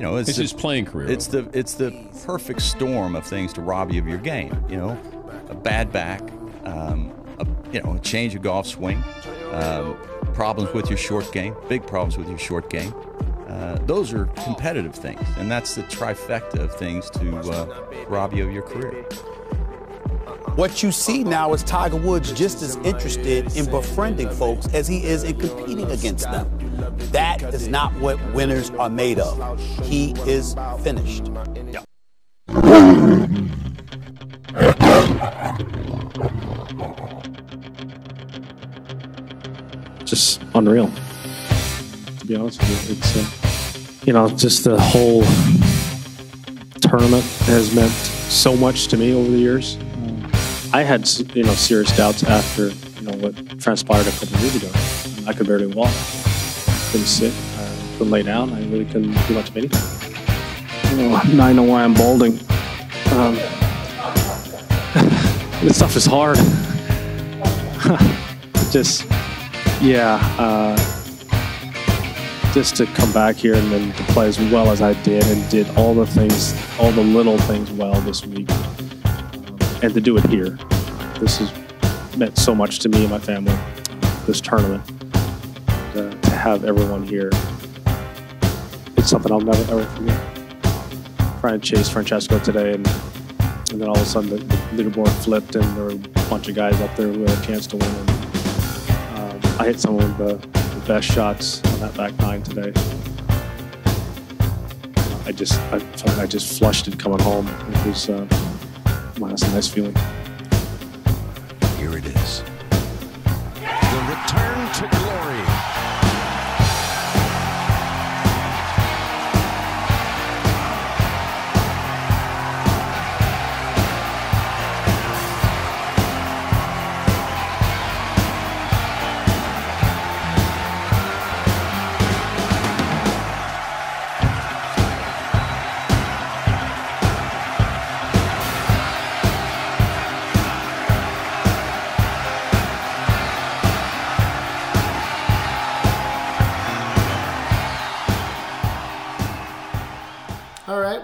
you know, it's, It's the, his playing career. It's the it's the perfect storm of things to rob you of your game. You know, a bad back, um, a, you know, a change of golf swing, um, problems with your short game, big problems with your short game. Uh, those are competitive things, and that's the trifecta of things to uh, rob you of your career. What you see now is Tiger Woods just as interested in befriending folks as he is in competing against them. That is not what winners are made of. He is finished. just unreal. To be honest with you, it's uh, you know just the whole tournament has meant so much to me over the years. I had you know serious doubts after you know what transpired a couple of years ago. I could barely walk, couldn't sit, I couldn't lay down. I really couldn't do much of anything. Know, now I know why I'm balding. Um, this stuff is hard. just yeah, uh, just to come back here and then to play as well as I did and did all the things, all the little things well this week, um, and to do it here. This has meant so much to me and my family, this tournament. Have everyone here, it's something I'll never ever forget. Trying to chase Francesco today, and, and then all of a sudden the, leaderboard flipped, and there were a bunch of guys up there who had a chance to win. And, I hit some of the, the, best shots on that back nine today. I just, I, I just flushed it coming home. It was, uh, well, that's a nice feeling. Here it is. The return to glory.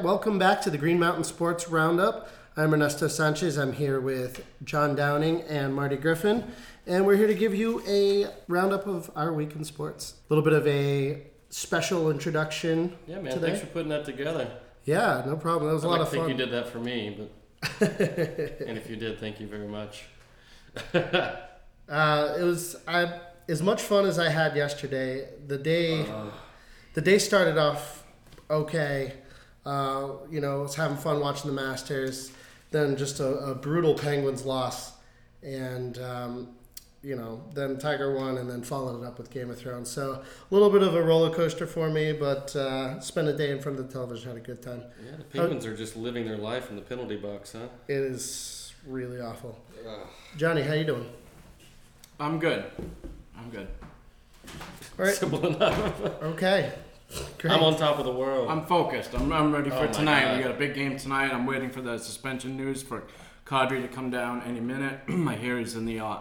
Welcome back to the Green Mountain Sports Roundup. I'm Ernesto Sanchez. I'm here with John Downing and Marty Griffin, and we're here to give you a roundup of our week in sports. A little bit of a special introduction. Yeah, man. today. Thanks for putting that together. Yeah, no problem. That was a I lot don't of think you did that for me, but and if you did, thank you very much. Uh, it was I, as much fun as I had yesterday. The day, Uh, the day started off okay. Uh, you know, I was having fun watching the Masters. Then just a, a brutal Penguins loss, and um, you know, then Tiger won, and then followed it up with Game of Thrones. So a little bit of a roller coaster for me, but uh, spent a day in front of the television, had a good time. yeah, the Penguins are just living their life in the penalty box, huh? It is really awful. Johnny, how you doing? I'm good. I'm good. All right. Simple enough. Okay. Great. I'm on top of the world. I'm focused. I'm, I'm ready for Oh tonight. God. We got a big game tonight. I'm waiting for the suspension news for Kadri to come down any minute. I hear he's in the, uh,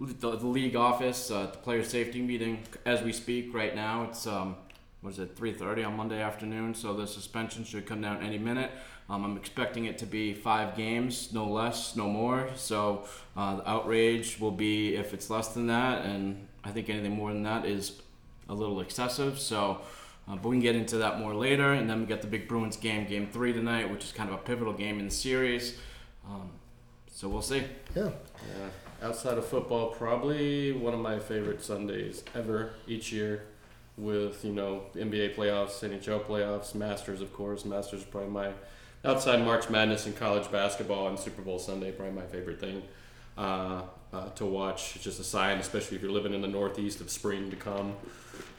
the, the league office uh, at the player safety meeting as we speak right now. It's um, what is it, 3:30 on Monday afternoon. So the suspension should come down any minute. Um, I'm expecting it to be five games, no less, no more. So uh, the outrage will be if it's less than that, and I think anything more than that is a little excessive. So, uh, but we can get into that more later. And then we got the big Bruins game, game three tonight, which is kind of a pivotal game in the series. Um, so we'll see. Yeah. Yeah. Outside of football, probably one of my favorite Sundays ever each year with, you know, NBA playoffs, NHL playoffs, Masters, of course. Masters is probably my, outside March Madness and college basketball and Super Bowl Sunday, probably my favorite thing uh, uh, to watch. It's just a sign, especially if you're living in the Northeast, of spring to come.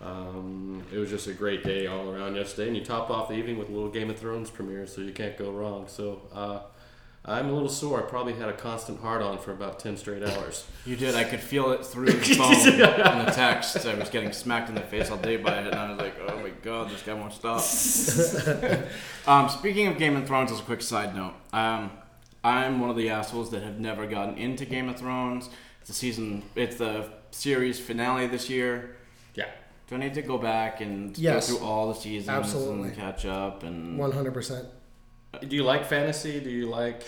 Um, it was just a great day all around yesterday, and you top off the evening with a little Game of Thrones premiere, so you can't go wrong. So uh, I'm a little sore. I probably had a constant hard on for about 10 straight hours. You did. I could feel it through the phone and the text. I was getting smacked in the face all day by it, and I was like, "Oh my god, this guy won't stop." um, speaking of Game of Thrones, as a quick side note, um, I'm one of the assholes that have never gotten into Game of Thrones. It's the season. It's the series finale this year. Yeah. Do I need to go back and Yes. go through all the seasons Absolutely. and catch up? And 100%. Uh, do you like fantasy? Do you like?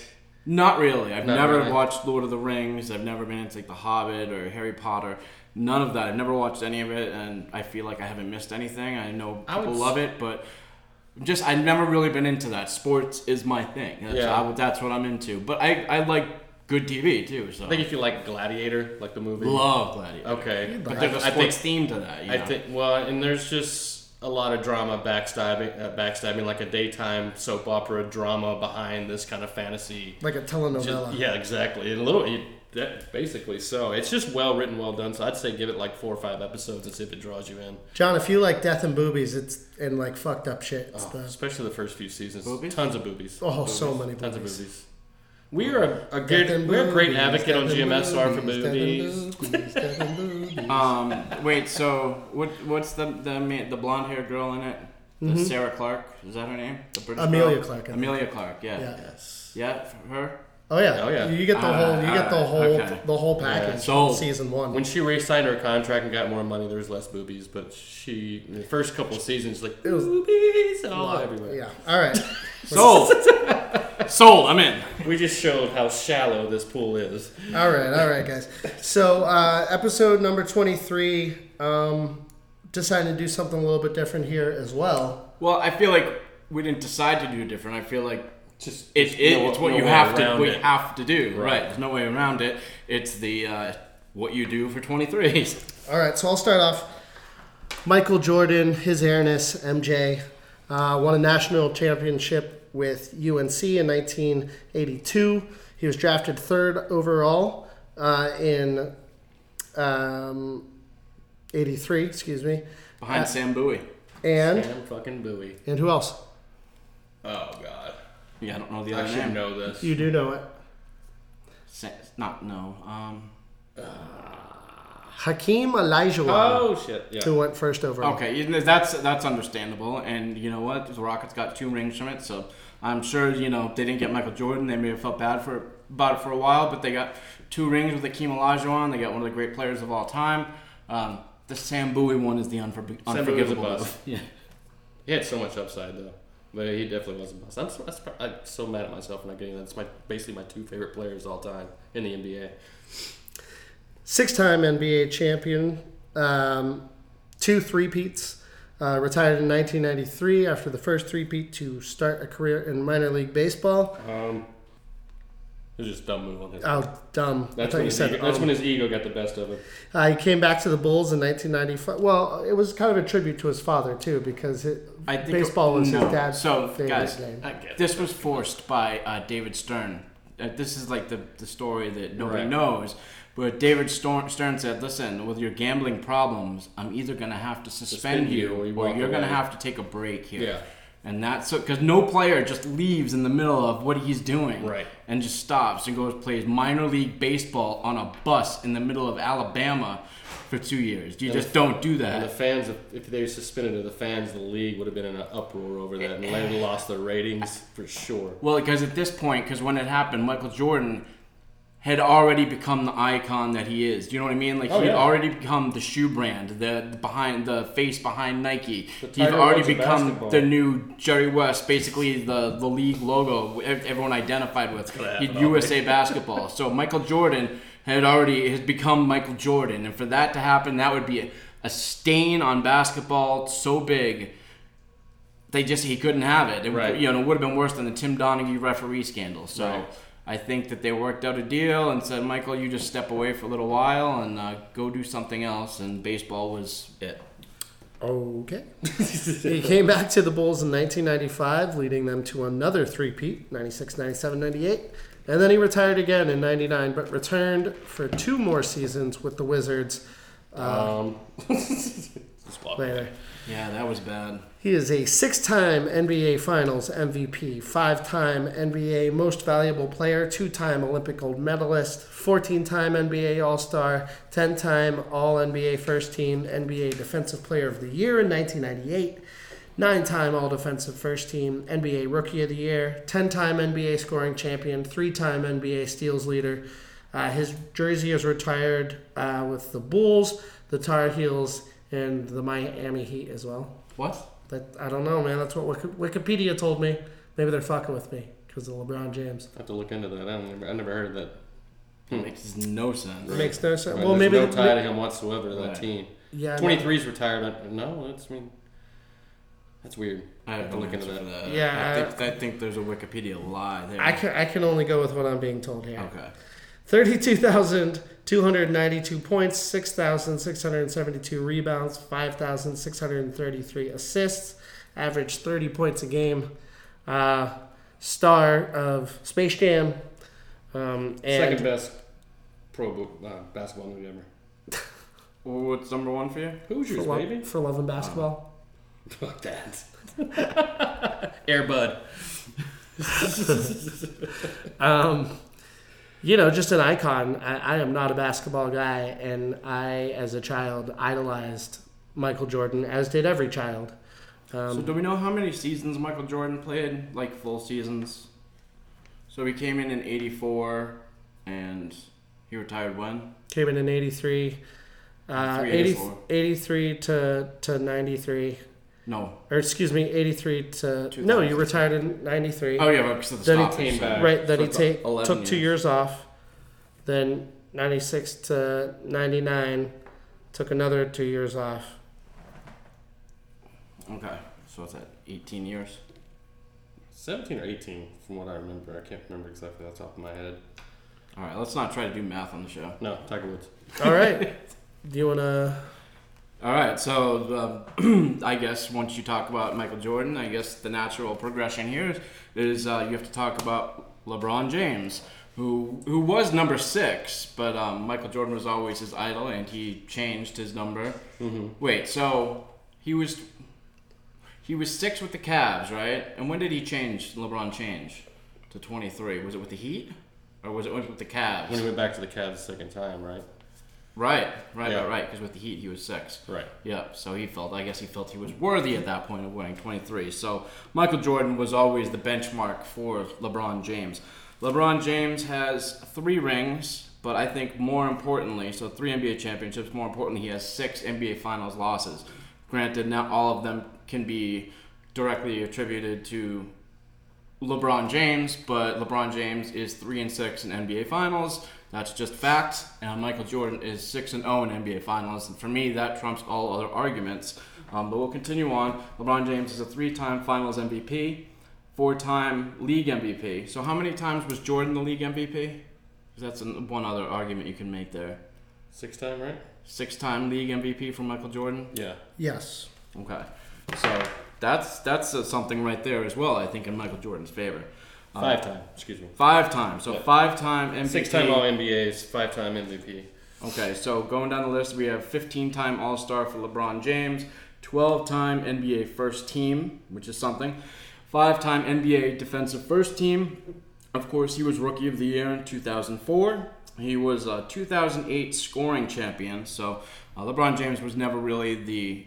Not really. I've Not never really. watched Lord of the Rings. I've never been into like The Hobbit or Harry Potter. None of that. I've never watched any of it, and I feel like I haven't missed anything. I know I would people love it, but just I've never really been into that. Sports is my thing. That's, Yeah. I, that's what I'm into. But I, I like good TV too. So I think if you like Gladiator, like the movie. love Gladiator. Okay, But there's a I sports think theme to that. You I know? think well, and there's just a lot of drama, backstabbing, uh, backstabbing, like a daytime soap opera drama behind this kind of fantasy. Like a telenovela. Just, yeah, exactly. And a little, it, that, basically. So it's just well written, well done. So I'd say give it like four or five episodes and see if it draws you in. John, if you like death and boobies, it's and like fucked up shit. It's the Especially the first few seasons. Boobies? Tons of boobies. Oh, so many Tons of boobies. Boobies. We are a, a good, we're a great advocate on death and GMSR for movies. death and boobies. boobies, death and boobies. Um, wait. So what? What's the the ma- the blonde haired girl in it? The Sarah Clark. Is that her name? The British Mm-hmm. Emilia girl? Clarke, I think. Emilia Clarke. Yeah. Yeah. Yes. Yeah. her. Oh yeah. Oh, yeah. You get the Ah, whole. You get the whole. okay. The whole package. Yeah. Sold. Season one. When she re-signed her contract and got more money, there was less boobies. But she, in the first couple of seasons, like It was- boobies all everywhere. yeah. All right. Sold. Sold. I'm in. We just showed how shallow this pool is. All right. All right, guys. So uh, episode number twenty-three. Um, decided to do something a little bit different here as well. Well, I feel like we didn't decide to do different. I feel like Just it, it no- it's what no you have to we it. have to do. Right. Right. There's no way around it. It's the uh, what you do for 23s. All right, so I'll start off. Michael Jordan, his airness, MJ, uh, won a national championship with UNC in 1982. He was drafted third overall uh, in um, 83, excuse me. Behind Sam Bowie. And Sam fucking Bowie. and who else? Oh god, Yeah, I don't know the I other should name. know this. You do know it. Sa- not no. Um. Hakeem Olajuwon, Oh shit, yeah. who went first overall. Okay, you know, that's that's understandable, and you know what? The Rockets got two rings from it, so I'm sure you know they didn't get Michael Jordan. They may have felt bad for about it for a while, but they got two rings with Akeem Olajuwon. They got one of the great players of all time. Um, the Sam Bowie one is the unfor- Sam Bowie's a unforgivable. bust. move. Yeah. He had so much upside though, but he definitely was a bust. I'm so, I'm so mad at myself for not getting that. It's my basically my two favorite players of all time in the NBA. Six-time NBA champion, um, two three-peats. Uh, retired in 1993 after the first three-peat to start a career in minor league baseball. Um, it was just a dumb move on his. Oh, dumb! I That's, thought when you his, said. ego, that's um. when his ego got the best of him. Uh, he came back to the Bulls in 1995. Well, it was kind of a tribute to his father too, because it, I think baseball was no. his dad's So, favorite guys, game. I get This was forced by uh, David Stern. Uh, this is like the, the story that nobody Right. knows. But David Stern said, "Listen, with your gambling problems, I'm either gonna have to suspend, Suspend you you, or or, you walk you're gonna have to take a break here." Yeah. And that's because no player just leaves in the middle of what he's doing, Right. And just stops and goes plays minor league baseball on a bus in the middle of Alabama for two years. You And just the- don't do that. And the fans, if, if they suspended it, the fans, of the league would have been in an uproar over that, and they would have lost their ratings for sure. Well, because at this point, because when it happened, Michael Jordan had already become the icon that he is. Do you know what I mean? Like Oh, he had yeah. already become the shoe brand, the, the behind the face behind Nike. He'd already become the new Jerry West, basically the the league logo everyone identified with. He'd USA basketball. So Michael Jordan had already has become Michael Jordan, and for that to happen, that would be a, a stain on basketball so big. They just he couldn't have it. it Right. You know, it would have been worse than the Tim Donaghy referee scandal. So. Right. I think that they worked out a deal and said, Michael, you just step away for a little while and uh, go do something else. And baseball was it. Okay. he came back to the Bulls in 1995, leading them to another three-peat, 96, 97, 98. And then he retired again in 99, but returned for two more seasons with the Wizards Um, just walk away. later. Yeah, that was bad. He is a six-time NBA Finals MVP, five-time NBA Most Valuable Player, two-time Olympic gold medalist, 14-time NBA All-Star, 10-time All-NBA First Team, NBA Defensive Player of the Year in 1998, nine-time All-Defensive First Team, NBA Rookie of the Year, 10-time NBA Scoring Champion, three-time NBA Steals Leader. Uh, his jersey is retired uh, with the Bulls, the Tar Heels, and the Miami Heat as well. What? That I don't know, man. That's what Wikipedia told me. Maybe they're fucking with me because of LeBron James. I have to look into that. I, don't, I never heard that. It hmm. makes no sense. It makes no sense. Right, Well, there's maybe no tie to him whatsoever to that Right. team. Yeah, no. 23 is retired. No, that's I mean, that's weird. I have have to look into that. that. Yeah, I I- think, I think there's a Wikipedia lie there. I can I can only go with what I'm being told here. Okay. Thirty-two thousand two hundred ninety-two points, six thousand six hundred seventy-two rebounds, five thousand six hundred thirty-three assists, averaged thirty points a game. Uh, star of Space Jam. Um, and Second best pro bo- uh, basketball movie ever. What's number one for you? for, Hoosiers, love, baby. for love and basketball. Fuck that. Airbud. Um, you know, just an icon. I, I am not a basketball guy, and I, as a child, idolized Michael Jordan, as did every child. Um, so do we know how many seasons Michael Jordan played? Like full seasons. So he came in in '84, and he retired when? Came in in 83. Uh, 80, 83 to, to 93. No. Or excuse me, 83 to. No, you retired in 93. Oh yeah, but because of the Then he stoppage. came back. right, then he it's take, 11 took two years off. Then 96 to 99, took another two years off. Okay, so it's at 18 years. 17 or 18, from what I remember. I can't remember exactly off the top of my head. All right, let's not try to do math on the show. No, Tiger Woods. All right. Do you want to. All right, so um, I guess once you talk about Michael Jordan, I guess the natural progression here is uh, you have to talk about LeBron James, who who was number six, but um, Michael Jordan was always his idol, and he changed his number. Mm-hmm. Wait, so he was he was six with the Cavs, right? And when did he change? LeBron change to twenty three? Was it with the Heat, or was it with the Cavs? When he went back to the Cavs the second time, right? Right, right, Yeah. right, right. Because with the Heat, he was six. Right. Yeah, so he felt, I guess he felt he was worthy at that point of winning 23. So Michael Jordan was always the benchmark for LeBron James. LeBron James has three rings, but I think more importantly, so three NBA championships, more importantly, he has six NBA Finals losses. Granted, not all of them can be directly attributed to LeBron James, but LeBron James is three and six in NBA Finals. That's just fact. And Michael Jordan is six and zero in NBA Finals. And for me, that trumps all other arguments. Um, but we'll continue on. LeBron James is a three-time Finals MVP, four-time League MVP. So how many times was Jordan the League MVP? 'Cause that's an, one other argument you can make there. Six time, right? Six-time League MVP for Michael Jordan. Yeah. Yes. Okay, so that's that's uh, something right there as well. I think in Michael Jordan's favor. Um, Five time, excuse me. Five times. So Yeah. five time MVP. Six time All NBAs, five time MVP. Okay, so going down the list, we have 15 time All Star for LeBron James, 12 time NBA First Team, which is something, five time NBA Defensive First Team. Of course, he was Rookie of the Year in 2004. He was a 2008 scoring champion. So uh, LeBron James was never really the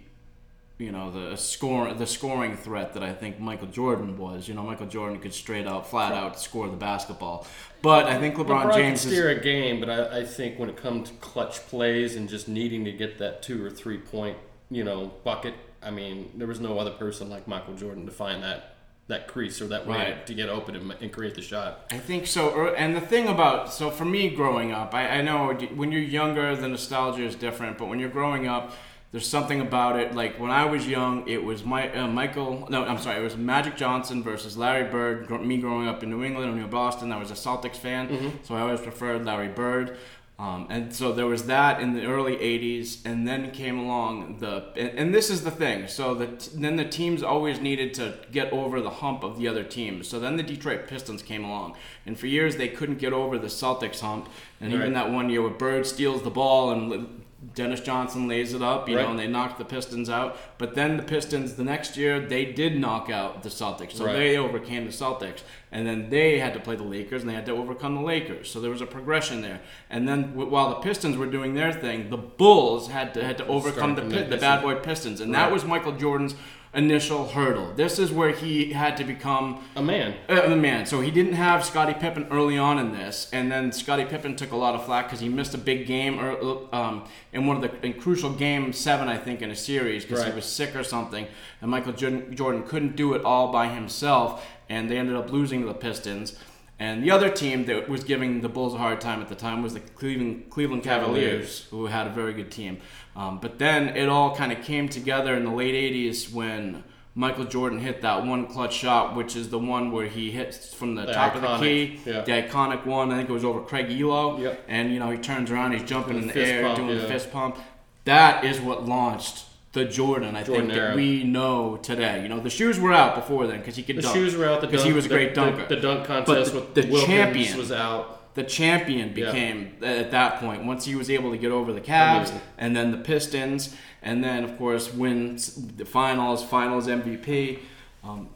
you know the score the scoring threat that I think Michael Jordan was. You know, Michael Jordan could straight out, flat out score the basketball. But I think LeBron, LeBron James can is steer a game, but I, I think when it comes to clutch plays and just needing to get that two or three point, you know, bucket, I mean, there was no other person like Michael Jordan to find that that crease or that way Right. to get open and, and create the shot. I think so. Er, And the thing about so for me growing up, I, I know when you're younger, the nostalgia is different. But when you're growing up, there's something about it. Like when I was young, it was my uh, Michael. No, I'm sorry. It was Magic Johnson versus Larry Bird. Gr- Me growing up in New England or New Boston, I was a Celtics fan, so I always preferred Larry Bird. Um, and so there was that in the early 80s, and then came along the, and, and this is the thing. So that then the teams always needed to get over the hump of the other teams. So then the Detroit Pistons came along, and for years they couldn't get over the Celtics hump. And even that one year where Bird steals the ball and Dennis Johnson lays it up, you Right. know, and they knocked the Pistons out. But then the Pistons the next year they did knock out the Celtics, so Right. they overcame the Celtics, and then they had to play the Lakers, and they had to overcome the Lakers. So there was a progression there. And then w- while the Pistons were doing their thing, the Bulls had to had to overcome the the the bad boy Pistons, and that was Michael Jordan's initial hurdle. This is where he had to become A man. uh, the man. So he didn't have Scottie Pippen early on in this, and then Scottie Pippen took a lot of flack because he missed a big game or um, in one of the in crucial game seven, I think, in a series because he was sick or something, and Michael Jordan, Jordan couldn't do it all by himself, and they ended up losing to the Pistons. And the other team that was giving the Bulls a hard time at the time was the Cleveland Cleveland Cavaliers, who had a very good team. Um, but then it all kind of came together in the late '80s when Michael Jordan hit that one clutch shot, which is the one where he hits from the, The top of the key, yeah. the iconic one. I think it was over Craig Ehlo. Yep. And you know he turns around, he's jumping in the air, pump, doing the fist pump. That is what launched the Jordan. I Jordan think that we know today. You know the shoes were out before then because he could The dunk. shoes were out. Because he was a the- great dunker. The, the dunk But contest the- with the champion was out. the champion Yeah. became at that point once he was able to get over the Cavs Amazing. and then the Pistons and then of course wins the finals, finals MVP. Um,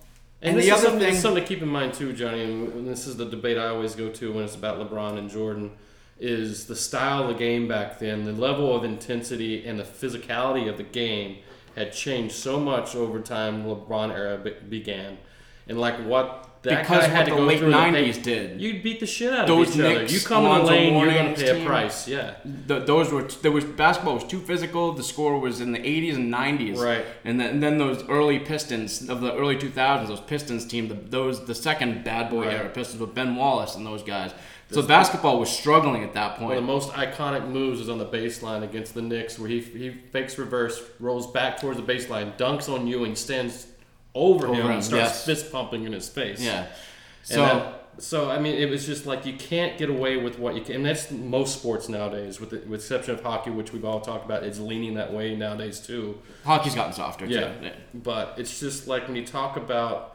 And, and the other something, thing, something to keep in mind too, Johnny, and this is the debate I always go to when it's about LeBron and Jordan, is the style of the game back then, the level of intensity and the physicality of the game had changed so much over time. LeBron era be- began, and like what that Because guy had to the go late through 90s did. You'd beat the shit out Those of each other. You come in the lane, you're gonna pay a price. Yeah. the, those were there was basketball was too physical. The score was in the 80s and 90s, Right. And then, and then those early Pistons of the early 2000s, those Pistons team, the, those the second bad boy Right. era Pistons with Ben Wallace and those guys. So basketball was struggling at that point. One of the most iconic moves is on the baseline against the Knicks, where he, he fakes reverse, rolls back towards the baseline, dunks on Ewing, stands over, Over him, him, and starts yes. fist pumping in his face. Yeah. And So that- so I mean, it was just like you can't get away with what you can, and that's most sports nowadays, with the with exception of hockey, which we've all talked about, It's leaning that way nowadays too. hockey's gotten softer Yeah. too. But it's just like when you talk about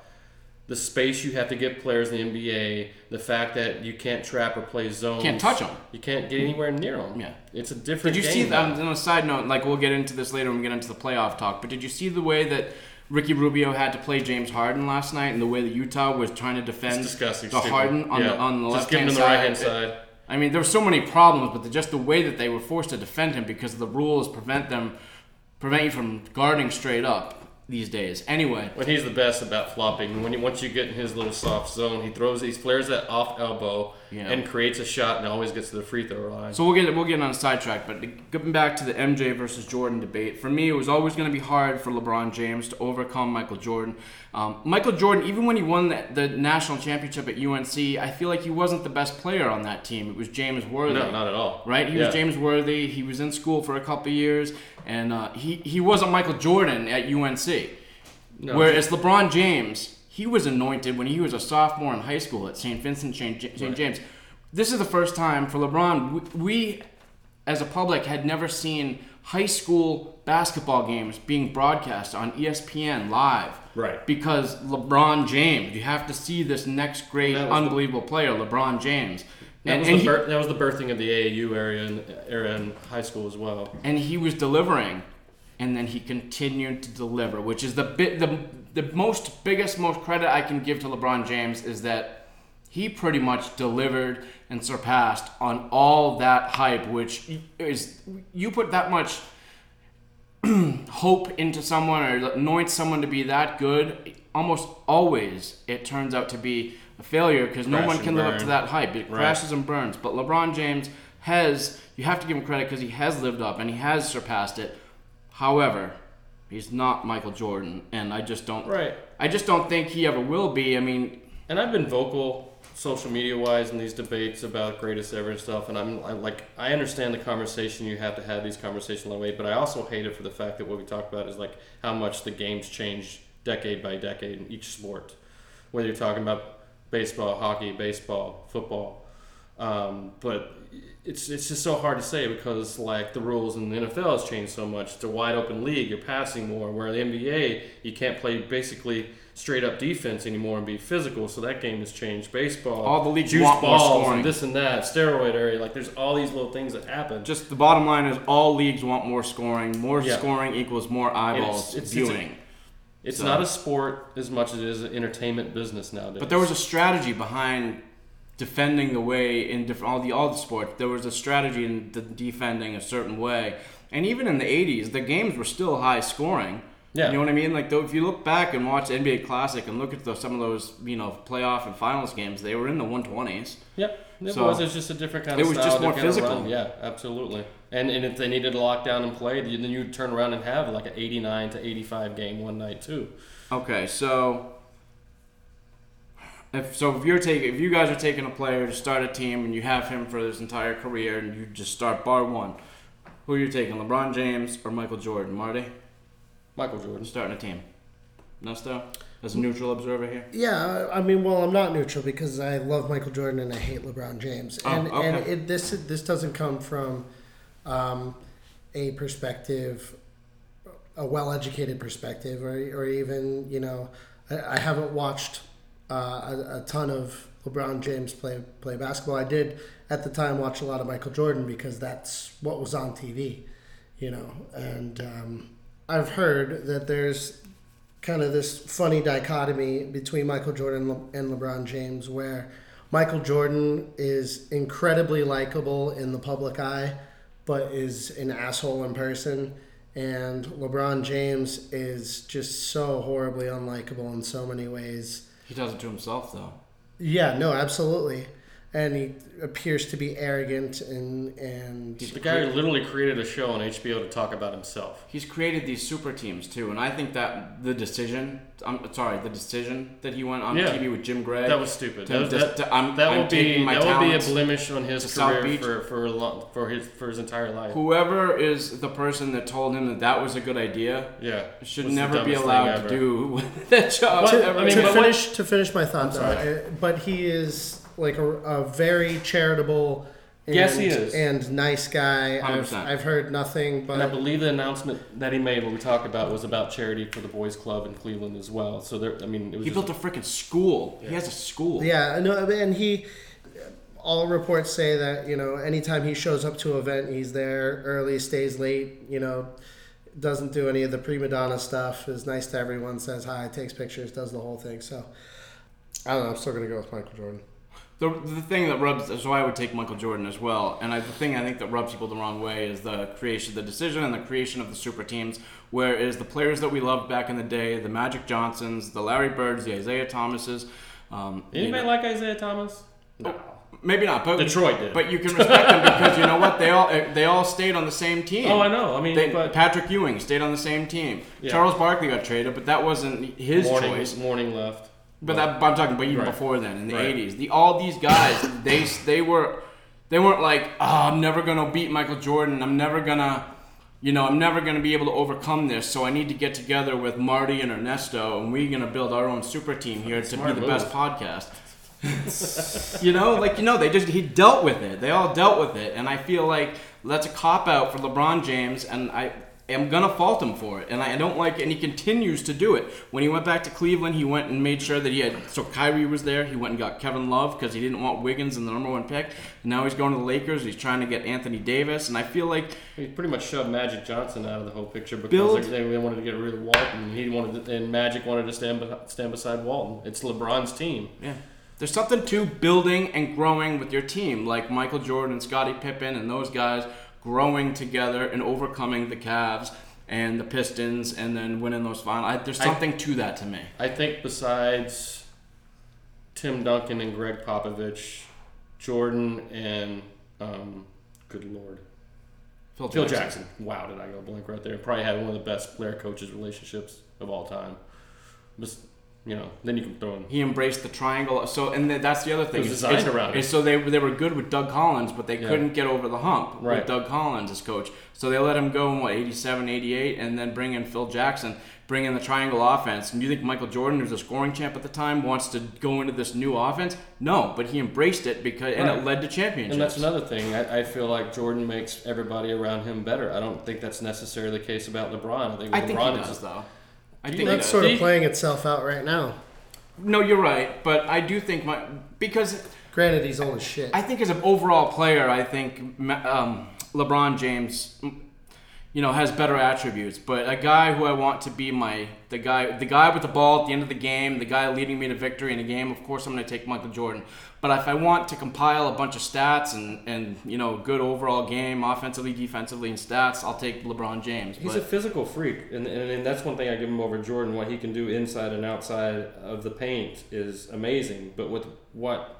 the space you have to give players in the NBA, the fact that you can't trap or play zones, Can't touch them, you can't get anywhere near them. Yeah. it's a different. Did you see now. that? Um, on a side note, like we'll get into this later when we get into the playoff talk. But did you see the way that Ricky Rubio had to play James Harden last night, and the way that Utah was trying to defend the stupid. Harden on yeah. the on the Just left hand the side? right hand side. I mean, there were so many problems, but the, just the way that they were forced to defend him because the rules prevent them prevent you from guarding straight up these days. Anyway, When he's the best about flopping, when you, once you get in his little soft zone, he throws, he flares that off elbow Yeah. and creates a shot, and always gets to the free throw line. So we'll get we'll get on a sidetrack, but getting back to the MJ versus Jordan debate, for me it was always going to be hard for LeBron James to overcome Michael Jordan. Um, Michael Jordan, even when he won the, the national championship at UNC, I feel like he wasn't the best player on that team. It was James Worthy. no, not at all. Right? He Yeah. was James Worthy. He was in school for a couple years, and uh, he he wasn't Michael Jordan at UNC. No. Whereas LeBron James, he was anointed when he was a sophomore in high school at St. Vincent St. St. James. This is the first time for LeBron. We, we, as a public, had never seen high school basketball games being broadcast on ESPN live. Right. Because LeBron James, you have to see this next great, was the- unbelievable player, LeBron James. That And, was, and the he- bir- that was the birthing of the AAU area in, era in high school as well. and he was delivering and then he continued to deliver which is the bit the, the most biggest most credit i can give to lebron james is that he pretty much delivered and surpassed on all that hype which is you put that much hope into someone or anoint someone to be that good almost always it turns out to be failure because no one can live up to that hype it Right. crashes and burns but lebron james has you have to give him credit because he has lived up and he has surpassed it however he's not michael jordan and i just don't Right. i just don't think he ever will be i mean And I've been vocal, social media wise, in these debates about greatest ever and stuff. And I'm, I'm like, I understand the conversation. You have to have these conversations that way. But I also hate it for the fact that what we talk about is like how much the games change decade by decade in each sport. Whether you're talking about baseball, hockey, baseball, football. Um, but it's it's just so hard to say because like the rules in the NFL has changed so much. It's a wide open league. You're passing more. Where the NBA, you can't play basically straight up defense anymore and be physical. So that game has changed. Baseball, All the leagues juice want more balls scoring. and this and that, steroid area. Like there's all these little things that happen. just the bottom line is all leagues want more scoring more Yeah. scoring equals more eyeballs it's- it's viewing it's so- not a sport as much as it is an entertainment business nowadays. But there was a strategy behind defending the way in different all the all the sports. There was a strategy in the defending a certain way, and even in the '80s, the games were still high scoring. Yeah. You know what I mean? Like, though, if you look back and watch NBA Classic and look at the, some of those, you know, playoff and finals games, they were in the 120s. Yep, it So- was. It's just a different kind of. It was style, just more physical. Yeah, absolutely. And and if they needed to lock down and play, then you'd turn around and have like an 89 to 85 game one night too. Okay, so if so, if you're taking, if you guys are taking a player to start a team and you have him for his entire career and you just start bar one, who are you taking, LeBron James or Michael Jordan? Marty, Michael Jordan. starting a team. Nesto, as a neutral observer here. Yeah, I mean, well, I'm not neutral because I love Michael Jordan and I hate LeBron James, Oh, and and it, this this doesn't come from um, a perspective, a well-educated perspective, or or even you know, I, I haven't watched uh, a, a ton of LeBron James play play basketball. I did at the time watch a lot of Michael Jordan because that's what was on TV, you know, and um, I've heard that there's kind of this funny dichotomy between Michael Jordan and LeBron James, where Michael Jordan is incredibly likable in the public eye, but is an asshole in person. And LeBron James is just so horribly unlikable in so many ways. He does it to himself, though. Yeah, no, absolutely. And he appears to be arrogant and and The guy literally created a show on HBO to talk about himself. He's created these super teams too, and I think that the decision, I'm sorry, the decision that he went on Yeah. TV with Jim Gray. That was stupid. to That, was, that, to- I'm- that I'm would be my that would be a blemish on his career for for a long, for his for his entire life. Whoever is the person that told him that that was a good idea yeah, should was never be allowed to do that job. But, ever. I mean, to but what- finish to finish my thoughts though, sorry. uh, but he is like a, a very charitable and, Yes, he is. and nice guy. I've, 100%. I've heard nothing And I believe the announcement that he made, when we talked about, was about charity for the boys' club in Cleveland as well. So there, I mean, it was he built a freaking school. He has a school. yeah, I know, and he. All reports say that you know anytime he shows up to an event, he's there early, stays late. You know, doesn't do any of the prima donna stuff. Is nice to everyone, says hi, takes pictures, does the whole thing. So I don't know. I'm still gonna go with Michael Jordan. The, the thing that rubs, so I would take Michael Jordan as well. And I, the thing I think that rubs people the wrong way is the creation, the decision and the creation of the super teams. Whereas the players that we loved back in the day, the Magic Johnsons, the Larry Birds, the Isiah Thomases, um, you anybody know- like Isiah Thomas? No. maybe not, but Detroit did. But you can respect them because you know what? They all they all stayed on the same team. Oh, I know. I mean, They, but Patrick Ewing stayed on the same team. Yeah. Charles Barkley got traded, but that wasn't his morning, choice. morning left. But that, but I'm talking about even Right. before then, in the Right. '80s. The all these guys, they they were they weren't like, oh, I'm never gonna beat Michael Jordan. I'm never gonna, you know, I'm never gonna be able to overcome this. So I need to get together with Marty and Ernesto, and we're gonna build our own super team here to be the move. best podcast. you know, like you know, they just he dealt with it. They all dealt with it, and I feel like that's a cop out for LeBron James, and I am gonna fault him for it. And I don't like, it, and he continues to do it. When he went back to Cleveland, he went and made sure that he had. So Kyrie was there. He went and got Kevin Love because he didn't want Wiggins in the number one pick. And now he's going to the Lakers. He's trying to get Anthony Davis, and I feel like He pretty much shoved Magic Johnson out of the whole picture because Build- they, they wanted to get rid of Walton. He wanted, to, and Magic wanted to stand stand beside Walton. It's LeBron's team. Yeah. There's something to building and growing with your team, like Michael Jordan and Scottie Pippen and those guys growing together and overcoming the Cavs and the Pistons and then winning those finals. I, there's I- something to that to me. I think besides Tim Duncan and Gregg Popovich, Jordan and um, good lord, Phil Jackson. Wow, did I go blank right there? Probably had one of the best player coaches relationships of all time. Just you know, then you can throw him. He embraced the triangle. So, and th- that's the other thing. It was designed is- around it. So they they were good with Doug Collins, but they Yeah. couldn't get over the hump Right. with Doug Collins as coach. So they let him go in what 87, 88, and then bring in Phil Jackson, bring in the triangle offense. And you think Michael Jordan, who's a scoring champ at the time, wants to go into this new offense? No, but he embraced it because and it led to championships. And that's another thing. I, I feel like Jordan makes everybody around him better. I don't think that's necessarily the case about LeBron. I think I think LeBron he is does though. I think think That's sort of playing itself out right now. No, you're right, but I do think my because Granted, he's old as shit. I think as an overall player, I think um, LeBron James, you know, has better attributes. But a guy who I want to be my the guy the guy with the ball at the end of the game, the guy leading me to victory in a game, of course I'm gonna take Michael Jordan. But if I want to compile a bunch of stats and, and you know, good overall game, offensively, defensively, and stats, I'll take LeBron James. He's But- a physical freak, and, and, and that's one thing I give him over Jordan. What he can do inside and outside of the paint is amazing. But with what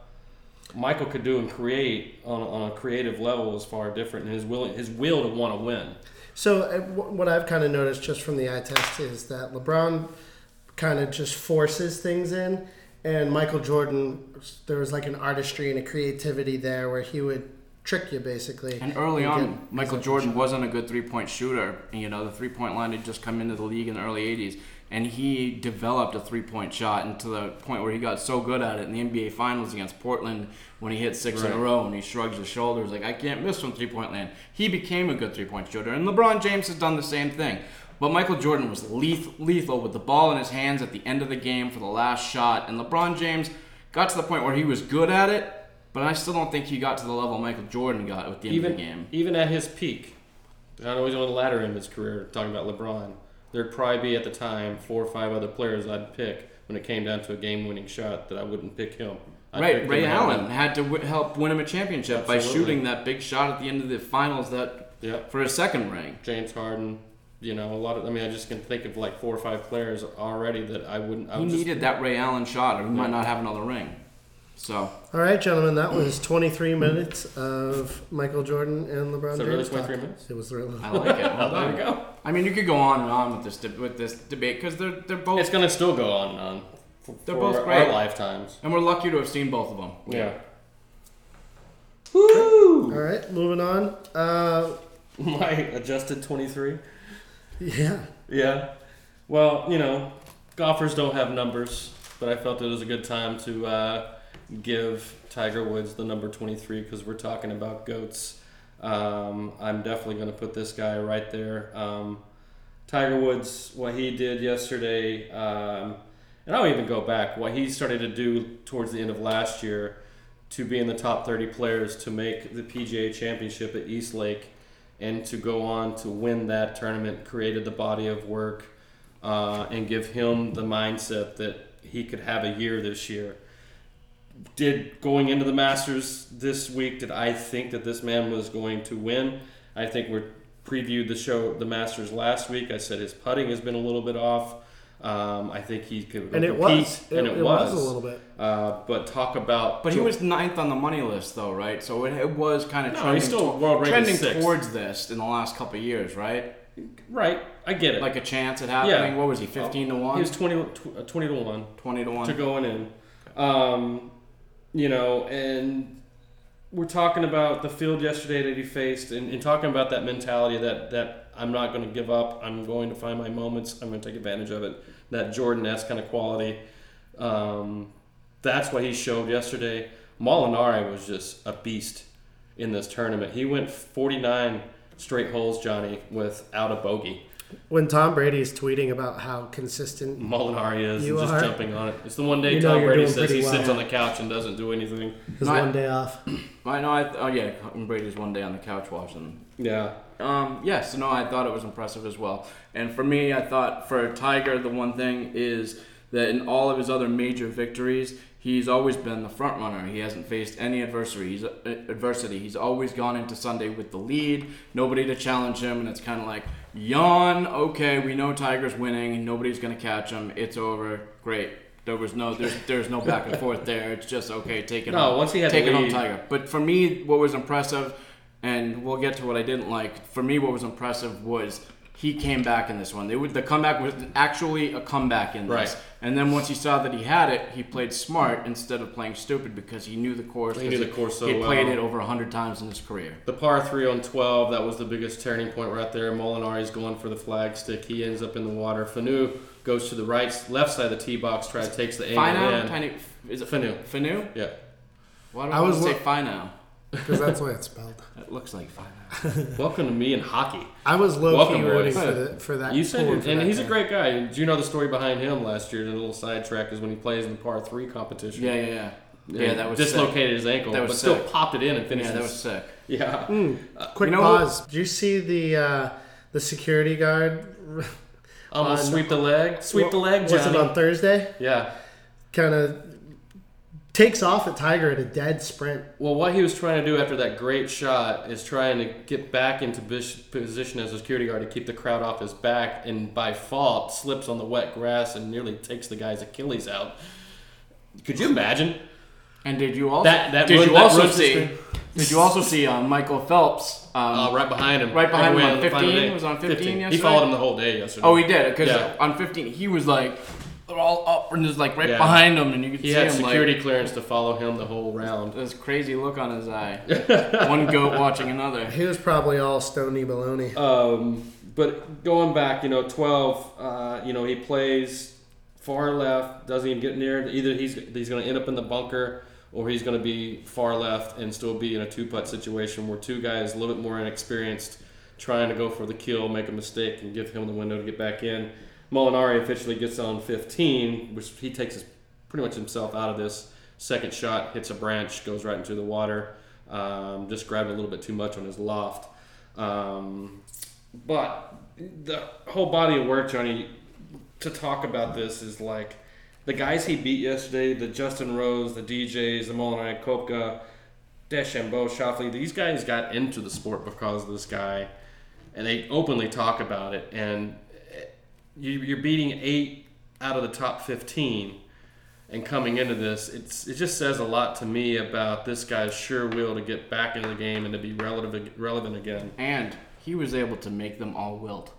Michael could do and create on, on a creative level is far different, and his will his will to want to win. So uh, what I've kind of noticed just from the eye test is that LeBron kind of just forces things in, and Michael Jordan there was like an artistry and a creativity there where he would trick you basically. And early and on, Michael Jordan wasn't a good three point shooter. And, you know, the three point line had just come into the league in the early 80s. And he developed a three point shot and to the point where he got so good at it in the NBA Finals against Portland when he hit six in a row and he shrugs his shoulders like, I can't miss from three point land. He became a good three point shooter. And LeBron James has done the same thing. But Michael Jordan was leth- lethal with the ball in his hands at the end of the game for the last shot. And LeBron James got to the point where he was good at it, but I still don't think he got to the level Michael Jordan got at the end even of the game. even at his peak, I know he's on the latter end of his career. Talking about LeBron, there'd probably be at the time four or five other players I'd pick when it came down to a game-winning shot that I wouldn't pick him. I'd Right, pick Ray him Allen had to w- help win him a championship by shooting that big shot at the end of the finals that Yep. for a second ring. James Harden. You know, a lot of. I mean, I just can think of like four or five players already that I wouldn't. I He would just, needed that Ray Allen shot, or he Yeah. might not have another ring. So All right, gentlemen, that was 23 minutes of Michael Jordan and LeBron Is it James. really 23 talk. minutes? It was really. I like it. Well There done. we go. I mean, you could go on and on with this de- with this debate because they're they're both, It's gonna still go on and on. For, They're for both our great. lifetimes. and we're lucky to have seen both of them. Yeah. Woo! All right, moving on. Uh, My adjusted 23. yeah. Yeah. Well, you know, golfers don't have numbers, but I felt it was a good time to uh, give Tiger Woods the number 23 because we're talking about goats. Um, I'm definitely going to put this guy right there. Um, Tiger Woods, what he did yesterday, um, and I'll even go back, what he started to do towards the end of last year to be in the top 30 players to make the PGA Championship at East Lake and to go on to win that tournament created the body of work uh, and give him the mindset that he could have a year this year. Did going into the Masters this week, did I think that this man was going to win? I think we previewed the show, the Masters last week. I said his putting has been a little bit off. Um, I think he could And it was. And it it, was. was. a little bit. Uh, but talk about, But he was ninth on the money list, though, right? So it, it was kind of No, trending, he's still world ranked trending sixth. towards this in the last couple of years, right? right. I get it. Like a chance at happening. Yeah. What was he, 15 to 1? he was 20, uh, 20 to one. 20 to 1. to going in. Um, you know, and we're talking about the field yesterday that he faced, and, and talking about that mentality that that I'm not going to give up. I'm going to find my moments. I'm going to take advantage of it. That Jordan-esque kind of quality. Um, that's what he showed yesterday. Molinari was just a beast in this tournament. He went 49 straight holes, Johnny, without a bogey. When Tom Brady's tweeting about how consistent Molinari is You and just are. jumping on it. It's the one day You know Tom Brady says he pretty sits on the couch and doesn't do anything. his Right. one day off. I know. I th- oh yeah, Brady's one day on the couch watching. Yeah. Um, yes, no, I thought it was impressive as well. And for me, I thought for Tiger, the one thing is that in all of his other major victories, he's always been the front runner. He hasn't faced any adversity. He's uh, adversity. He's always gone into Sunday with the lead, nobody to challenge him, and it's kind of like yawn. Okay, we know Tiger's winning. Nobody's gonna catch him. It's over. Great. There was no there's there's no back and forth there. It's just okay. Take it. No, home. once he had take it home, Tiger. But for me, what was impressive, and we'll get to what I didn't like. For me, what was impressive was he came back in this one. They would, the comeback was actually a comeback in this. Right. And then once he saw that he had it, he played smart instead of playing stupid because he knew the course. He knew 'cause the course so He played well. it over hundred times in his career. The par three on 12, that was the biggest turning point right there. Molinari's going for the flag stick. He ends up in the water. Fanu goes to the right, left side of the tee box, tries takes the angle Finau, in. tiny, is it Fanu. Fanu? Yeah. Why do I I, want was to lo- say Finau? Because that's the way it's spelled. It looks like Finau. Welcome to me in hockey. I was low Welcome, key rooting boys. for, the, for that. You said, pool it, and that he's a great guy. Do you know the story behind him last year? The little sidetrack is when he plays in the par three competition. Yeah, yeah, yeah. Yeah, that was dislocated his ankle, That was but still popped it in and finished. Yeah, that was sick. yeah. Hmm. Uh, Quick You know pause. Did you see the uh, the security guard Almost On- sweep the leg. Sweep the leg, Was it on Thursday? yeah. Kind of takes off at Tiger at a dead sprint. Well, what he was trying to do after that great shot is trying to get back into position as a security guard to keep the crowd off his back, and by fault slips on the wet grass and nearly takes the guy's Achilles out. Could you imagine? And did you also That- that did ruined- you that also see did you also see uh, Michael Phelps? Um, Uh, right behind him. Right behind him Everywhere on on the final 15? day. Was on 15 He yesterday? followed him the whole day yesterday. oh, he did because Yeah. on 15 he was like they're all up and just like right Yeah. behind him, and you could He see had him security like clearance to follow him the whole round. this crazy look on his eye. One goat watching another. He was probably all stony baloney. Um, but going back, you know, 12, uh, you know, he plays far left, doesn't even get near. Either he's he's going to end up in the bunker or he's going to be far left and still be in a two putt situation where two guys a little bit more inexperienced trying to go for the kill, make a mistake, and give him the window to get back in. Molinari officially gets on 15, which he takes his, pretty much himself out of this. Second shot hits a branch, goes right into the water. Um, just grabbed a little bit too much on his loft. Um, but the whole body of work, Johnny, to talk about this is like the guys he beat yesterday, the Justin Rose, the DJs, the Molinari, Koepka, DeChambeau, Schauffele, these guys got into the sport because of this guy, and they openly talk about it. And you, you're beating eight out of the top 15 and coming into this, it's it just says a lot to me about this guy's sure will to get back into the game and to be relevant relevant again. And he was able to make them all wilt,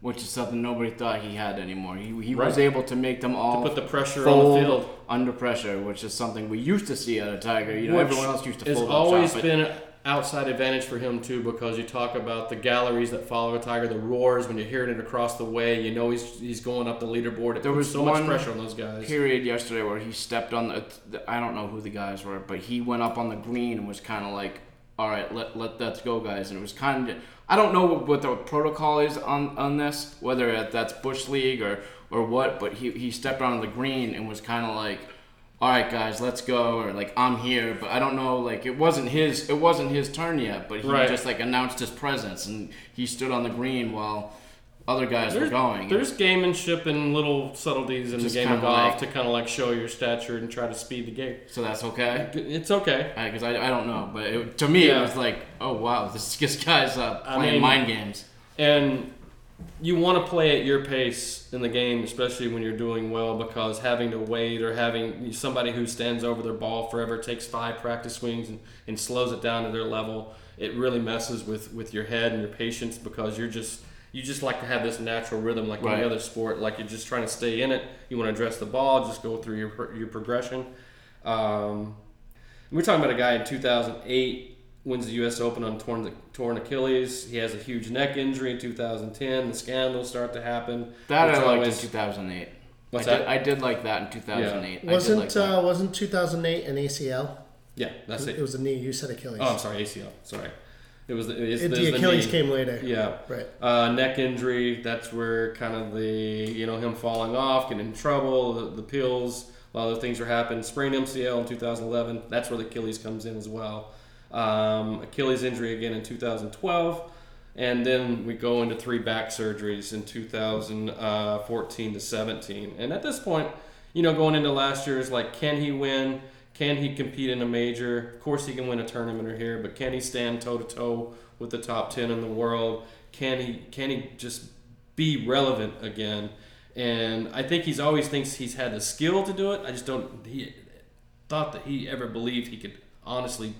which is something nobody thought he had anymore. He, he was able to make them all put the pressure on the field. under pressure, which is something we used to see out of Tiger. You know, Which everyone else used to fold always up been outside advantage for him too because you talk about the galleries that follow a tiger the roars when you're hearing it across the way you know he's he's going up the leaderboard it There was so much pressure on those guys period yesterday where he stepped on the, the I don't know who the guys were, but he went up on the green and was kind of like, "All right, let let that go, guys." And it was kind of I don't know what, what the protocol is on on this, whether that's bush league or or what, but he he stepped on the green and was kind of like. All right, guys, let's go. Or like, I'm here, but I don't know. Like, it wasn't his. It wasn't his turn yet. But he Right. just like announced his presence, and he stood on the green while other guys there's, were going. there's gamemanship and little subtleties in the game of golf like- to kind of like show your stature and try to speed the game so that's okay. it's okay because I, I don't know, but it, to me Yeah. it was like, oh wow, this, this guy's uh, I playing mean- mind games. and you want to play at your pace in the game, especially when you're doing well, because having to wait or having somebody who stands over their ball forever takes five practice swings and, and slows it down to their level. It really messes with, with your head and your patience because you're just you just like to have this natural rhythm like Right. any other sport. Like you're just trying to stay in it. You want to address the ball, just go through your your progression. Um, we're talking about a guy in 2008 wins the U.S. Open on torn torn Achilles. He has a huge neck injury in 2010. The scandals start to happen. That I liked always- in 2008. What's I that? Did, I did like that in 2008. I did Wasn't like uh, wasn't 2008 an ACL? yeah, that's It it. was a knee. You said Achilles. Oh, I'm sorry, ACL. Sorry, it was the, it's, It- there's the Achilles knee. came later. Yeah. Right. Uh, neck injury. That's where kind of the you know him falling off, getting in trouble, the, the pills, a lot of those things were happening. Sprained MCL in 2011. That's where the Achilles comes in as well. Um, Achilles injury again in 2012, and then we go into three back surgeries in 2014 to 17. And at this point, you know, going into last year is like, can he win? Can he compete in a major? Of course, he can win a tournament or here, but can he stand toe to toe with the top ten in the world? Can he can he just be relevant again? And I think he's always thinks he's had the skill to do it. I just don't. He thought that he ever believed he could honestly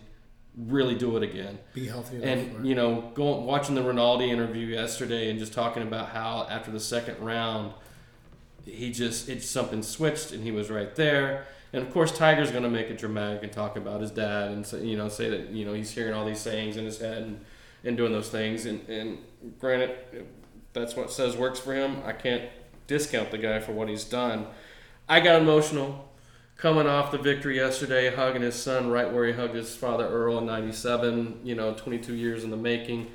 really do it again. Be healthy And you know, going watching the Rinaldi interview yesterday and just talking about how after the second round, he just it something switched and he was right there. And of course, Tiger's going to make it dramatic and talk about his dad and say, you know say that you know he's hearing all these sayings in his head and, and doing those things. And and granted, that's what says works for him. I can't discount the guy for what he's done. I got emotional coming off the victory yesterday, hugging his son right where he hugged his father Earl in '97. You know, 22 years in the making.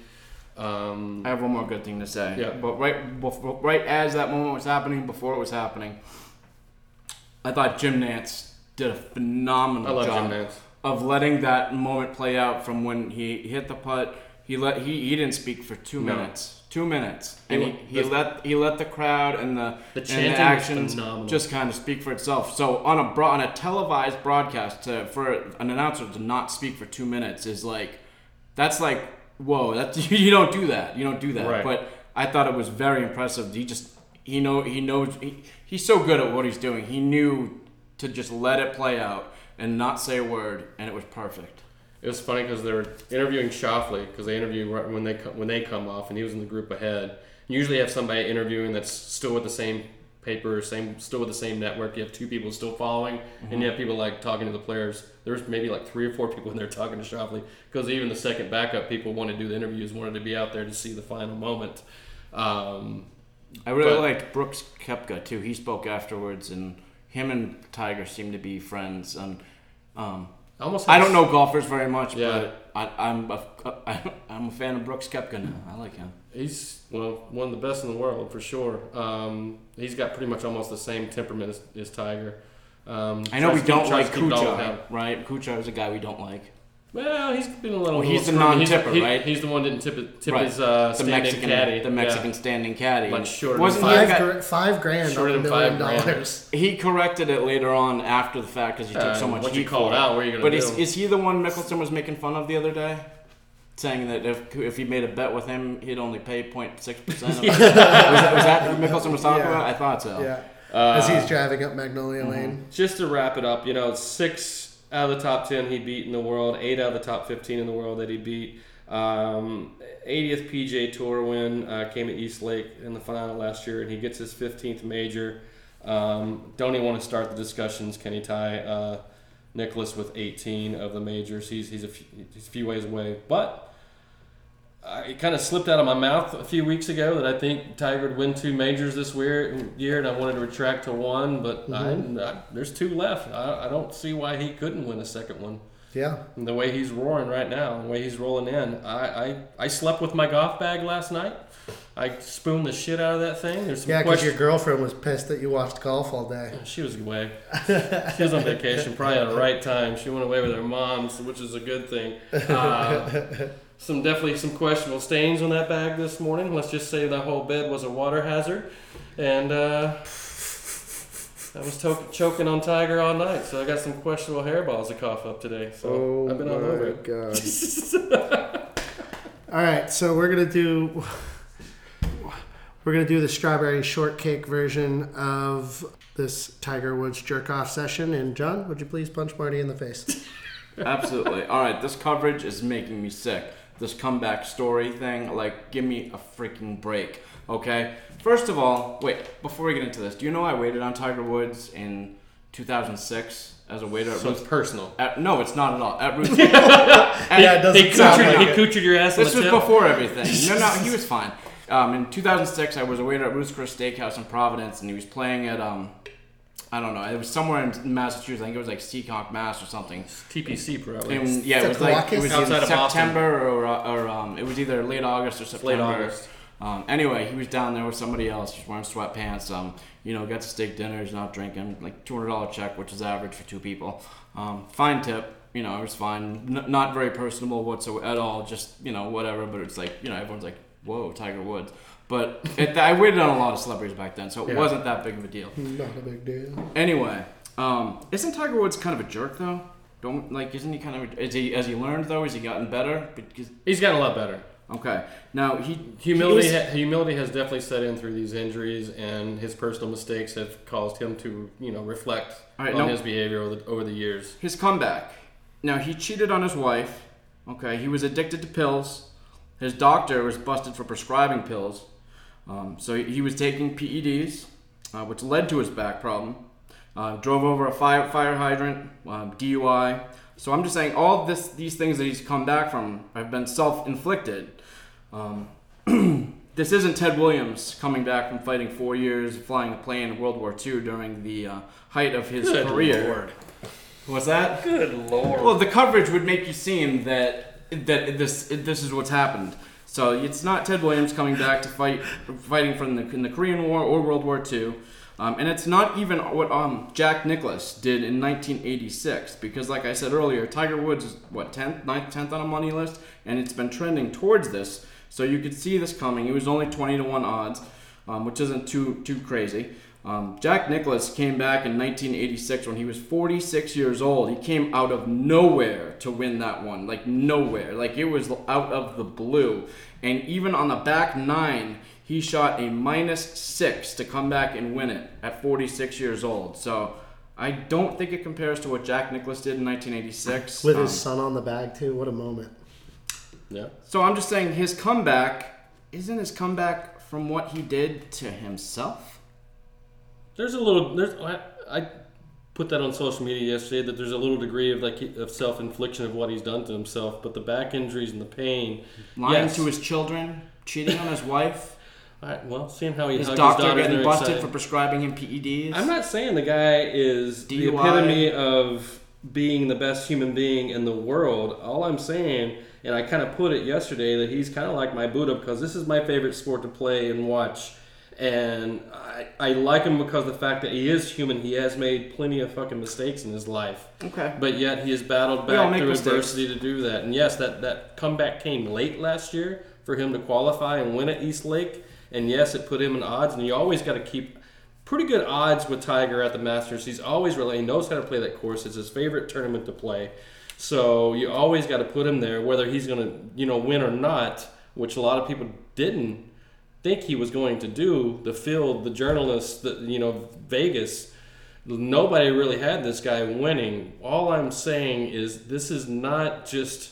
Um, I have one more good thing to say. Yeah. But right, before, right as that moment was happening, before it was happening, I thought Jim Nantz did a phenomenal job of letting that moment play out from when he hit the putt. He let he, he didn't speak for two No. minutes. Two minutes, and he, He- let he let the crowd and the The and the actions just kind of speak for itself. So on a bro- on a televised broadcast, to, for an announcer to not speak for two minutes is like that's like whoa. That you don't do that. You don't do that. Right. But I thought it was very impressive. He just he know he knows he, he's so good at what he's doing. He knew to just let it play out and not say a word, and it was perfect. It was funny because they were interviewing Schauffele because they interview when they co- when they come off, and he was in the group ahead. You usually have somebody interviewing that's still with the same paper, same still with the same network. You have two people still following, and you have people like talking to the players. There's maybe like three or four people in there talking to Schauffele because even the second backup people wanted to do the interviews, wanted to be out there to see the final moment. Um, I really But- liked Brooks Koepka too. He spoke afterwards, and him and Tiger seem to be friends. And um, I almost I don't know golfers very much, Yeah. but I, I'm a, I'm a fan of Brooks Koepka now. I like him. He's well one of the best in the world for sure. Um, he's got pretty much almost the same temperament as, as Tiger. Um, I know we don't like tries to keep it all Kuchar, right? Kuchar is a guy we don't like. Well, he's been a little. Well, he's the little screwy. non-tipper, He's- he- right? He's the one that didn't tip, it, tip Right. his uh, The Mexican, caddy. the Yeah. Mexican standing caddy. Much shorter than Wasn't he five the Five, gr- five grand Shorter on a than million five grand. dollars. He corrected it later on after the fact because he took Uh, so much once heat you call for it out, what are you gonna But do? is, is he the one Mickelson was making fun of the other day? Saying that if if he made a bet with him, he'd only pay 0.6 percent. Was, that, was that who Mickelson was talking Yeah. about? I thought so. Yeah. Uh, As he's driving up Magnolia Lane. just to wrap it up, you know, six out of the top ten he beat in the world, eight out of the top fifteen in the world that he beat. Um, 80th PGA Tour win uh, came at East Lake in the final last year, and he gets his 15th major. Um, don't even want to start the discussions. Can he tie uh, Nicklaus with 18 of the majors? He's he's he's a few ways away, but. It kind of slipped out of my mouth a few weeks ago that I think Tiger would win two majors this year, year and I wanted to retract to one, but I, I, there's two left. I, I don't see why he couldn't win a second one. Yeah. And the way he's roaring right now, the way he's rolling in, I, I, I slept with my golf bag last night. I spooned the shit out of that thing. There's some Yeah, because your girlfriend was pissed that you watched golf all day. She was away. she was on vacation, probably at the right time. She went away with her mom, which is a good thing. Uh, some definitely some questionable stains on that bag this morning. Let's just say the whole bed was a water hazard, and uh, I was to- choking on Tiger all night. So I got some questionable hairballs to cough up today. So I've been all over it. god. all right, so we're gonna do we're gonna do the strawberry shortcake version of this Tiger Woods jerk off session. And John, would you please punch Marty in the face? Absolutely. All right, this coverage is making me sick. This comeback story thing, like, give me a freaking break. Okay. First of all, wait. Before we get into this, do you know I waited on Tiger Woods in 2006 as a waiter at So Ruth? it's personal. At, no, it's not at all. At Ruth. yeah, it doesn't He sound coochered, like it. coochered your ass This was tip. before everything. No, no, he was fine. Um, in 2006, I was a waiter at Ruth's Chris Steakhouse in Providence, and he was playing at um, I don't know, it was somewhere in Massachusetts. I think it was like Seekonk, Mass, or something. TPC probably. And yeah, it was like it was in Outside of September or, or um, it was either late August or September. Late August. Um, anyway, he was down there with somebody else. He's wearing sweatpants. Um, you know, got to steak dinner. He's not drinking. Like two hundred dollar check, which is average for two people. Um, fine tip. You know, it was fine. N- not very personable whatsoever at all. Just you know, whatever. But it's like you know, everyone's like, whoa, Tiger Woods. But it, I waited on a lot of celebrities back then, so it Yeah. wasn't that big of a deal. Not a big deal. Anyway, um, isn't Tiger Woods kind of a jerk though? Don't like, isn't he kind of? A, is he has he learned though? Has he gotten better? Because He's gotten a lot better. okay, now he Humility, he's- ha- humility has definitely set in through these injuries, and his personal mistakes have caused him to, you know, reflect All right, on no- his behavior over the, over the years. his comeback. Now he cheated on his wife. Okay, he was addicted to pills. His doctor was busted for prescribing pills. Um, so he, was taking PEDs, uh, which led to his back problem. Uh, drove over a fire fire hydrant, um, DUI. So I'm just saying all this these things that he's come back from have been self-inflicted. Um, this isn't Ted Williams coming back from fighting four years, flying a plane in World War II during the uh, height of his Good career. lord. What's that? Good lord. Well, the coverage would make you seem that that this this is what's happened. So it's not Ted Williams coming back to fight fighting from the in the Korean War or World War II. Um, and it's not even what um, Jack Nicklaus did in 1986, because, like I said earlier, Tiger Woods is what 10th, 9th, 10th on a money list, and it's been trending towards this So you could see this coming. He was only 20 to 1 odds, um, which isn't too too crazy. Um, Jack Nicklaus came back in 1986 when he was 46 years old. He came out of nowhere to win that one, like nowhere. Like it was out of the blue. And even on the back nine, he shot a minus six to come back and win it at 46 years old. So I don't think it compares to what Jack Nicklaus did in 1986. With Um, his son on the bag too. What a moment. Yeah. so I'm just saying his comeback isn't his comeback from what he did to himself. There's a little. There's. I, I put that on social media yesterday that there's a little degree of like of self infliction of what he's done to himself, but the back injuries and the pain. Lying yes. to his children, cheating on his wife, All right, well, seeing how he his hugged doctor his getting busted excited. for prescribing him PEDs. I'm not saying the guy is the epitome of being the best human being in the world. All I'm saying, and I kind of put it yesterday, that he's kind of like my Buddha because this is my favorite sport to play and watch. And I, I like him because of the fact that he is human. He has made plenty of fucking mistakes in his life. Okay. But yet he has battled back through mistakes. adversity to do that. And yes, that, that comeback came late last year for him to qualify and win at East Lake. And yes, it put him in odds. And you always got to keep pretty good odds with Tiger at the Masters. He's always really he knows how to play that course. It's his favorite tournament to play. So you always got to put him there, whether he's going to you know win or not, which a lot of people didn't think he was going to do. The field, the journalists, the you know Vegas, nobody really had this guy winning. All I'm saying is this is not just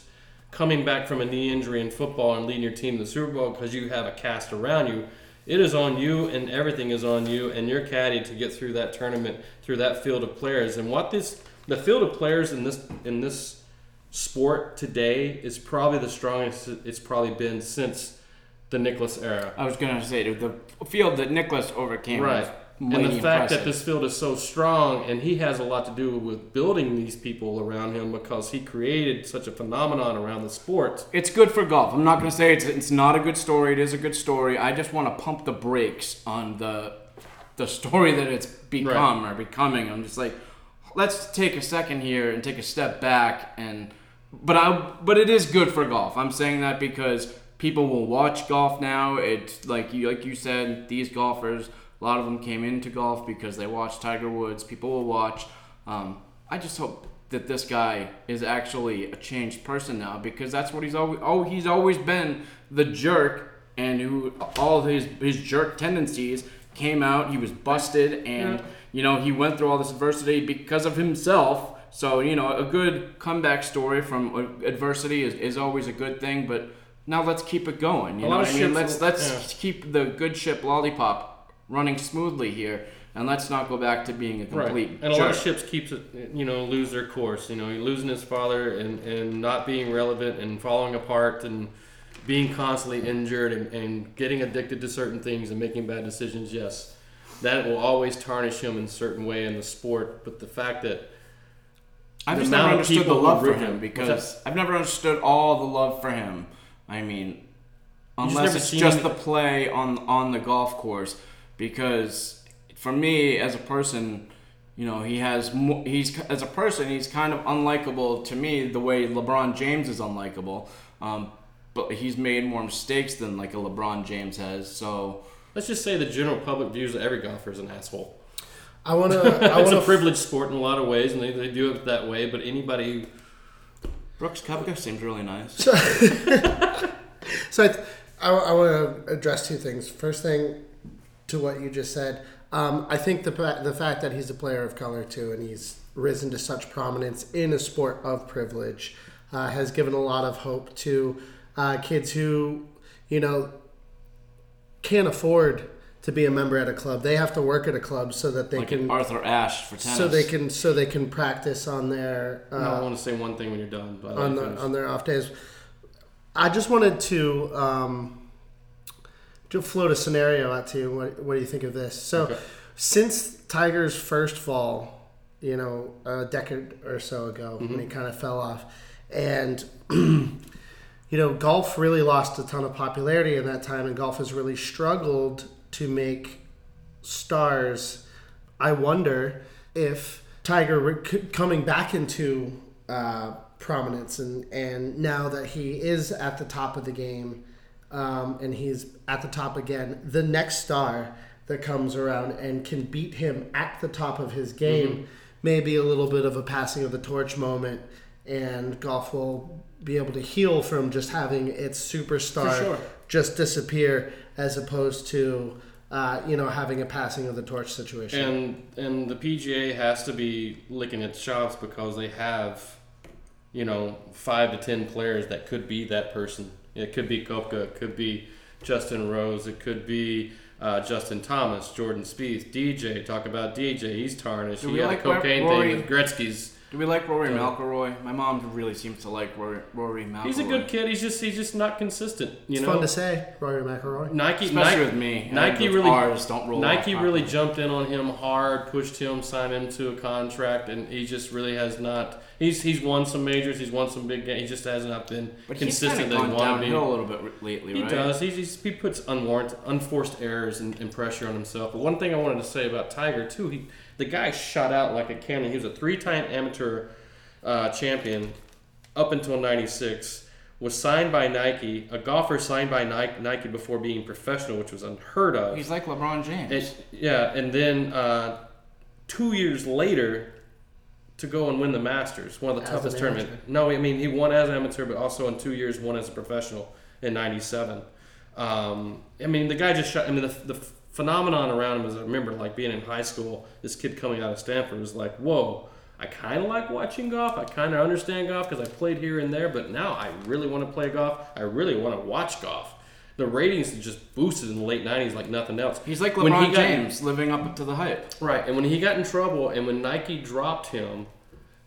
coming back from a knee injury in football and leading your team to the Super Bowl because you have a cast around you. It is on you, and everything is on you and your caddy to get through that tournament, through that field of players. And what this, the field of players in this in this sport today is probably the strongest it's probably been since the Nicklaus era. I was gonna say the field that Nicklaus overcame. Right. And the fact that this field is so strong, and he has a lot to do with building these people around him because he created such a phenomenon around the sport. It's good for golf. I'm not going to say it's it's not a good story. It is a good story. I just want to pump the brakes on the the story that it's become or becoming. I'm just like, let's take a second here and take a step back and but I but it is good for golf. I'm saying that because people will watch golf now. It's like you like you said, these golfers, a lot of them came into golf because they watched Tiger Woods. People will watch. Um, I just hope that this guy is actually a changed person now because that's what he's always oh he's always been the jerk and who all of his his jerk tendencies came out he was busted and you know he went through all this adversity because of himself so you know a good comeback story from adversity is, is always a good thing but now let's keep it going you A know lot what of I mean let's let's yeah. keep the good ship lollipop running smoothly here and let's not go back to being a complete And a lot of ships keeps it, you know, lose their course. You know, losing his father and, and not being relevant and falling apart and being constantly injured and, and getting addicted to certain things and making bad decisions. Yes, that will always tarnish him in a certain way in the sport. But the fact that I've just never understood the love for him him. because I've never understood all the love for him. I mean, unless it's just him- the play on on the golf course. Because for me, as a person, you know, he has mo- he's as a person, he's kind of unlikable to me the way LeBron James is unlikable. Um, but he's made more mistakes than like a LeBron James has. So let's just say the general public views that every golfer is an asshole. I want to. I it's want a to. privileged sport in a lot of ways, and they, they do it that way. But anybody Brooks Koepka seems really nice. So I, th- I, I want to address two things. First thing, to what you just said, um, I think the the fact that he's a player of color too, and he's risen to such prominence in a sport of privilege, uh, has given a lot of hope to uh, kids who, you know, can't afford to be a member at a club. They have to work at a club so that they like can. Arthur Ashe for tennis. So they can so they can practice on their uh, I want to say one thing when you're done. But on the, on their off days. I just wanted to um, to float a scenario out to you. What, what do you think of this? So, Okay. since Tiger's first fall, you know, a decade or so ago, Mm-hmm. when he kind of fell off, and you know, golf really lost a ton of popularity in that time, and golf has really struggled to make stars. I wonder if Tiger coming back into uh, prominence and and now that he is at the top of the game, um, and he's at the top again, the next star that comes around and can beat him at the top of his game Mm-hmm. may be a little bit of a passing of the torch moment, and golf will be able to heal from just having its superstar sure. just disappear as opposed to. Uh, you know, having a passing of the torch situation. And and the PGA has to be licking its chops because they have, you know, five to ten players that could be that person. It could be Koepka, it could be Justin Rose, it could be uh, Justin Thomas, Jordan Spieth, DJ. Talk about DJ, he's tarnished. Do he we had like a cocaine Rory- thing with Gretzky's. Do we like Rory McIlroy? My mom really seems to like Rory, Rory McIlroy. He's a good kid. He's just he's just not consistent. You it's know, fun to say, Rory McIlroy. Nike, Especially Nike, with me. Nike Those really, R's don't roll Nike really jumped in on him hard, pushed him, signed him to a contract, and he just really has not. He's he's won some majors, he's won some big games. He just has not been But he's consistent. kind of that he gone wanted downhill a little bit r- lately, He right? does. He's, he's, he puts unwarranted, unforced errors and, and pressure on himself. But one thing I wanted to say about Tiger too, he the guy shot out like a cannon. He was a three-time amateur uh, champion up until '96. Was signed by Nike, a golfer signed by Nike, Nike before being professional, which was unheard of. He's like LeBron James. It, yeah, and then uh, two years later, to go and win the Masters, one of the As toughest an tournaments. No, I mean he won as an amateur, but also in two years won as a professional in '97. Um, I mean the guy just shot. I mean the, the phenomenon around him is I remember like being in high school. This kid coming out of Stanford was like, whoa. I kind of like watching golf. I kind of understand golf because I played here and there, but now I really want to play golf. I really want to watch golf. The ratings just boosted in the late '90s like nothing else. He's like When LeBron he got- James, living up to the hype. Right, and when he got in trouble, and when Nike dropped him,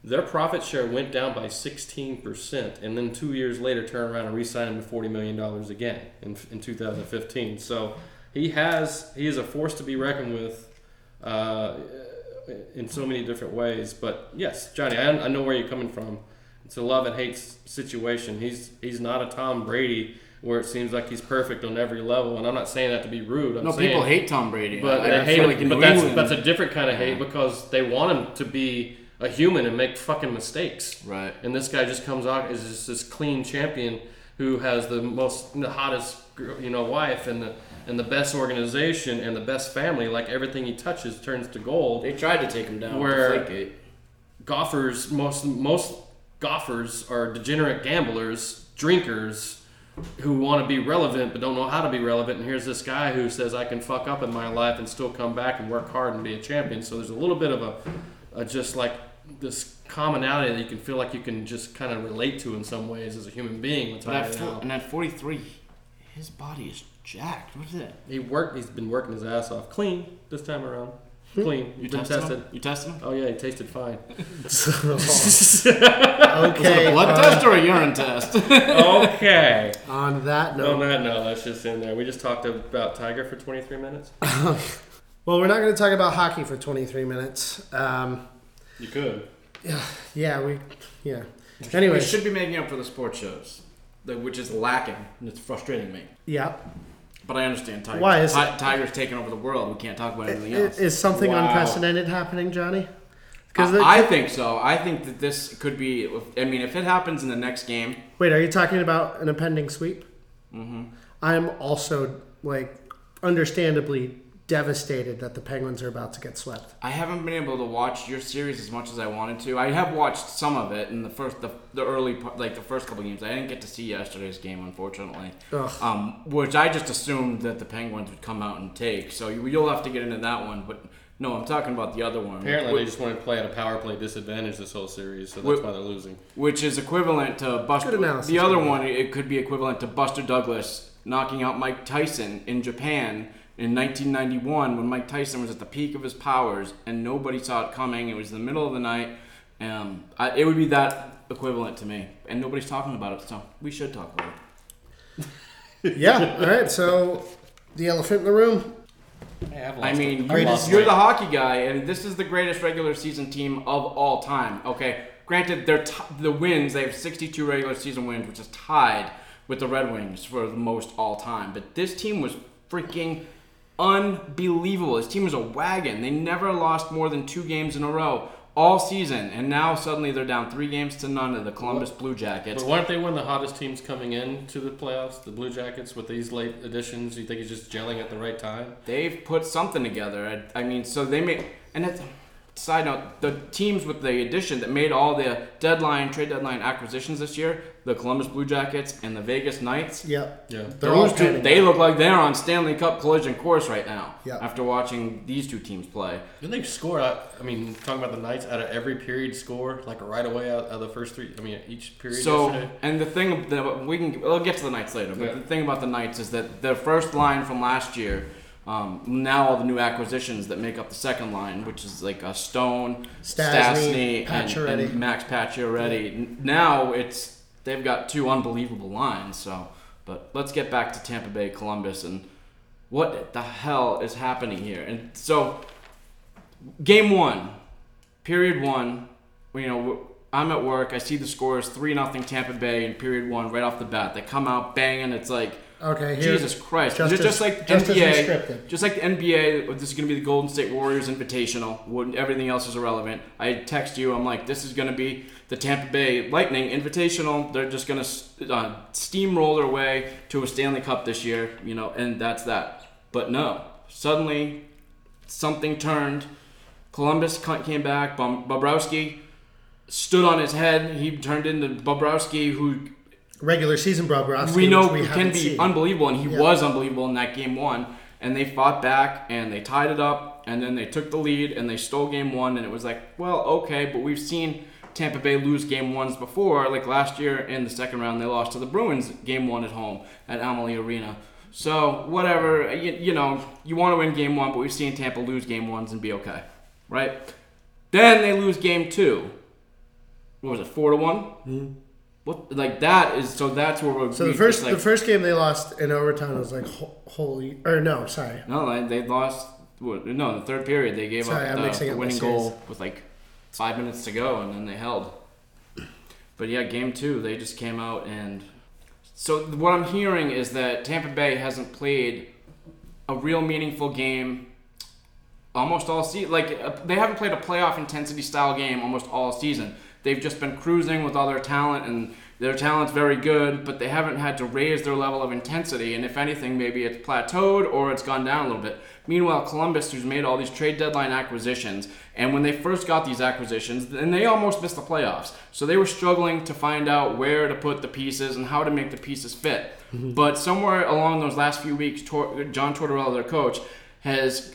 their profit share went down by 16%, and then two years later turned around and re-signed him to $40 million again in, in 2015. So he has he is a force to be reckoned with uh, in so many different ways. But yes, Johnny, I, I know where you're coming from. It's a love and hate situation. He's he's not a Tom Brady where it seems like he's perfect on every level, and I'm not saying that to be rude. I'm No, saying, people hate Tom Brady. but I- they I hate feel him. like but that's that's a different kind of hate because they want him to be a human and make fucking mistakes. Right. And this guy just comes out as just this clean champion who has the most, the hottest, you know, wife and the and the best organization and the best family. Like everything he touches turns to gold. They tried to take him down Where- Golfers, most most golfers are degenerate gamblers, drinkers who want to be relevant but don't know how to be relevant. And here's this guy who says, I can fuck up in my life and still come back and work hard and be a champion. So there's a little bit of a, a just like this commonality that you can feel like you can just kind of relate to in some ways as a human being. At, and at 43, his body is jacked. What is it? He worked. He's been working his ass off. Clean this time around. Clean. You been tested tested. him? You tested him? Oh yeah, he tasted fine. Okay. Blood uh, test or a urine test? okay. On that note. On note, that note, that's just in there. We just talked about Tiger for 23 minutes. well, we're not going to talk about hockey for 23 minutes. Um, You could. yeah, Yeah. we, yeah. Anyway, we Anyway, should be making up for the sports shows, which is lacking, and it's frustrating me. yeah. But I understand Tiger. Why is Ti- Tiger's taking over the world. We can't talk about anything else. Is something Wow. unprecedented happening, Johnny? Because I, I think so. I think that this could be. I mean, if it happens in the next game, wait, are you talking about an impending sweep? Mm-hmm. I'm also like, understandably devastated that the Penguins are about to get swept. I haven't been able to watch your series as much as I wanted to. I have watched some of it in the first, the, the early, part, like the first couple games. I didn't get to see yesterday's game, unfortunately. Ugh. Um, which I just assumed that the Penguins would come out and take. So you, you'll have to get into that one. But no, I'm talking about the other one. Apparently, Wh- they just want to play at a power play disadvantage this whole series, so that's Wh- why they're losing. which is equivalent to Buster. Good analysis. The other one, it could be equivalent to Buster Douglas knocking out Mike Tyson in Japan in 1991 when Mike Tyson was at the peak of his powers and nobody saw it coming. It was the middle of the night. Um, I, it would be that equivalent to me, and nobody's talking about it, so we should talk about it. yeah. All right. So, the elephant in the room. I mean, I've you're, you're the hockey guy, and this is the greatest regular season team of all time. Okay, granted, they're t- the wins. They have 62 regular season wins, which is tied with the Red Wings for the most all time. But this team was freaking unbelievable. His team was a wagon. They never lost more than two games in a row. all season, and now suddenly they're down three games to none to the Columbus Blue Jackets. But weren't they one of the hottest teams coming in to the playoffs, the Blue Jackets, with these late additions? You think he's just gelling at the right time? They've put something together. I, I mean, so they made and it's. Side note: the teams with the addition that made all the deadline, trade deadline acquisitions this year, the Columbus Blue Jackets and the Vegas Knights. Yep. Yeah. They're Those two, they look like they're on Stanley Cup collision course right now. Yeah. After watching these two teams play, Didn't they score out? I mean, talking about the Knights, out of every period, score like right away out of the first three. I mean, each period. so yesterday. and the thing that we can we'll get to the Knights later, but Yeah. the thing about the Knights is that their first line from last year. Um, now all the new acquisitions that make up the second line, which is like a Stone, Stastny, Stastny, and, and Max Pacioretty. N Now it's they've got two unbelievable lines. So, but let's get back to Tampa Bay, Columbus, and what the hell is happening here? And so, game one, period one, you know, I'm at work. I see the scores three nothing Tampa Bay in period one right off the bat. They come out banging. It's like Okay, here- Jesus Christ! just Just, like just NBA, just like the NBA. This is going to be the Golden State Warriors Invitational. When everything else is irrelevant. I text you. I'm like, this is going to be the Tampa Bay Lightning Invitational. They're just going to uh, steamroll their way to a Stanley Cup this year. You know, and that's that. But no, suddenly something turned. Columbus ca- came back. Bob- Bobrovsky stood on his head. He turned into Bobrovsky, who regular season Bobrovsky. we know we can be seen. unbelievable, and he Yeah. was unbelievable in that game one. And they fought back, and they tied it up, and then they took the lead, and they stole game one, and it was like, well, okay, but we've seen Tampa Bay lose game ones before, like last year in the second round, they lost to the Bruins game one at home at Amalie Arena. So whatever, you, you know, you want to win game one, but we've seen Tampa lose game ones and be okay, right? Then they lose game two. What was it, four to one? Mm-hmm. What like that is so that's where we're. So the first like, the first game they lost in overtime was like holy or no sorry No, they, they lost. No, in the third period they gave Sorry, I'm up mixing the, up winning goal with like five minutes to go, and then they held. But yeah, game two they just came out and. So what I'm hearing is that Tampa Bay hasn't played a real meaningful game almost all season. Like uh, they haven't played a playoff intensity style game almost all season. They've just been cruising with all their talent, and their talent's very good, but they haven't had to raise their level of intensity. And if anything, maybe it's plateaued or it's gone down a little bit. Meanwhile, Columbus, who's made all these trade deadline acquisitions, and when they first got these acquisitions, then they almost missed the playoffs. So they were struggling to find out where to put the pieces and how to make the pieces fit. Mm-hmm. But somewhere along those last few weeks, Tor- John Tortorella, their coach, has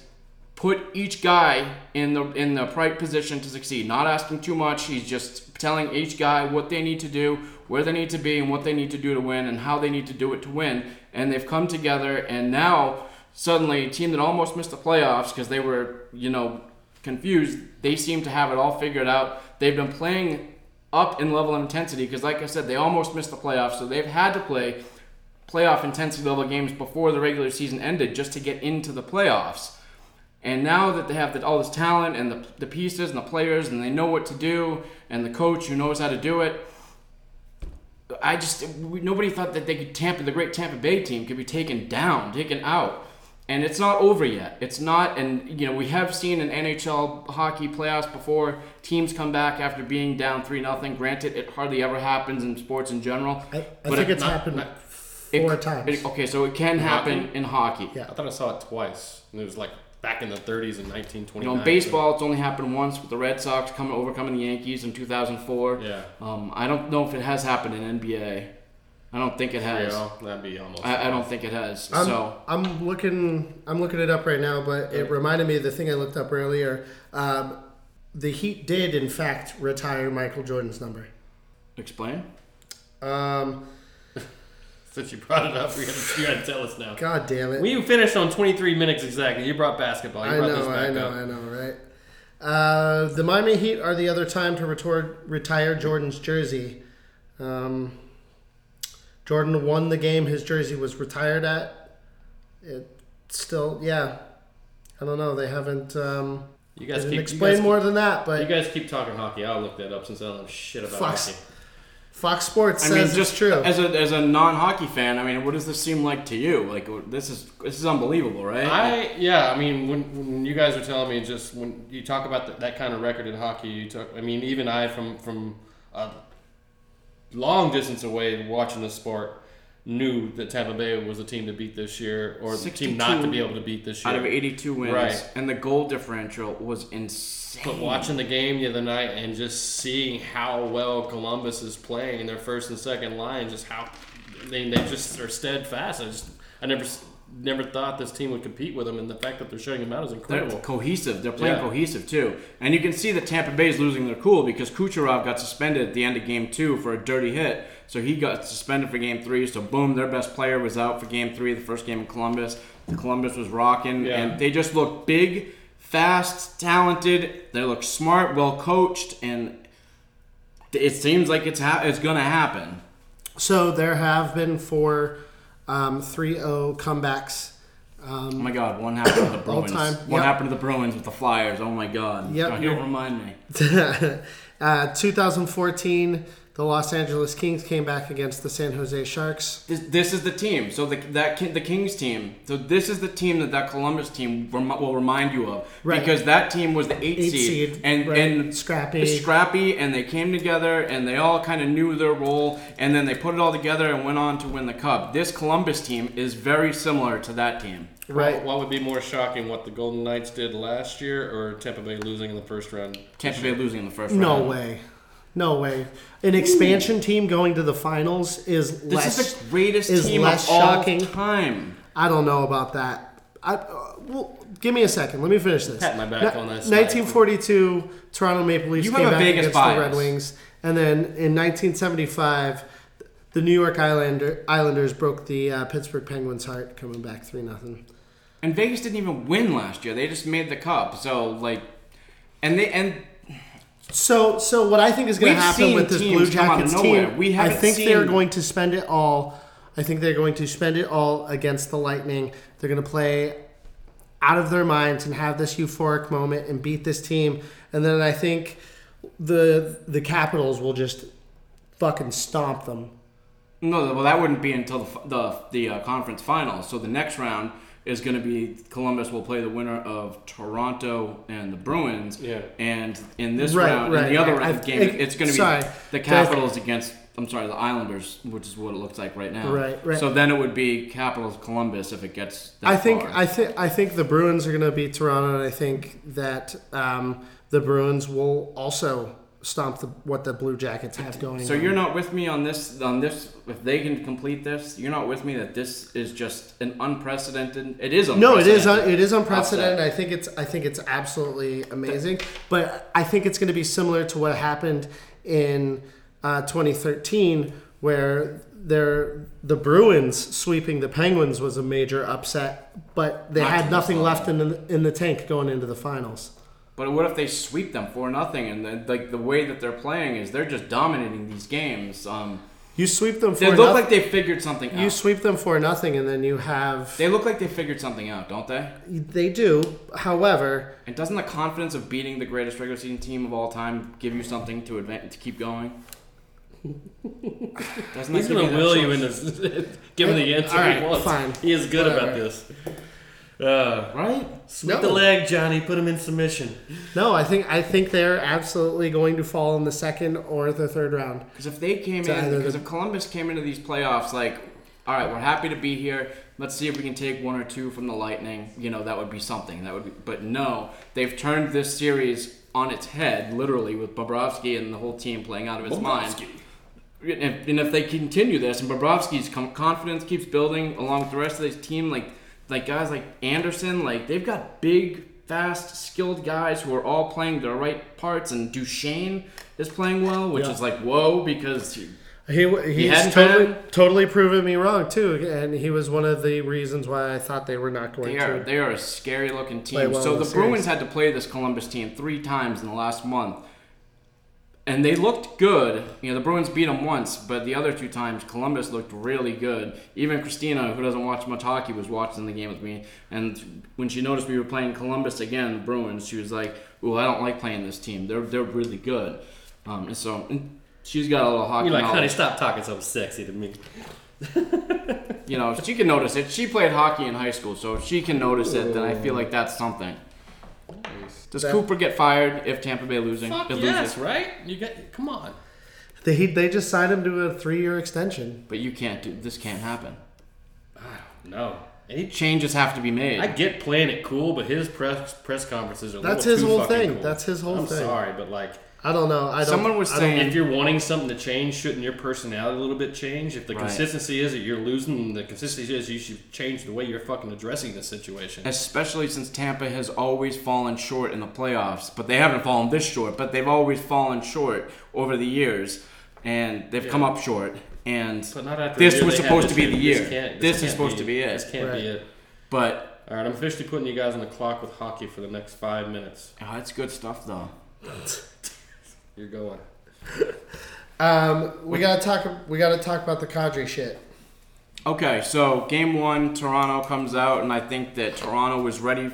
put each guy in the in the right position to succeed. Not asking too much. He's just telling each guy what they need to do, where they need to be, and what they need to do to win, and how they need to do it to win. And they've come together, and now suddenly, a team that almost missed the playoffs because they were, you know, confused. They seem to have it all figured out. They've been playing up in level of intensity because, like I said, they almost missed the playoffs, so they've had to play playoff intensity level games before the regular season ended just to get into the playoffs. And now that they have the, all this talent and the, the pieces and the players and they know what to do and the coach who knows how to do it, I just we, nobody thought that they could Tampa the great Tampa Bay team could be taken down, taken out, and it's not over yet. It's not, and you know we have seen in NHL hockey playoffs before teams come back after being down three nothing. Granted, it hardly ever happens in sports in general. I, I but think it- it's not- happened not- it- four times it- okay, so it can happen hockey? in hockey. Yeah. I thought I saw it twice. And it was like back in the 30s in 1929. You know, in baseball, it's only happened once with the Red Sox coming overcoming the Yankees in 2004. Yeah. Um, I don't know if it has happened in NBA. I don't think it has. Yeah, that'd be almost. I, I don't think it has. I'm, so I'm looking I'm looking it up right now, but it reminded me of the thing I looked up earlier. Um, the Heat did in fact retire Michael Jordan's number. explain. Um, Since you brought it up, you gotta, you gotta tell us now. God damn it! We finished on 23 minutes exactly. You brought basketball. You I brought know, this back I know, up. I know, right? Uh, the Miami Heat are the other time to retor- retire Jordan's jersey. Um, Jordan won the game his jersey was retired at. It still, yeah. I don't know. They haven't. Um, You guys keep explain you guys more than that, but you guys keep talking hockey. I'll look that up since I don't know shit about Fuck. hockey. Fox Sports I says mean, just it's true. as a as a non hockey fan, I mean, what does this seem like to you? Like this is this is unbelievable, right? I yeah, I mean when, when you guys are telling me just when you talk about th that kind of record in hockey, you talk. I mean even I from from a long distance away watching the sport knew that Tampa Bay was a team to beat this year or the team not to be able to beat this year. out of 82 wins, Right. and the goal differential was insane. But watching the game the other night and just seeing how well Columbus is playing in their first and second line, just how they, they just are steadfast. I just I never never thought this team would compete with them, and the fact that they're shutting them out is They're incredible. cohesive. They're playing Yeah. cohesive too, and you can see that Tampa Bay is losing their cool because Kucherov got suspended at the end of Game Two for a dirty hit. So he got suspended for Game Three. So boom, their best player was out for Game Three, the first game in Columbus. The Columbus was rocking, Yeah. and they just looked big, fast, talented. They look smart, well coached, and it seems like it's ha- it's gonna happen. so there have been four um, 3-0 comebacks. Oh my God! One happened to the Bruins. time. Yep. happened to the Bruins with the Flyers? Oh my God! Yep. Don't remind me. uh, 2014, the Los Angeles Kings came back against the San Jose Sharks. This, this is the team. So the that the Kings team. So this is the team that that Columbus team rem- will remind you of, Right. because that team was the eight, Eight seed, seed, and right. and Scrappy. scrappy, and they came together and they all kind of knew their role, and then they put it all together and went on to win the cup. This Columbus team is very similar to that team. Right. What, what would be more shocking, what the Golden Knights did last year, or Tampa Bay losing in the first round? Tampa Bay losing in the first No round. No way. No way. An expansion team going to the finals is This less. is the greatest is team less of all shocking. time. I don't know about that. I, uh, well, give me a second. Let me finish this. Pat my back on this. 1942, Toronto Maple Leafs You came a back Vegas against the. Red Wings, and then in 1975, the New York Islander, Islanders broke the uh, Pittsburgh Penguins' heart, coming back three nothing. And Vegas didn't even win last year. They just made the cup. So like, and they and So, so what I think is going to happen with this Blue come out of Jackets team, We I think they're going to spend it all. I think they're going to spend it all against the Lightning. They're going to play out of their minds and have this euphoric moment and beat this team. And then I think the the Capitals will just fucking stomp them. No, well, that wouldn't be until the the, the uh, conference finals. So the next round is going to be Columbus will play the winner of Toronto and the Bruins. Yeah. And in this Right, round, right, in the other right. round I- game, I- it's going to be sorry. the Capitals against. I'm sorry, the Islanders, which is what it looks like right now. Right, right. So then it would be Capitals Columbus if it gets. That I think far. I think I think the Bruins are going to beat Toronto, and I think that um, the Bruins will also stomp the, what the Blue Jackets have going. So on. you're not with me on this on this if they can complete this, you're not with me that this is just an unprecedented it is unprecedented. No, it is un, it is unprecedented. I think it's. I think it's absolutely amazing. But I think it's going to be similar to what happened in uh, 2013, where there the Bruins sweeping the Penguins was a major upset, but they Not had nothing left in the in the tank going into the finals. But what if they sweep them for nothing and then like the way that they're playing is they're just dominating these games. Um You sweep them for they look noth- like they figured something out. you sweep them for nothing, and then you have They look like they figured something out, don't they? they do. However, And doesn't the confidence of beating the greatest regular season team of all time give you something to advance to keep going? Doesn't He's give gonna that will you choice? into giving the answer All right, he wants. fine. He is good about Whatever. this. Uh, right? sweep No. the leg, Johnny. Put him in submission. no, I think I think they're absolutely going to fall in the second or the third round. Because if they came To in, because the- if Columbus came into these playoffs like, all right, we're happy to be here. Let's see if we can take one or two from the Lightning. You know, that would be something. That would be. But no, they've turned this series on its head, literally, with Bobrovsky and the whole team playing out of its mind. And and if they continue this, and Bobrovsky's confidence keeps building along with the rest of this team, like like guys like Anderson, like they've got big, fast, skilled guys who are all playing their right parts, and Duchene is playing well, which Yeah. is like whoa because he- He he's hadn't totally totally proven me wrong too, and he was one of the reasons why I thought they were not going they are to. they are a scary looking team. well so the the Bruins had to play this Columbus team three times in the last month. And they looked good. You know, the Bruins beat them once, but the other two times, Columbus looked really good. Even Christina, who doesn't watch much hockey, was watching the game with me. And when she noticed we were playing Columbus again, the Bruins, she was like, "Ooh, I don't like playing this team. They're they're really good." Um, and so, and she's got a little hockey You're like, honey, knowledge. stop talking so sexy to me. You know, she can notice it. She played hockey in high school, so if she can notice it, then I feel like that's something. Does That- Cooper get fired if Tampa Bay losing? Fuck it yes, loses? right? You get come on. They they just signed him to a three year extension. But you can't do this. Can't happen. No. And he, Changes have to be made. I get playing it cool, but his press press conferences are. A That's little his too whole fucking thing. Cool. That's his whole I'm thing. sorry, but like, I don't know. I don't. Someone was I don't- saying- if you're wanting something to change, shouldn't your personality a little bit change? If the Right. consistency is that you're losing, the consistency is you should change the way you're fucking addressing the situation. especially since Tampa has always fallen short in the playoffs. But they haven't fallen this short, but they've always fallen short over the years, and they've come up short. And But not after this year was supposed to be the year. This, can't, This is can't supposed to be it. This can't Right. be it. but All right, I'm officially putting you guys on the clock with hockey for the next five minutes. oh, that's good stuff though. You're going. Um, we gotta talk. We gotta talk about the Kadri shit. Okay, so game one, Toronto comes out, and I think that Toronto was ready.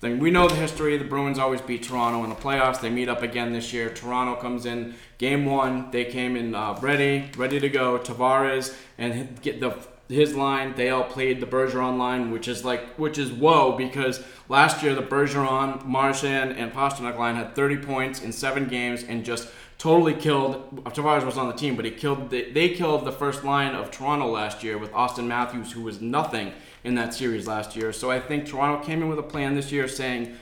Then we know the history. The Bruins always beat Toronto in the playoffs. They meet up again this year. Toronto comes in game one. They came in uh, ready, ready to go. Tavares and get the his line. They outplayed the Bergeron line, which is like which is whoa because last year the Bergeron, Marchand, and Pastrnak line had 30 points in seven games and just totally killed. Tavares was on the team, but he killed. They, they killed the first line of Toronto last year with Auston Matthews, who was nothing in that series last year. So I think Toronto came in with a plan this year, saying,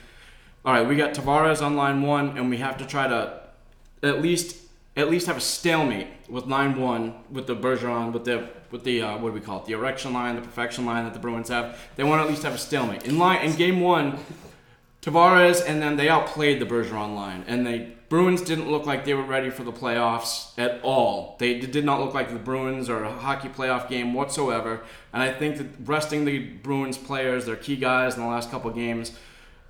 "All right, we got Tavares on line one, and we have to try to at least at least have a stalemate with line one with the Bergeron with the with the uh, what do we call it? The erection line the perfection line that the Bruins have. They want to at least have a stalemate. In line in game one Tavares and then they outplayed the Bergeron line. And the Bruins didn't look like they were ready for the playoffs at all. They did not look like the Bruins or a hockey playoff game whatsoever. And I think that resting the Bruins players their key guys in the last couple games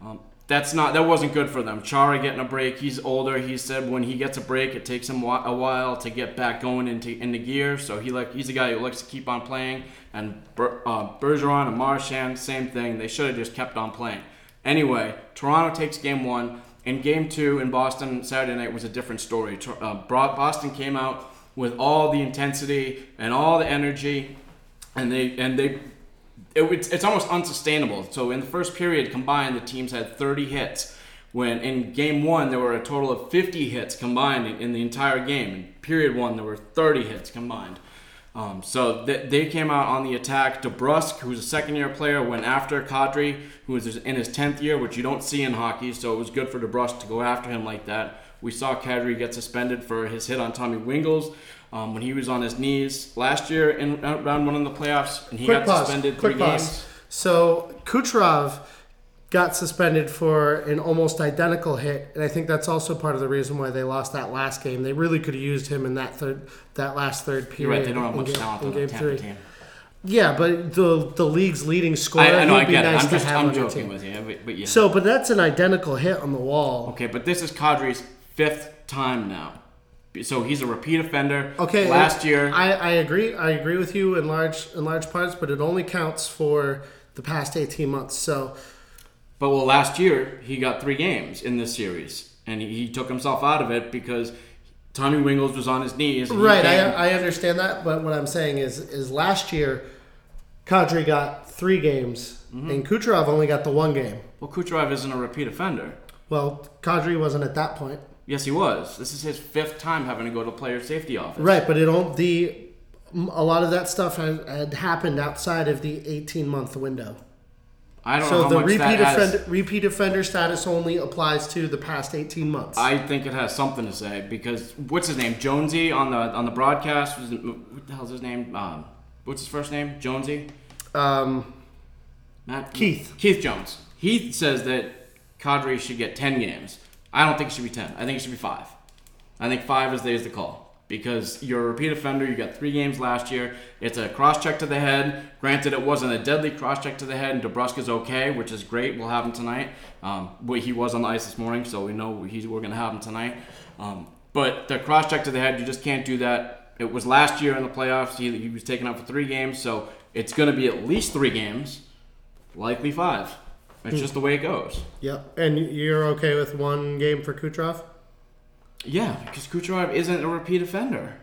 um, that's not that wasn't good for them. Chara getting a break. He's older. He said when he gets a break, it takes him a while to get back going into into gear. So he like he's a guy who likes to keep on playing. And uh, Bergeron and Marchand, same thing. They should have just kept on playing. Anyway, Toronto takes game one. And game two in Boston Saturday night was a different story. Uh, Boston came out with all the intensity and all the energy, and they and they it, it's, it's almost unsustainable. So in the first period combined, the teams had 30 hits. When in game one there were a total of 50 hits combined in, the entire game. In period one there were 30 hits combined. Um, so th- they came out on the attack. DeBrusk, who's a second-year player, went after Kadri, who was in his 10th year, which you don't see in hockey. So it was good for DeBrusk to go after him like that. We saw Kadri get suspended for his hit on Tommy Wingels um, when he was on his knees last year in round one in the playoffs, and he Quick got pause. suspended Quick three pause. games. So Kucherov got suspended for an almost identical hit, and I think that's also part of the reason why they lost that last game. They really could have used him in that third, that last third period. You're right. They don't have much game, talent in game three. team. Yeah, but the the league's leading scorer. I, I know. I be get nice it. I'm to just. have I'm joking team. with you. But, but yeah. So, but that's an identical hit on the wall. okay, but this is Kadri's fifth time now. So he's a repeat offender. Okay. Last year. I, I agree. I agree with you in large in large parts, but it only counts for the past eighteen months. So But well, last year he got three games in this series, and he, he took himself out of it because Tommy Wingels was on his knees. right, I, I understand that, but what I'm saying is is last year, Kadri got three games, Mm-hmm. and Kucherov only got the one game. well, Kucherov isn't a repeat offender. Well, Kadri wasn't at that point. Yes, he was. This is his fifth time having to go to player safety office. Right, but it don't the a lot of that stuff had, had happened outside of the 18 month window. I don't know So the much repeat that has. offender repeat offender status only applies to the past 18 months. I think it has something to say because what's his name? Jonesy on the on the broadcast. Was what the hell's his name? Um, what's his first name? Jonesy. um, Matt Keith. Keith Jones. He says that Kadri should get ten games. I don't think it should be ten. I think it should be five. I think five is the, is the call because you're a repeat offender. You got three games last year. It's a cross check to the head. Granted, it wasn't a deadly cross check to the head, and is okay, which is great. We'll have him tonight. Um, he was on the ice this morning, so we know he's, we're going to have him tonight. Um, but the cross check to the head, you just can't do that. It was last year in the playoffs. He, he was taken out for three games, so it's going to be at least three games, likely five. It's just the way it goes. Yep. And you're okay with one game for Kucherov? Yeah, because Kucherov isn't a repeat offender.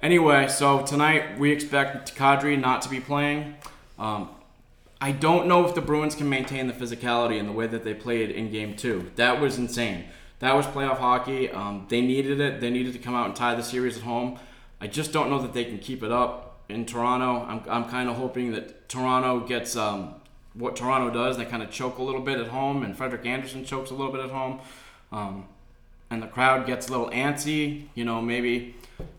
Anyway, so tonight we expect Kadri not to be playing. Um, I don't know if the Bruins can maintain the physicality in the way that they played in Game Two. That was insane. That was playoff hockey. Um, they needed it. They needed to come out and tie the series at home. I just don't know that they can keep it up in Toronto. I'm, I'm kind of hoping that Toronto gets um, what Toronto does. They kind of choke a little bit at home, and Frederik Andersen chokes a little bit at home. Um, and the crowd gets a little antsy, you know, maybe,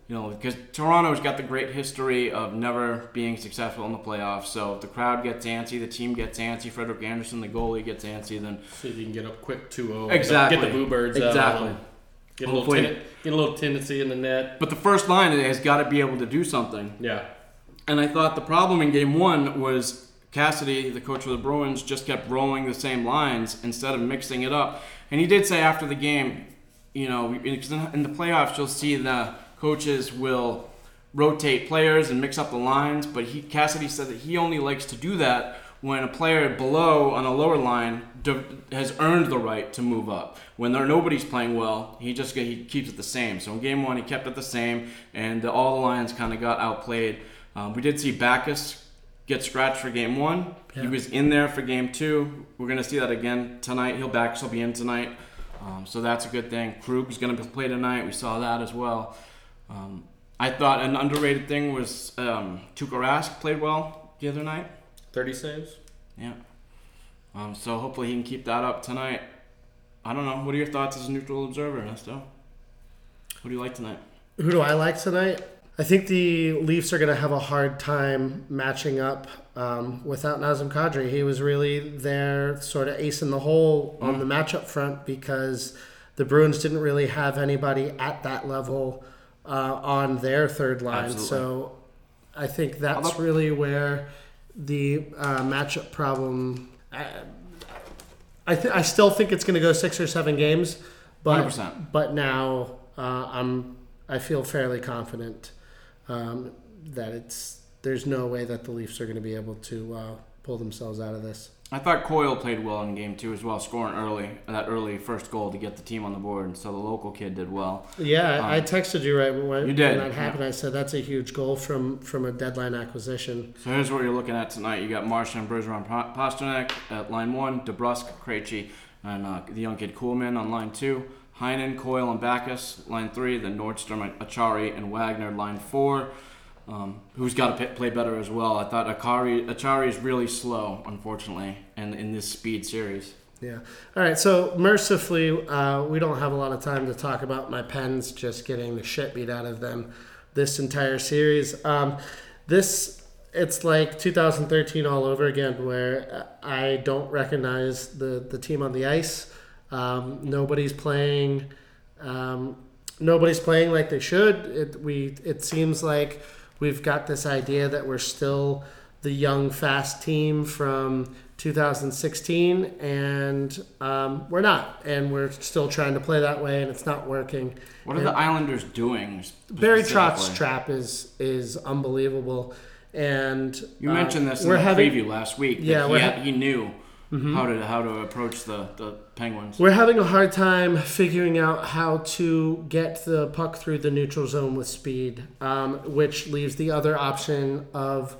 you know, because Toronto's got the great history of never being successful in the playoffs. So if the crowd gets antsy, the team gets antsy, Frederik Andersen, the goalie, gets antsy, then So you can get up quick 2-0. Exactly. Get the boo birds Exactly. out. Get a, little ten- get a little tendency in the net. but the first line has got to be able to do something. Yeah. And I thought the problem in game one was Cassidy, the coach of the Bruins, just kept rolling the same lines instead of mixing it up. And he did say after the game, you know, because in the playoffs, you'll see the coaches will rotate players and mix up the lines. But he, Cassidy said that he only likes to do that when a player below on a lower line has earned the right to move up. When there nobody's playing well, he just he keeps it the same. So in game one, he kept it the same, and all the lines kind of got outplayed. Um, we did see Backes get scratched for game one. He was in there for game two. We're gonna see that again tonight. He'll back. He'll be in tonight, um, so that's a good thing. Krug's gonna play tonight. We saw that as well. Um, I thought an underrated thing was um, Tuukka Rask played well the other night. 30 saves. Yeah. Um, so hopefully he can keep that up tonight. I don't know. What are your thoughts as a neutral observer, Nesto? Who do you like tonight? Who do I like tonight? I think the Leafs are going to have a hard time matching up um, without Nazem Kadri. He was really their sort of ace in the hole on the matchup front because the Bruins didn't really have anybody at that level uh, on their third line. Absolutely. So I think that's Although- really where the uh, matchup problem. I, I, th- I still think it's going to go six or seven games, but 100%. but now uh, I'm I feel fairly confident um, that it's there's no way that the Leafs are going to be able to uh, pull themselves out of this. I thought Coyle played well in game two as well, scoring early that early first goal to get the team on the board, so the local kid did well. Yeah, I I Um, texted you right when, you did, when that happened. I said that's a huge goal from from a deadline acquisition. So here's what you're looking at tonight. You got Marchand, Bergeron, Pa- Pastrnak at line one, DeBrusk, Krejci, and uh, the young kid Kuhlman on line two. Heinen, Coyle, and Backes, line three. Then Nordstrom, Acciari, and Wagner, line four. Um, who's got to p- play better as well? I thought Acciari, Acciari is really slow, unfortunately, and in this speed series. Yeah. All right. So mercifully, uh, we don't have a lot of time to talk about my pens just getting the shit beat out of them this entire series. Um, this it's like 2013 all over again, where I don't recognize the the team on the ice. Um, nobody's playing. Um, nobody's playing like they should. It we it seems like we've got this idea that we're still the young fast team from 2016 and um, we're not and we're still trying to play that way and it's not working What are the Islanders doing? Barry Trotz's trap is is unbelievable and You uh, mentioned this in the having preview last week. Yeah, he, had- he knew how to how to approach the, the Penguins. We're having a hard time figuring out how to get the puck through the neutral zone with speed, um, which leaves the other option of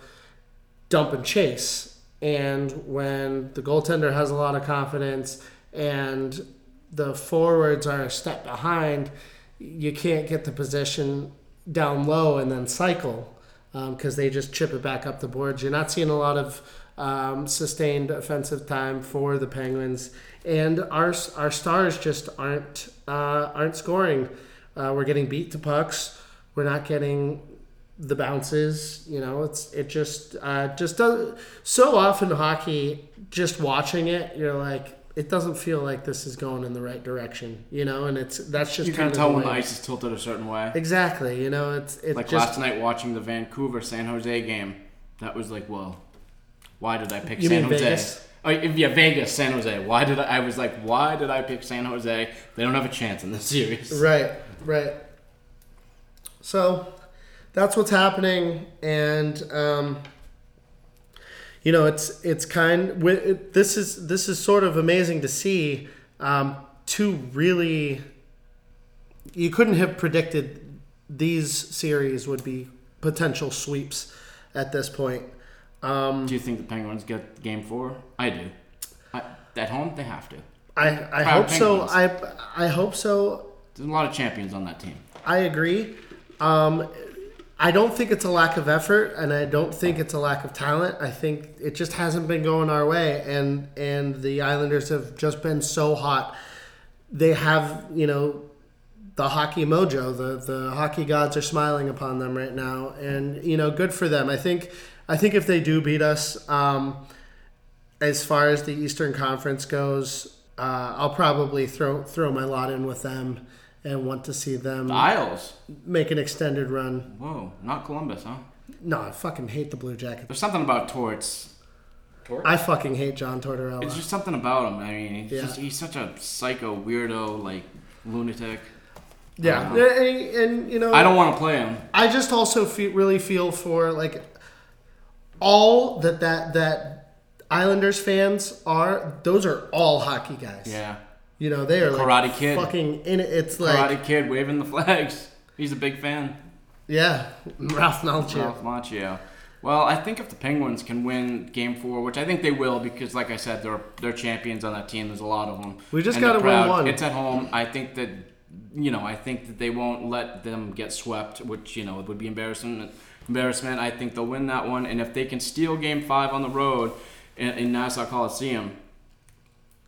dump and chase. And when the goaltender has a lot of confidence and the forwards are a step behind, you can't get the position down low and then cycle because they just chip it back up the boards. You're not seeing a lot of um, sustained offensive time for the Penguins, and our our stars just aren't uh, aren't scoring. Uh, we're getting beat to pucks. We're not getting the bounces. You know, it's it just uh, just does so often hockey. Just watching it, you're like. It doesn't feel like this is going in the right direction, you know, and it's that's just you kind can of tell the when the ice is tilted a certain way. Exactly, you know, it's it's Like just last night watching the Vancouver San Jose game, that was like, whoa, why did I pick You San Jose? Vegas? Oh, yeah, Vegas, San Jose. Why did I? I was like, why did I pick San Jose? They don't have a chance in this series. Right, right. So that's what's happening, and um, you know, it's it's kind. this is this is sort of amazing to see um, two really you couldn't have predicted these series would be potential sweeps at this point. Um, Do you think the Penguins get game four? I do. I, at home, they have to. I, I Proud hope so. I I hope so. There's a lot of champions on that team. I agree. Um, I don't think it's a lack of effort, and I don't think it's a lack of talent. I think it just hasn't been going our way, and and the Islanders have just been so hot. They have, you know, the hockey mojo. The the hockey gods are smiling upon them right now, and you know, good for them. I think I think if they do beat us, um, as far as the Eastern Conference goes, uh, I'll probably throw throw my lot in with them and want to see them The Isles. make an extended run. Whoa, not Columbus, huh? No, I fucking hate the Blue Jackets. There's something about Torts. I fucking hate John Tortorella. It's just something about him. I mean, he's, Yeah. just, he's such a psycho, weirdo, like lunatic. yeah, and, and, you know, I don't want to play him. I just also feel, really feel for like all that that that Islanders fans are. Those are all hockey guys. Yeah. You know, they are like Karate Kid. fucking in it. It's like Karate Kid waving the flags. He's a big fan. yeah, Ralph Malchuk. Ralph Macchio. Well, I think if the Penguins can win Game Four, which I think they will, because like I said, they're they're champions on that team. There's a lot of them. We just gotta win one. It's at home. I think that you know, I think that they won't let them get swept, which you know it would be embarrassment. Embarrassment. I think they'll win that one, and if they can steal Game Five on the road in, in Nassau Coliseum,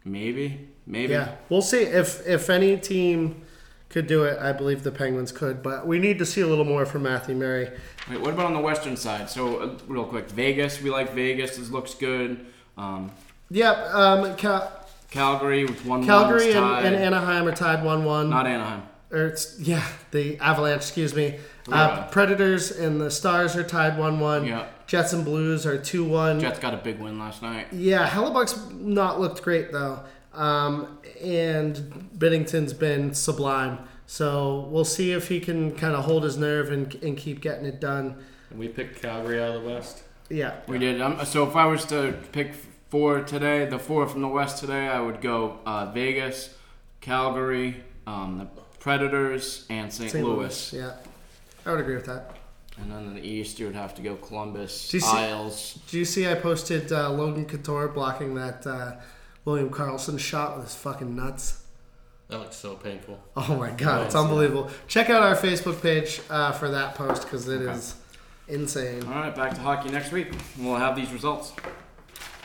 maybe, maybe. Yeah, we'll see if if any team could do it. I believe the Penguins could, but we need to see a little more from Matthew Murray. Wait, what about on the western side? So, uh, real quick, Vegas. We like Vegas. This looks good. Um, Yep, um, Cal- Calgary with one. Calgary and, and Anaheim are tied one-one. Not Anaheim. or it's, yeah, the Avalanche. Excuse me. Uh, Predators and the Stars are tied one-one. Yeah. Jets and Blues are two-one. Jets got a big win last night. Yeah, Hellebuyck's not looked great though, um, and Binnington's been sublime. So we'll see if he can kind of hold his nerve and, and keep getting it done. And we picked Calgary out of the West. Yeah, We did. Um, so if I was to pick four today, the four from the West today, I would go uh, Vegas, Calgary, um, the Predators, and St. St. Louis. Yeah, I would agree with that. And then in the East, you would have to go Columbus, Do you see- Isles. Do you see I posted uh, Logan Couture blocking that uh, William Karlsson shot with his fucking nuts? That looks so painful. Oh my god, it's Nice. unbelievable. Check out our Facebook page uh, for that post because it is insane. All right, back to hockey next week. We'll have these results.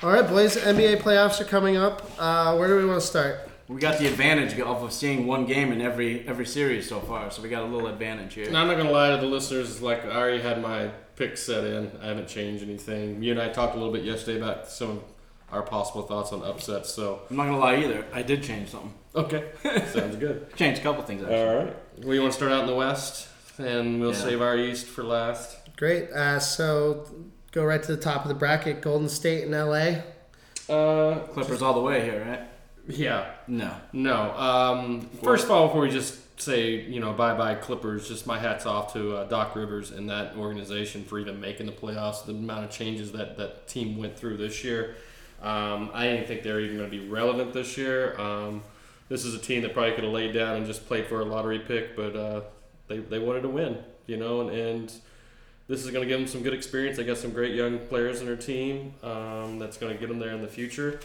All right, boys, NBA playoffs are coming up. Uh, where do we want to start? We got the advantage off of seeing one game in every every series so far, so we got a little advantage here. And I'm not gonna lie to the listeners. Like I already had my pick set in. I haven't changed anything. You and I talked a little bit yesterday about some of our possible thoughts on upsets. So I'm not gonna lie either. I did change something. okay, sounds good. Changed a couple things actually. All right. Well, you want to start out in the West, and we'll Yeah. save our East for last. Great. Uh, so go right to the top of the bracket. Golden State and LA. Uh, Clippers all the way here, right? Yeah. No. No. Um, first of all, before we just say, you know, bye bye Clippers, just my hat's off to uh, Doc Rivers and that organization for even making the playoffs. The amount of changes that that team went through this year. Um, I didn't think they were even going to be relevant this year. Um, this is a team that probably could have laid down and just played for a lottery pick, but uh, they, they wanted to win, you know, and, and this is going to give them some good experience. They got some great young players in their team um, that's going to get them there in the future.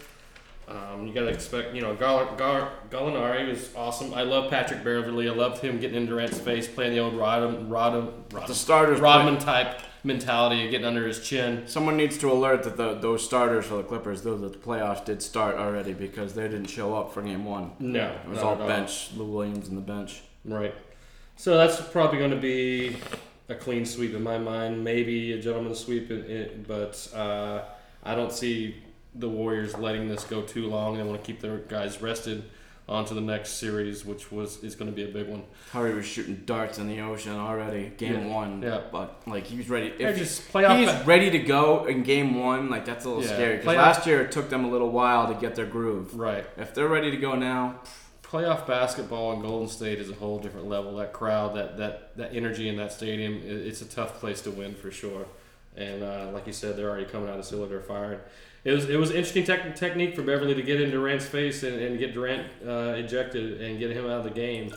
Um, you got to expect, you know, Gall- Gall- Gallinari was awesome. I love Patrick Beverley. I loved him getting in Durant's face, playing the old Rodham, Rodham, Rodham The starters. Rodman type mentality of getting under his chin. Someone needs to alert that the, those starters for the Clippers, though that the playoffs did start already because they didn't show up for game one. No, It was all bench. Lou Williams in the bench. Right. So that's probably going to be a clean sweep in my mind. Maybe a gentleman's sweep, in, in, but uh, I don't see the Warriors letting this go too long. They want to keep their guys rested on to the next series, which was is going to be a big one. Curry was shooting darts in the ocean already, game Yeah. one. Yeah. But like he was ready. If just playoff he's ba- ready to go in game one, like that's a little Yeah. scary. Because last year it took them a little while to get their groove. Right. If they're ready to go now, Playoff basketball in Golden State is a whole different level. That crowd, that that that energy in that stadium, it's a tough place to win for sure. And uh, like you said, they're already coming out of cylinder firing. It was it was interesting tech technique for Beverley to get in Durant's face and, and get Durant uh, ejected and get him out of the game.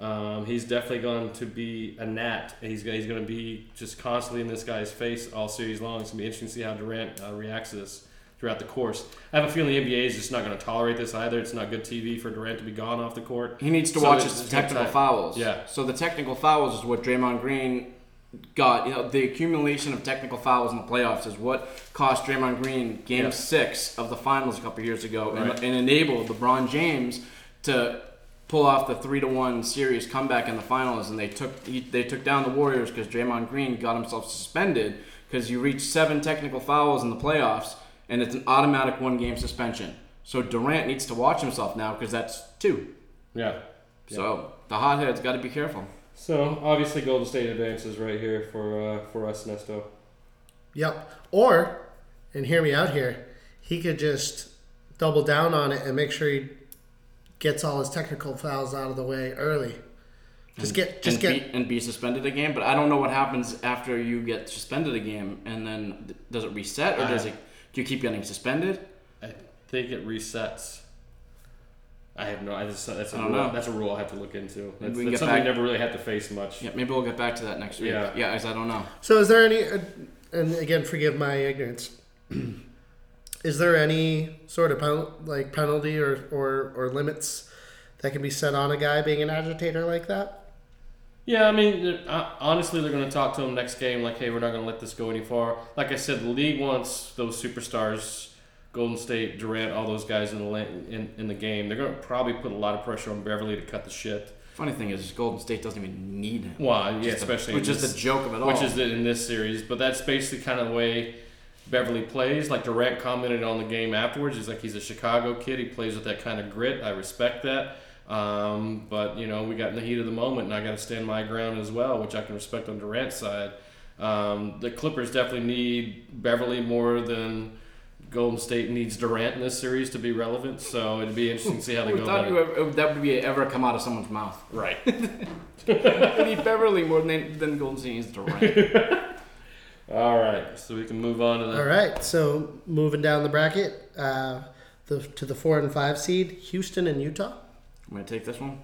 Um, he's definitely going to be a gnat. He's he's going to be just constantly in this guy's face all series long. It's going to be interesting to see how Durant uh, reacts to this throughout the course. I have a feeling the NBA is just not going to tolerate this either. It's not good TV for Durant to be gone off the court. He needs to So watch his technical fouls. Yeah. So the technical fouls is what Draymond Green got. You know, the accumulation of technical fouls in the playoffs is what cost Draymond Green Game Yeah. Six of the Finals a couple years ago, and, Right. and enabled LeBron James to pull off the three to one series comeback in the finals. And they took they took down the Warriors because Draymond Green got himself suspended because you reach seven technical fouls in the playoffs, and it's an automatic one game suspension. So Durant needs to watch himself now because that's two. Yeah. So the hotheads got to be careful. So obviously Golden State advances right here for uh, for us, Nesto. Yep. Or, and hear me out here, he could just double down on it and make sure he gets all his technical fouls out of the way early. Just get, just and get. be, and be suspended a game. But I don't know what happens after you get suspended a game, and then does it reset or does it? Do you keep getting suspended? I think it resets. I have no. I just that's a I don't rule. know. That's a rule I have to look into. That's, we can that's get something back- we never really had to face much. Yeah, maybe we'll get back to that next week. Yeah. yeah, as I don't know. So, is there any, uh, and again, forgive my ignorance, is there any sort of pen, like penalty or, or, or limits that can be set on a guy being an agitator like that? Yeah, I mean, they're- uh, honestly, they're going to talk to him next game like, hey, we're not going to let this go any far. Like I said, the league wants those superstars, Golden State, Durant, all those guys in the in, in the game. They're going to probably put a lot of pressure on Beverley to cut the shit. Funny thing is, Golden State doesn't even need him. Well, yeah, especially which in is the joke of it all. which is in this series. But that's basically kind of the way Beverley plays. Like Durant commented on the game afterwards. He's like, he's a Chicago kid. He plays with that kind of grit. I respect that. Um, but you know, we got in the heat of the moment, and I got to stand my ground as well, which I can respect on Durant's side. Um, the Clippers definitely need Beverley more than Golden State needs Durant in this series to be relevant. So it'd be interesting to see how they Who go. thought about you it. ever, that would be ever come out of someone's mouth? Right. I need Beverley more than than Golden State needs Durant. All right. So we can move on to that. All right, so moving down the bracket, uh, the to the four and five seed, Houston and Utah. I'm gonna take this one.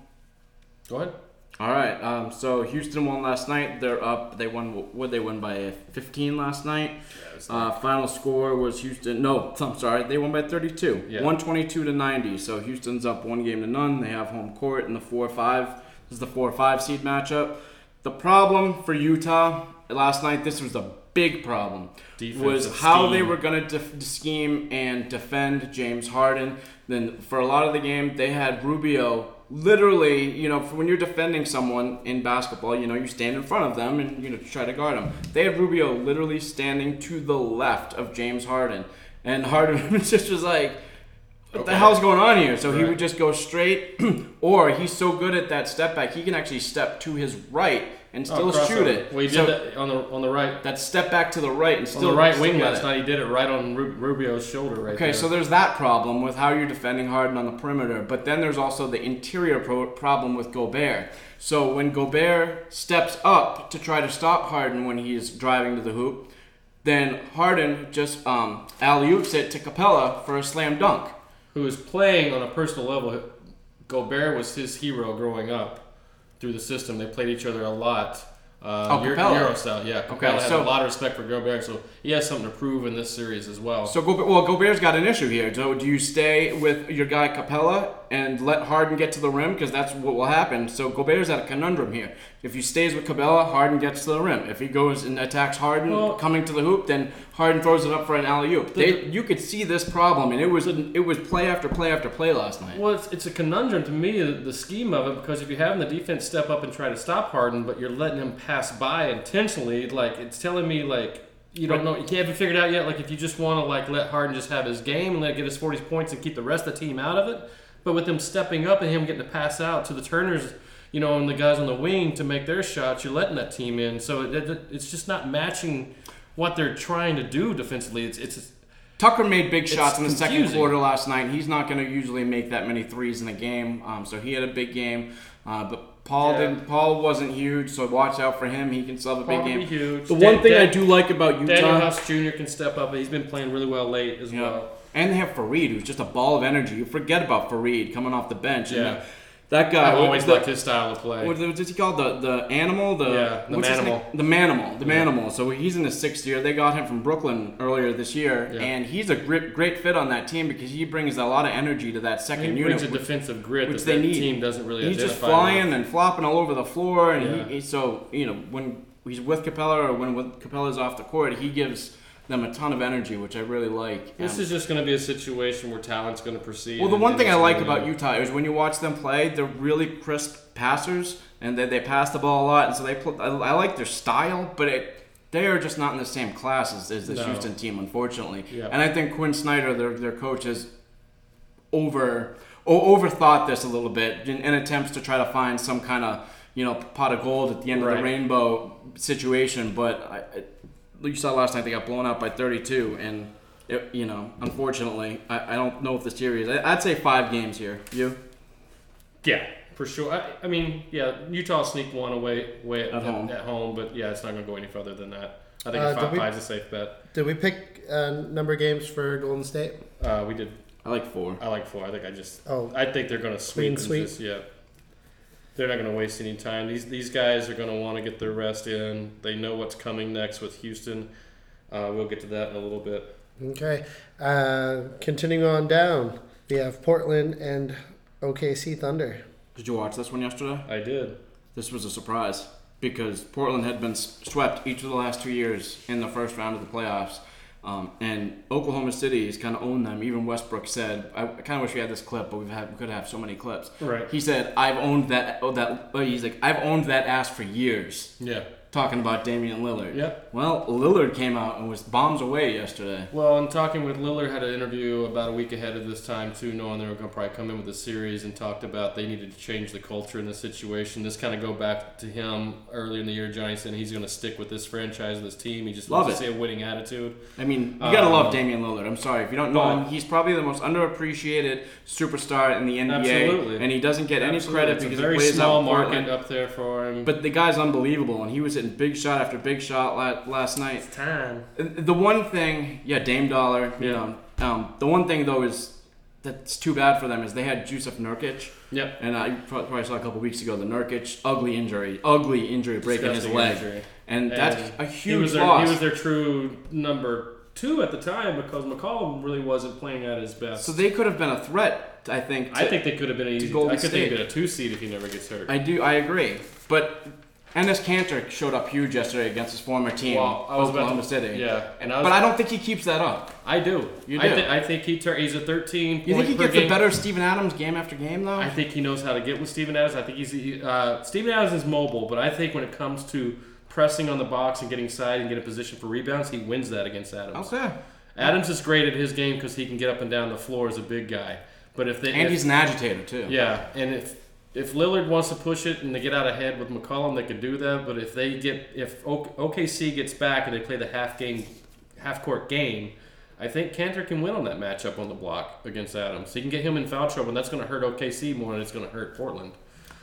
Go ahead. All right. Um, so Houston won last night. They're up. They won. Would they win by 15 last night? Uh, final score was Houston. No, I'm sorry. They won by 32. Yeah. 122 to 90. So Houston's up one game to none. They have home court in the four-five. This is the four-five seed matchup. The problem for Utah last night. This was a big problem. Defensive was how they were going to def- scheme and defend James Harden. Then for a lot of the game, they had Rubio literally, you know, when you're defending someone in basketball, you know, you stand in front of them and you know try to guard them. They had Rubio literally standing to the left of James Harden, and Harden just was like. What the hell's going on here? So he would just go straight, or he's so good at that step back, he can actually step to his right and still Oh, shoot it. Well, he So did that on the on the right that step back to the right and on still the right wing last night. He did it right on Rubio's shoulder right Okay, there. so there's that problem with how you're defending Harden on the perimeter, but then there's also the interior pro- problem with Gobert. So when Gobert steps up to try to stop Harden when he's driving to the hoop, then Harden just um, alley oops it to Capela for a slam dunk. Who is playing on a personal level. Gobert was his hero growing up through the system. They played each other a lot. Uh, Oh, Euro- Euro style, yeah. Capela has so- a lot of respect for Gobert, so he has something to prove in this series as well. So Gobert, well, Gobert's got an issue here. So do you stay with your guy Capela and let Harden get to the rim because that's what will happen? So Gobert's at a conundrum here. If he stays with Capela, Harden gets to the rim. If he goes and attacks Harden Well- coming to the hoop, then Harden throws it up for an alley oop. They, you could see this problem, and it was it was play after play after play last night. Well, it's, it's a conundrum to me, the, the scheme of it, because if you're having the defense step up and try to stop Harden, but you're letting him pass by intentionally, like it's telling me like you don't know, you can't haven't figured out yet. Like if you just want to like let Harden just have his game and let get his 40 points and keep the rest of the team out of it, but with him stepping up and him getting to pass out to the Turners, you know, and the guys on the wing to make their shots, you're letting that team in. So it, it, it's just not matching what they're trying to do defensively. It's it's Tucker made big shots in the second quarter last night. He's not going to usually make that many threes in a game, um, so he had a big game. Uh, but Paul Yeah. didn't. Paul wasn't huge, so watch out for him. He can still have a big Probably game. huge. The Dan- one thing I do like about Utah, Danuel House Jr. can step up. He's been playing really well late as Yeah. well. And they have Faried, who's just a ball of energy. You forget about Faried coming off the bench. And, Yeah. uh, That guy. I've always the- liked his style of play. What does he called the the animal? The Yeah, the what's Manimal. The manimal. The manimal. So he's in his sixth year. They got him from Brooklyn earlier this year, Yeah. and he's a great great fit on that team because he brings a lot of energy to that second he unit. brings a which- defensive grit which that they that need. team doesn't really he's just flying with. and flopping all over the floor, and Yeah. he, he so you know when he's with Capela or when with Capela's off the court, he gives them a ton of energy, which I really like. This Um, is just going to be a situation where talent's going to proceed. well, the one thing I like about. Utah is when you watch them play, they're really crisp passers, and they, they pass the ball a lot, and so they put. I, I like their style, but it they are just not in the same class as, as this No. Houston team, unfortunately. Yeah. And I think Quin Snyder, their their coach, has over o- overthought this a little bit in, in attempts to try to find some kind of you know pot of gold at the end of the rainbow situation. But I, you saw last night they got blown out by 32, and it, you know unfortunately I, I don't know if the series. I, I'd say five games here. You Yeah, for sure. I, I mean, yeah, Utah sneaked one away, away at, At home. At home, but yeah, it's not going to go any further than that. I think Uh, five, did we- five's a safe bet. Did we pick uh, number of games for Golden State? Uh, we did. I like four. I like four. I think I just. Oh. I think they're going to sweep. Clean and sweep? just- yeah. They're not going to waste any time. These these guys are going to want to get their rest in. They know what's coming next with Houston. Uh, we'll get to that in a little bit. Okay. Uh, continuing on down, we have Portland and OKC Thunder. Did you watch this one yesterday? I did. This was a surprise because Portland had been swept each of the last two years in the first round of the playoffs. Um, and Oklahoma City has kind of owned them. Even Westbrook said, "I, I kind of wish we had this clip, but we've had we could have so many clips." Right. He said, "I've owned that. Oh, that. Oh, he's like, I've owned that ass for years." Yeah. Talking about Damian Lillard. Yep. Well, Lillard came out and was bombs away yesterday. Well, and talking with Lillard had an interview about a week ahead of this time too, knowing they were going to probably come in with a series and talked about they needed to change the culture in the situation. This kind of go back to him earlier in the year. Johnny said he's going to stick with this franchise, this team. He just Love wants it. to see a winning attitude. I mean, you gotta Um, love Damian Lillard. I'm sorry if you don't know him. He's probably the most underappreciated superstar in the NBA, Absolutely. and he doesn't get any Absolutely. credit it's because a very he plays small market up there for him. But the guy's unbelievable, and he was hitting big shot after big shot la- last night. time. The one thing, yeah, Dame Dollar. You Yeah. know, um, the one thing though is that's too bad for them is they had Jusuf Nurkic, Yep. and I probably saw a couple weeks ago the Nurkic ugly injury, ugly injury breaking his leg, injury. and that's And a he huge was their, loss. He was their true number two at the time because McCollum really wasn't playing at his best. so they could have been a threat, I think. I think they could have been a easy. Golden I could think State. been a two seed if he never gets hurt. I do. I agree. But Enes Kanter showed up huge yesterday against his former team, Well, I was Oklahoma to- City. yeah, and I was- but I don't think he keeps that up. I do. You I, do? I think he tur- he's a 13 You think he gets game. the better Steven Adams game after game though? I think he knows how to get with Steven Adams. I think he's he- uh, Steven Adams is mobile, but I think when it comes to pressing on the box and getting side and get a position for rebounds, he wins that against Adams. okay. Adams is great at his game because he can get up and down the floor as a big guy. But if they And if- he's an agitator too. yeah, and if if Lillard wants to push it and they get out ahead with McCollum, they could do that. But if they get if OKC gets back and they play the half game, half court game, I think Kanter can win on that matchup on the block against Adams. He can get him in foul trouble, and that's going to hurt OKC more than it's going to hurt Portland.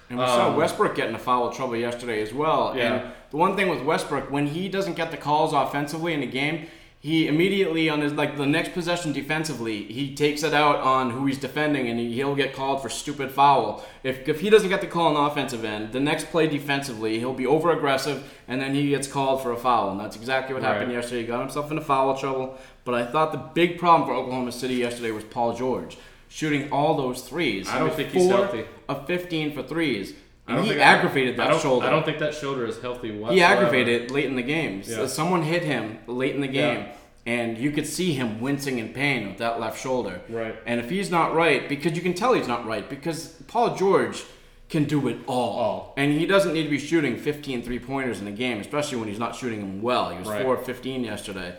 And we saw Um, Westbrook get into foul trouble yesterday as well. Yeah. And the one thing with Westbrook, when he doesn't get the calls offensively in a game, he immediately on his like the next possession defensively, he takes it out on who he's defending, and he, he'll get called for stupid foul. If if he doesn't get the call on the offensive end, the next play defensively, he'll be over aggressive, and then he gets called for a foul, and that's exactly what happened yesterday. He got himself into foul trouble. But I thought the big problem for Oklahoma City yesterday was Paul George shooting all those threes. I don't think he's healthy. Of 15 for threes. I And he aggravated I that shoulder. I don't think that shoulder is healthy whatsoever. he aggravated it late in the game. Yeah. Someone hit him late in the game, Yeah. and you could see him wincing in pain with that left shoulder. Right. And if he's not right, because you can tell he's not right, because Paul George can do it all. All. And he doesn't need to be shooting 15 three pointers in a game, especially when he's not shooting them well. He was Right. 4 of 15 yesterday.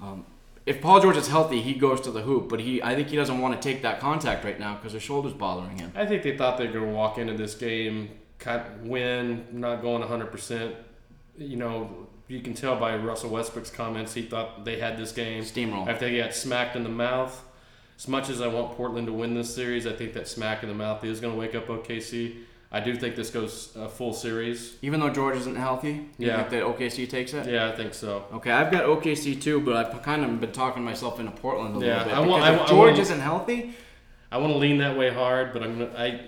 Um, if Paul George is healthy, he goes to the hoop, but he I think he doesn't want to take that contact right now because his shoulder's bothering him. I think they thought they were going to walk into this game, kind of win, not going 100%. You know, you can tell by Russell Westbrook's comments, he thought they had this game. Steamroll. After they got smacked in the mouth. As much as I want Portland to win this series, I think that smack in the mouth is going to wake up OKC. I do think this goes a full series. Even though George isn't healthy, you Yeah. think that OKC takes it? Yeah, I think so. Okay, I've got OKC too, but I've kind of been talking myself into Portland a Yeah, little bit. I want- I if want- I George want- isn't healthy, I want to lean that way hard, but I'm gonna, I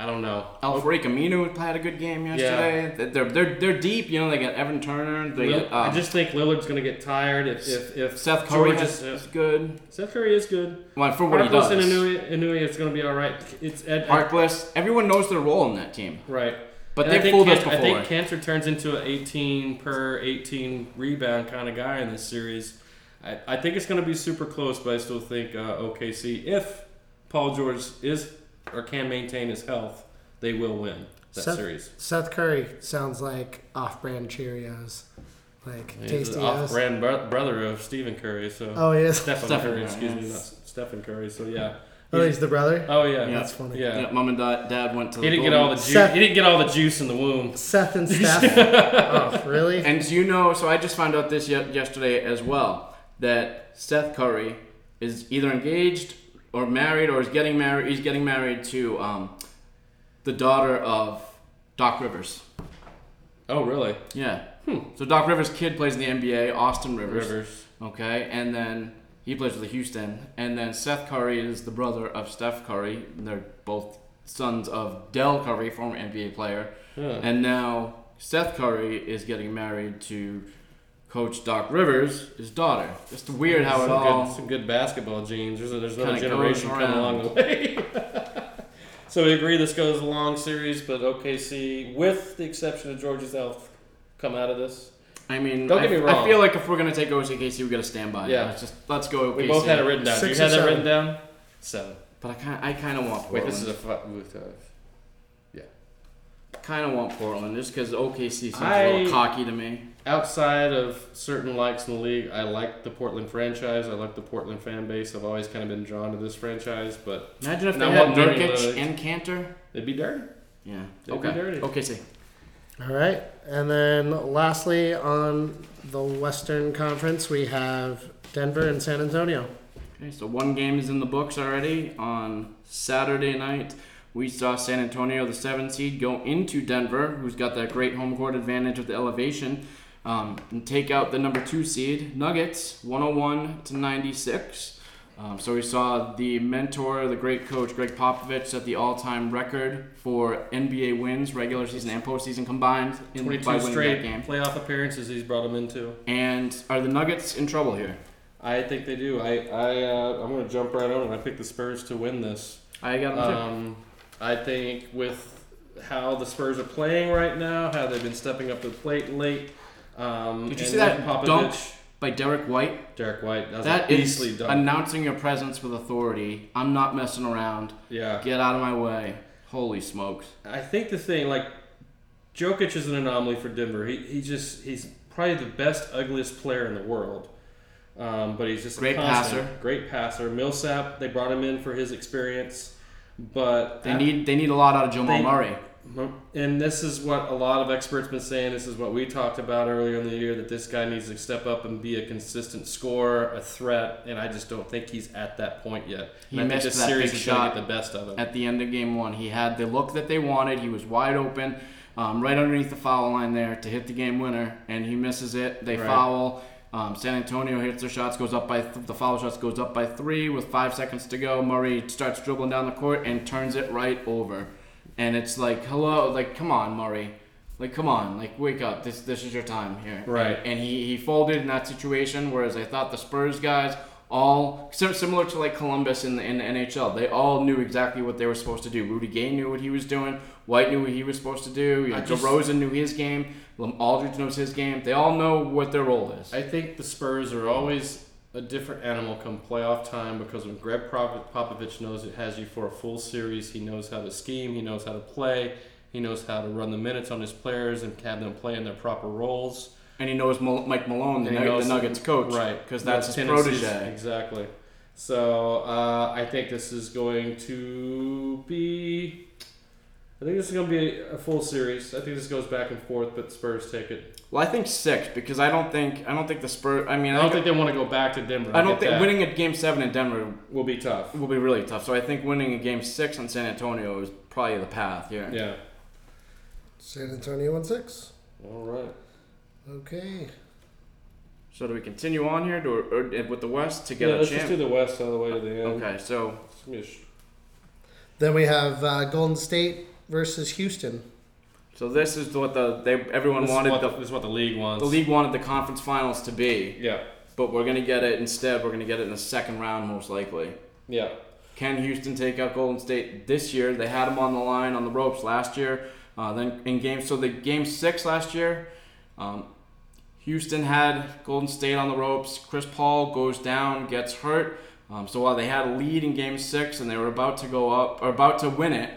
I don't know. Alfred Aminu had a good game yesterday. Yeah. They're, they're they're deep. You know, they got Evan Turner. They Lil- get, um, I just think Lillard's going to get tired if if, if Seth Curry George is, good. Seth Curry is good. Well, for what he Harkless does. and Inui, Inui is going to be all right. It's Ed, Harkless. Everyone knows their role in that team. right. But And they fooled us Can- I think Kanter turns into an 18 per 18 rebound kind of guy in this series. I, I think it's going to be super close, but I still think uh, OKC, if Paul George is or can maintain his health, they will win that Seth, series. Seth Curry sounds like off-brand Cheerios, like He's tasty. the off-brand bro- brother of Stephen Curry, so Oh, he is. Stephen, Stephen Curry, Curry, excuse me, yes. not Stephen Curry. So yeah. Oh, he's the brother. Oh yeah, Yeah. That's funny. Yeah. Yeah, Mom and dad, dad went to the He didn't get all the juice. Seth- He didn't get all the juice in the womb. Seth and Steph. oh, really? And do you know? So I just found out this ye- yesterday as well that Seth Curry is either engaged or married or is getting married. He's getting married to um, the daughter of Doc Rivers. Oh really? Yeah. So Doc Rivers' kid plays in the NBA. Austin Rivers. Rivers. Okay, and then he plays with the Houston, and then Seth Curry is the brother of Steph Curry. They're both sons of Dell Curry, former NBA player, Yeah. and now Seth Curry is getting married to Coach Doc Rivers, his daughter. Just weird how it some all. good, some good basketball genes. There's, a, there's another generation coming along the way. so we agree this goes a long series, but OKC, with the exception of George's health, come out of this. I mean, Don't I, get me I feel like if we're gonna take OKC, we gotta stand by. it. Yeah. Let's just let's go. We OKC. both had it written down. Six you or had that seven. written down? Seven. but I kind I kind of want Wait, Portland. this is a five. With, uh, kind of want Portland just because OKC seems a I- little cocky to me. Outside of certain likes in the league, I like the Portland franchise. I like the Portland fan base. I've always kind of been drawn to this franchise, but Imagine if Now they had what Jimmy Nurkic Lillard- and Kanter. They'd be dirty. Yeah. They'd be okay. dirty. Okay. See. All right. And then lastly, on the Western Conference, we have Denver and San Antonio. Okay. So one game is in the books already. On Saturday night, we saw San Antonio, the seven seed, go into Denver, who's got that great home court advantage with the elevation, um, and take out the number two seed Nuggets, 101 to 96. Um, so we saw the mentor, the great coach Gregg Popovich, set the all-time record for NBA wins, regular season and postseason combined, in, by 22 winning straight that game. playoff appearances he's brought them into. And are the Nuggets in trouble here? I think they do. I, I, uh, I'm going to jump right on it. I pick the Spurs to win this. I got them too. Um, I think with how the Spurs are playing right now, how they've been stepping up to the plate late. Um, Did you see that dunk by Derrick White? Derrick White. That That is announcing your presence with authority. I'm not messing around. yeah. Get out of my way. Holy smokes. I think the thing, like, Jokic is an anomaly for Denver. He, he just, he's probably the best, ugliest player in the world. Um, but he's just a Great passer. Great passer. Millsap, they brought him in for his experience. But They need they need a lot out of Jamal They- Murray. And this is what a lot of experts been saying. This is what we talked about earlier in the year that this guy needs to step up and be a consistent scorer, a threat. And I just don't think he's at that point yet. He and I think missed this that series big shot the best of him. At the end of game one, he had the look that they wanted. He was wide open, um, right underneath the foul line there to hit the game winner, and he misses it. They Right. foul. Um, San Antonio hits their shots, goes up by th- the foul shots goes up by three with five seconds to go. Murray starts dribbling down the court and turns it right over, and it's like, hello, like come on, Murray, like come on, like wake up. This this is your time here. Right. And, and he he folded in that situation, whereas I thought the Spurs guys all similar to like Columbus in the, in the NHL. They all knew exactly what they were supposed to do. Rudy Gay knew what he was doing. White knew what he was supposed to do. You know, just- DeRozan knew his game. Aldridge knows his game. They all know what their role is. I think the Spurs are always a different animal come playoff time because when Gregg Popovich knows it has you for a full series, he knows how to scheme, he knows how to play, he knows how to run the minutes on his players and have them play in their proper roles. And he knows Mike Malone, the, Nug- the Nuggets coach, right? Because that's his protege. Exactly. So uh, I think this is going to be. I think this is going to be a, a full series. I think this goes back and forth, but Spurs take it. Well, I think six because I don't think I don't think the Spurs. I mean, I don't think they want to go back to Denver. I don't think that. winning a game seven in Denver will be tough. will be really tough. So I think winning a game six on San Antonio is probably the path here. Yeah. San Antonio and six. All right. Okay. So do we continue on here to, or, or with the West to get yeah, a let's champ? just do the West all the way to the end. okay, so It's gonna be a sh- Then we have uh, Golden State versus Houston. So this is what the they everyone This is, wanted what the, the, this is what the league wants. the league wanted the conference finals to be, Yeah. but we're gonna get it instead. We're gonna get it in the second round most likely. Yeah. Can Houston take out Golden State this year? They had them on the line on the ropes last year. Uh, then in game so the game six last year, um, Houston had Golden State on the ropes. Chris Paul goes down, gets hurt. Um, so while they had a lead in game six and they were about to go up or about to win it,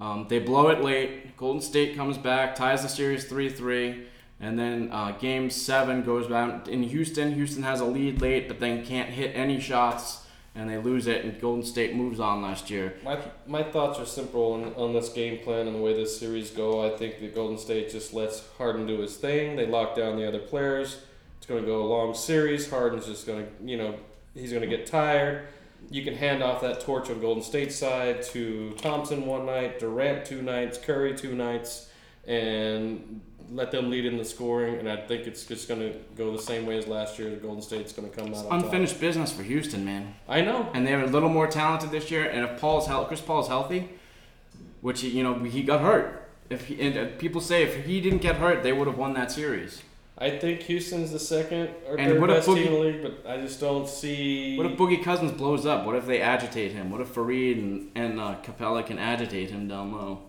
um, they blow it late. Golden State comes back, ties the series three three. And then uh, game seven goes back in Houston. Houston has a lead late, but then can't hit any shots, and they lose it. And Golden State moves on last year. My, my thoughts are simple on, on this game plan and the way this series go. I think that Golden State just lets Harden do his thing. They lock down the other players. It's going to go a long series. Harden's just going to, you know, he's going to get tired. You can hand off that torch on Golden State side to Thompson one night, Durant two nights, Curry two nights, and let them lead in the scoring. And I think it's just going to go the same way as last year. Golden State's going to come out on top. Unfinished business for Houston, man. I know. And they're a little more talented this year. And if Paul's health, Chris Paul's healthy, which he, you know he got hurt. If he, and uh, people say if he didn't get hurt, they would have won that series. I think Houston's the second or And third best team in the league, but I just don't see. What if Boogie Cousins blows up? What if they agitate him? What if Faried and, and uh, Capela can agitate him down low?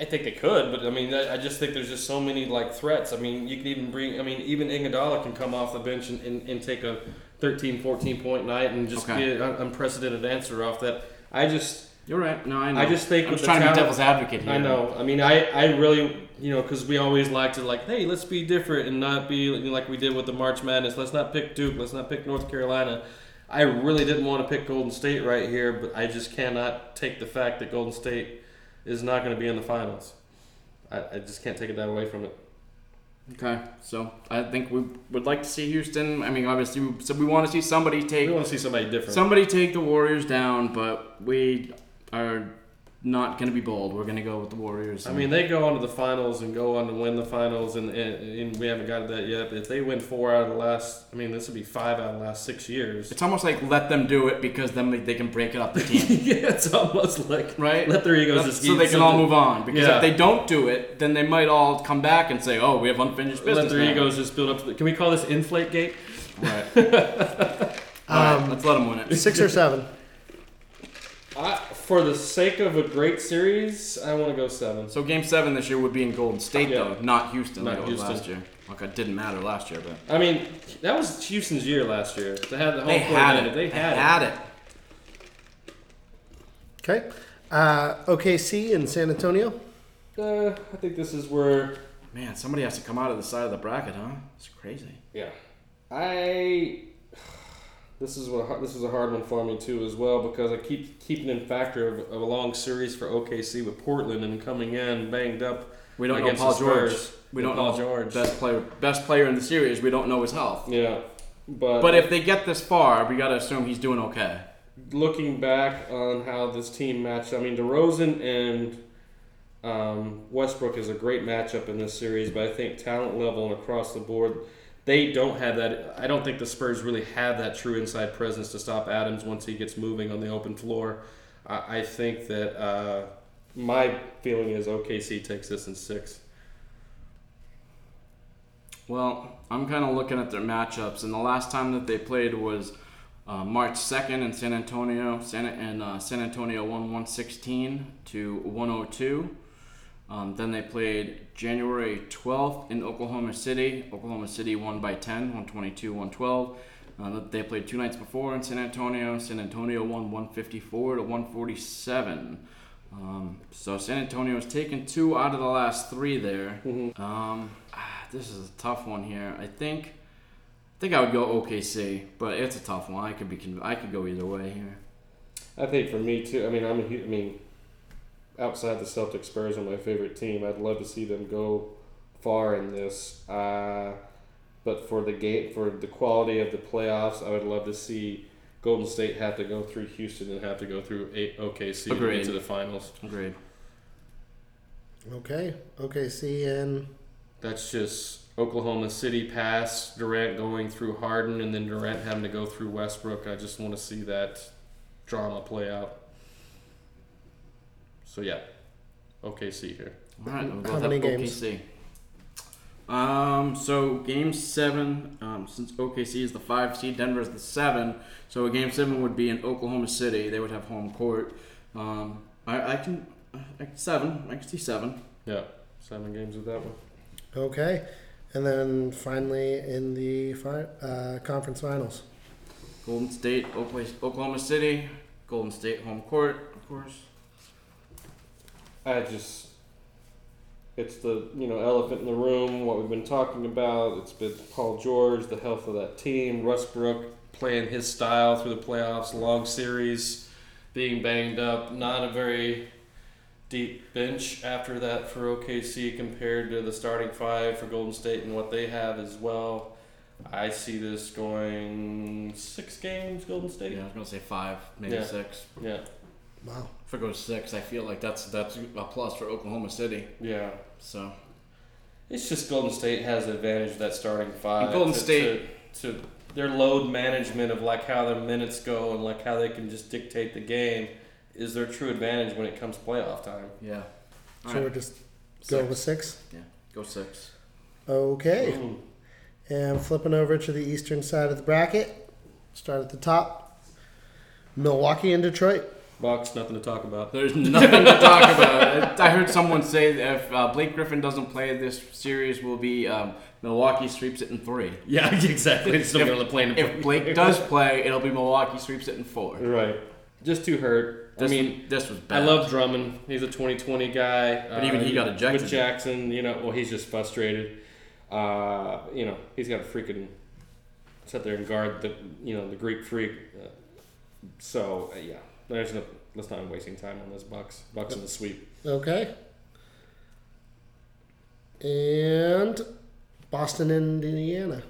I think they could, but I mean, I I just think there's just so many like threats. I mean, you could even bring. I mean, even Iguodala can come off the bench and, and, and take a 13, 14 point night and just Okay. be an unprecedented answer off that. I just, You're right. No, I know. I just think I'm with just the trying to be talent- devil's advocate here. I know. I mean, I, I really, you know, because we always like to like, hey, let's be different and not be you know, like we did with the March Madness. Let's not pick Duke. Let's not pick North Carolina. I really didn't want to pick Golden State right here, but I just cannot take the fact that Golden State is not going to be in the finals. I, I just can't take it that away from it. Okay, so I think we would like to see Houston. I mean, obviously, we, so we want to see somebody take We want to see somebody different. somebody take the Warriors down, but we are not going to be bold. We're going to go with the Warriors. I mean, they go on to the finals and go on to win the finals, and, and, and we haven't got that yet. But if they win four out of the last, I mean, this would be five out of the last six years. it's almost like let them do it because then they- they can break it up the team, yeah, it's almost like right? let their egos Let- just so eat they can all something. move on. Because Yeah. if they don't do it, then they might all come back and say, "Oh, we have unfinished business." Let their now." egos just build up. To the, can we call this inflate gate? Right. all right, um, let's let them win it. Six or seven. I, for the sake of a great series, I want to go seven. So Game Seven this year would be in Golden State, Yeah. though, not Houston, Not like it was Houston. last year. Like it didn't matter last year, but I mean, that was Houston's year last year. They had the whole they court had advantage. it. They had, it. it. Okay. Uh, OKC and San Antonio. Uh, I think this is where Man, somebody has to come out of the side of the bracket, huh? It's crazy. Yeah, I. This is what this is a hard one for me too as well because I keep keeping in factor of, of a long series for OKC with Portland and coming in banged up. We don't know Paul George. We don't Paul know George. best player, best player in the series. We don't know his health. Yeah, but But if they get this far, we gotta assume he's doing okay. looking back on how this team matched, I mean DeRozan and um, Westbrook is a great matchup in this series, but I think talent level and across the board. They don't have that. I don't think the Spurs really have that true inside presence to stop Adams once he gets moving on the open floor. I, I think that uh, my feeling is OKC takes this in six. Well, I'm kind of looking at their matchups, and the last time that they played was uh, March 2nd in San Antonio. San, and uh, San Antonio won 116 to 102. Um, then they played January 12th in Oklahoma City. Oklahoma City won by 10, 122 112. Uh, they played two nights before in San Antonio. San Antonio won 154 to 147. Um, so San Antonio has taken two out of the last three there. Um, ah, this is a tough one here. I think, I think I would go OKC, but it's a tough one. I could be, conv- I could go either way here. I think for me too. I mean, I'm a I mean, outside the Celtics, Spurs are my favorite team. I'd love to see them go far in this. Uh, but for the game, for the quality of the playoffs, I would love to see Golden State have to go through Houston and have to go through a- OKC to Agreed. get to the finals. Agreed. Okay. OKC and That's just Oklahoma City pass Durant going through Harden and then Durant having to go through Westbrook. I just want to see that drama play out. So yeah, OKC here. All right, we'll How go many with games? OKC. Um, so game seven, um, since OKC is the five seed, Denver is the seven. So a game seven would be in Oklahoma City. They would have home court. Um, I, I can, I, seven. I can see seven. Yeah, seven games with that one. Okay. And then finally in the fi- uh, conference finals. Golden State, Oklahoma, Oklahoma City, Golden State home court, of course. I just, it's the you know elephant in the room. What we've been talking about. It's been Paul George, the health of that team. Westbrook playing his style through the playoffs, long series, being banged up. Not a very deep bench after that for OKC compared to the starting five for Golden State and what they have as well. I see this going six games, Golden State. Yeah, I was gonna say five, maybe Yeah. six. Yeah, Wow. If it goes six, I feel like that's that's a plus for Oklahoma City. yeah. So It's just Golden State has the advantage of that starting five. And Golden to, State- to, to their load management of like how their minutes go and like how they can just dictate the game is their true advantage when it comes playoff time. yeah, So All we're right. just go Six. with six. yeah, go six. Okay. Ooh. And flipping over to the eastern side of the bracket. Start at the top. Milwaukee and Detroit. Bucks, nothing to talk about. There's nothing to talk about. I heard someone say that if uh, Blake Griffin doesn't play, this series will be um, Milwaukee sweeps it in three. Yeah, exactly. It's still If- on the plane. If Blake does play, it'll be Milwaukee sweeps it in four. right, just too hurt. This, I mean, this was I love Drummond. He's a 2020 guy. But even he got ejected. With Jackson, you know, well, he's just frustrated. Uh, you know, he's got to freaking sit there and guard the, you know, the Greek freak. Uh, so uh, yeah, there's no. Let's not wasting time on this Bucks. Bucks in the sweep. Okay. And Boston and Indiana.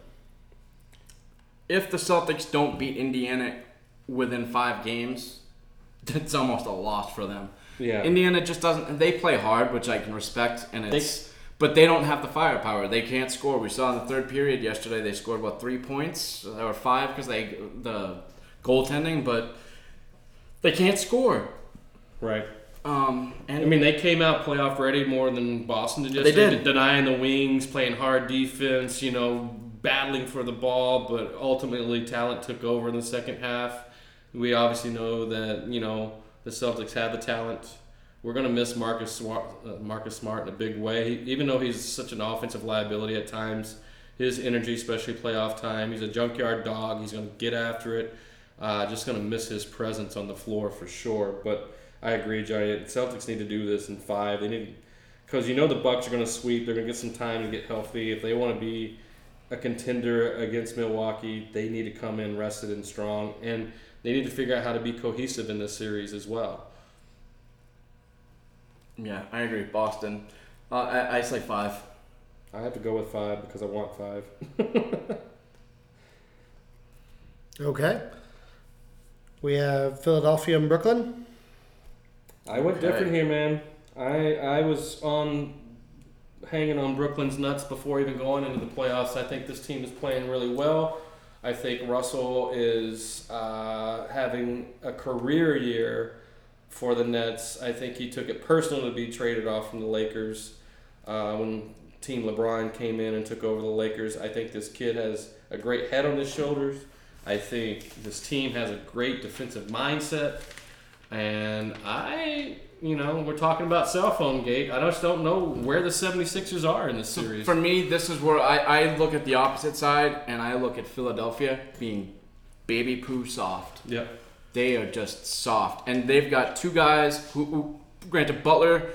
If the Celtics don't beat Indiana within five games, it's almost a loss for them. Yeah. Indiana just doesn't. They play hard, which I can respect, and it's. but they don't have the firepower. They can't score. We saw in the third period yesterday they scored what three points or five because they the goaltending, but they can't score. right. Um, and I mean, they came out playoff ready more than Boston did. They did. denying the wings, playing hard defense. You know, battling for the ball, but ultimately talent took over in the second half. We obviously know that you know the Celtics have the talent. We're gonna miss Marcus Smart, uh, Marcus Smart in a big way. He, even though he's such an offensive liability at times, his energy, especially playoff time, he's a junkyard dog. He's gonna get after it. Uh, just gonna miss his presence on the floor for sure. But I agree, Johnny. Celtics need to do this in five. They need because you know the Bucks are going to sweep. They're going to get some time to get healthy. If they want to be a contender against Milwaukee, they need to come in rested and strong, and they need to figure out how to be cohesive in this series as well. yeah, I agree. Boston. Uh, I, I say five. I have to go with five because I want five. Okay. We have Philadelphia and Brooklyn. I went Okay. different here, man. I I was on hanging on Brooklyn's nuts before even going into the playoffs. I think this team is playing really well. I think Russell is uh, having a career year for the Nets. I think he took it personal to be traded off from the Lakers uh, when Team LeBron came in and took over the Lakers. I think this kid has a great head on his shoulders. I think this team has a great defensive mindset. And I, you know, we're talking about cell phone gate. I just don't know where the 76ers are in this series. For me, this is where I, I look at the opposite side and I look at Philadelphia being baby poo soft. yeah. They are just soft. And they've got two guys who, who granted, Butler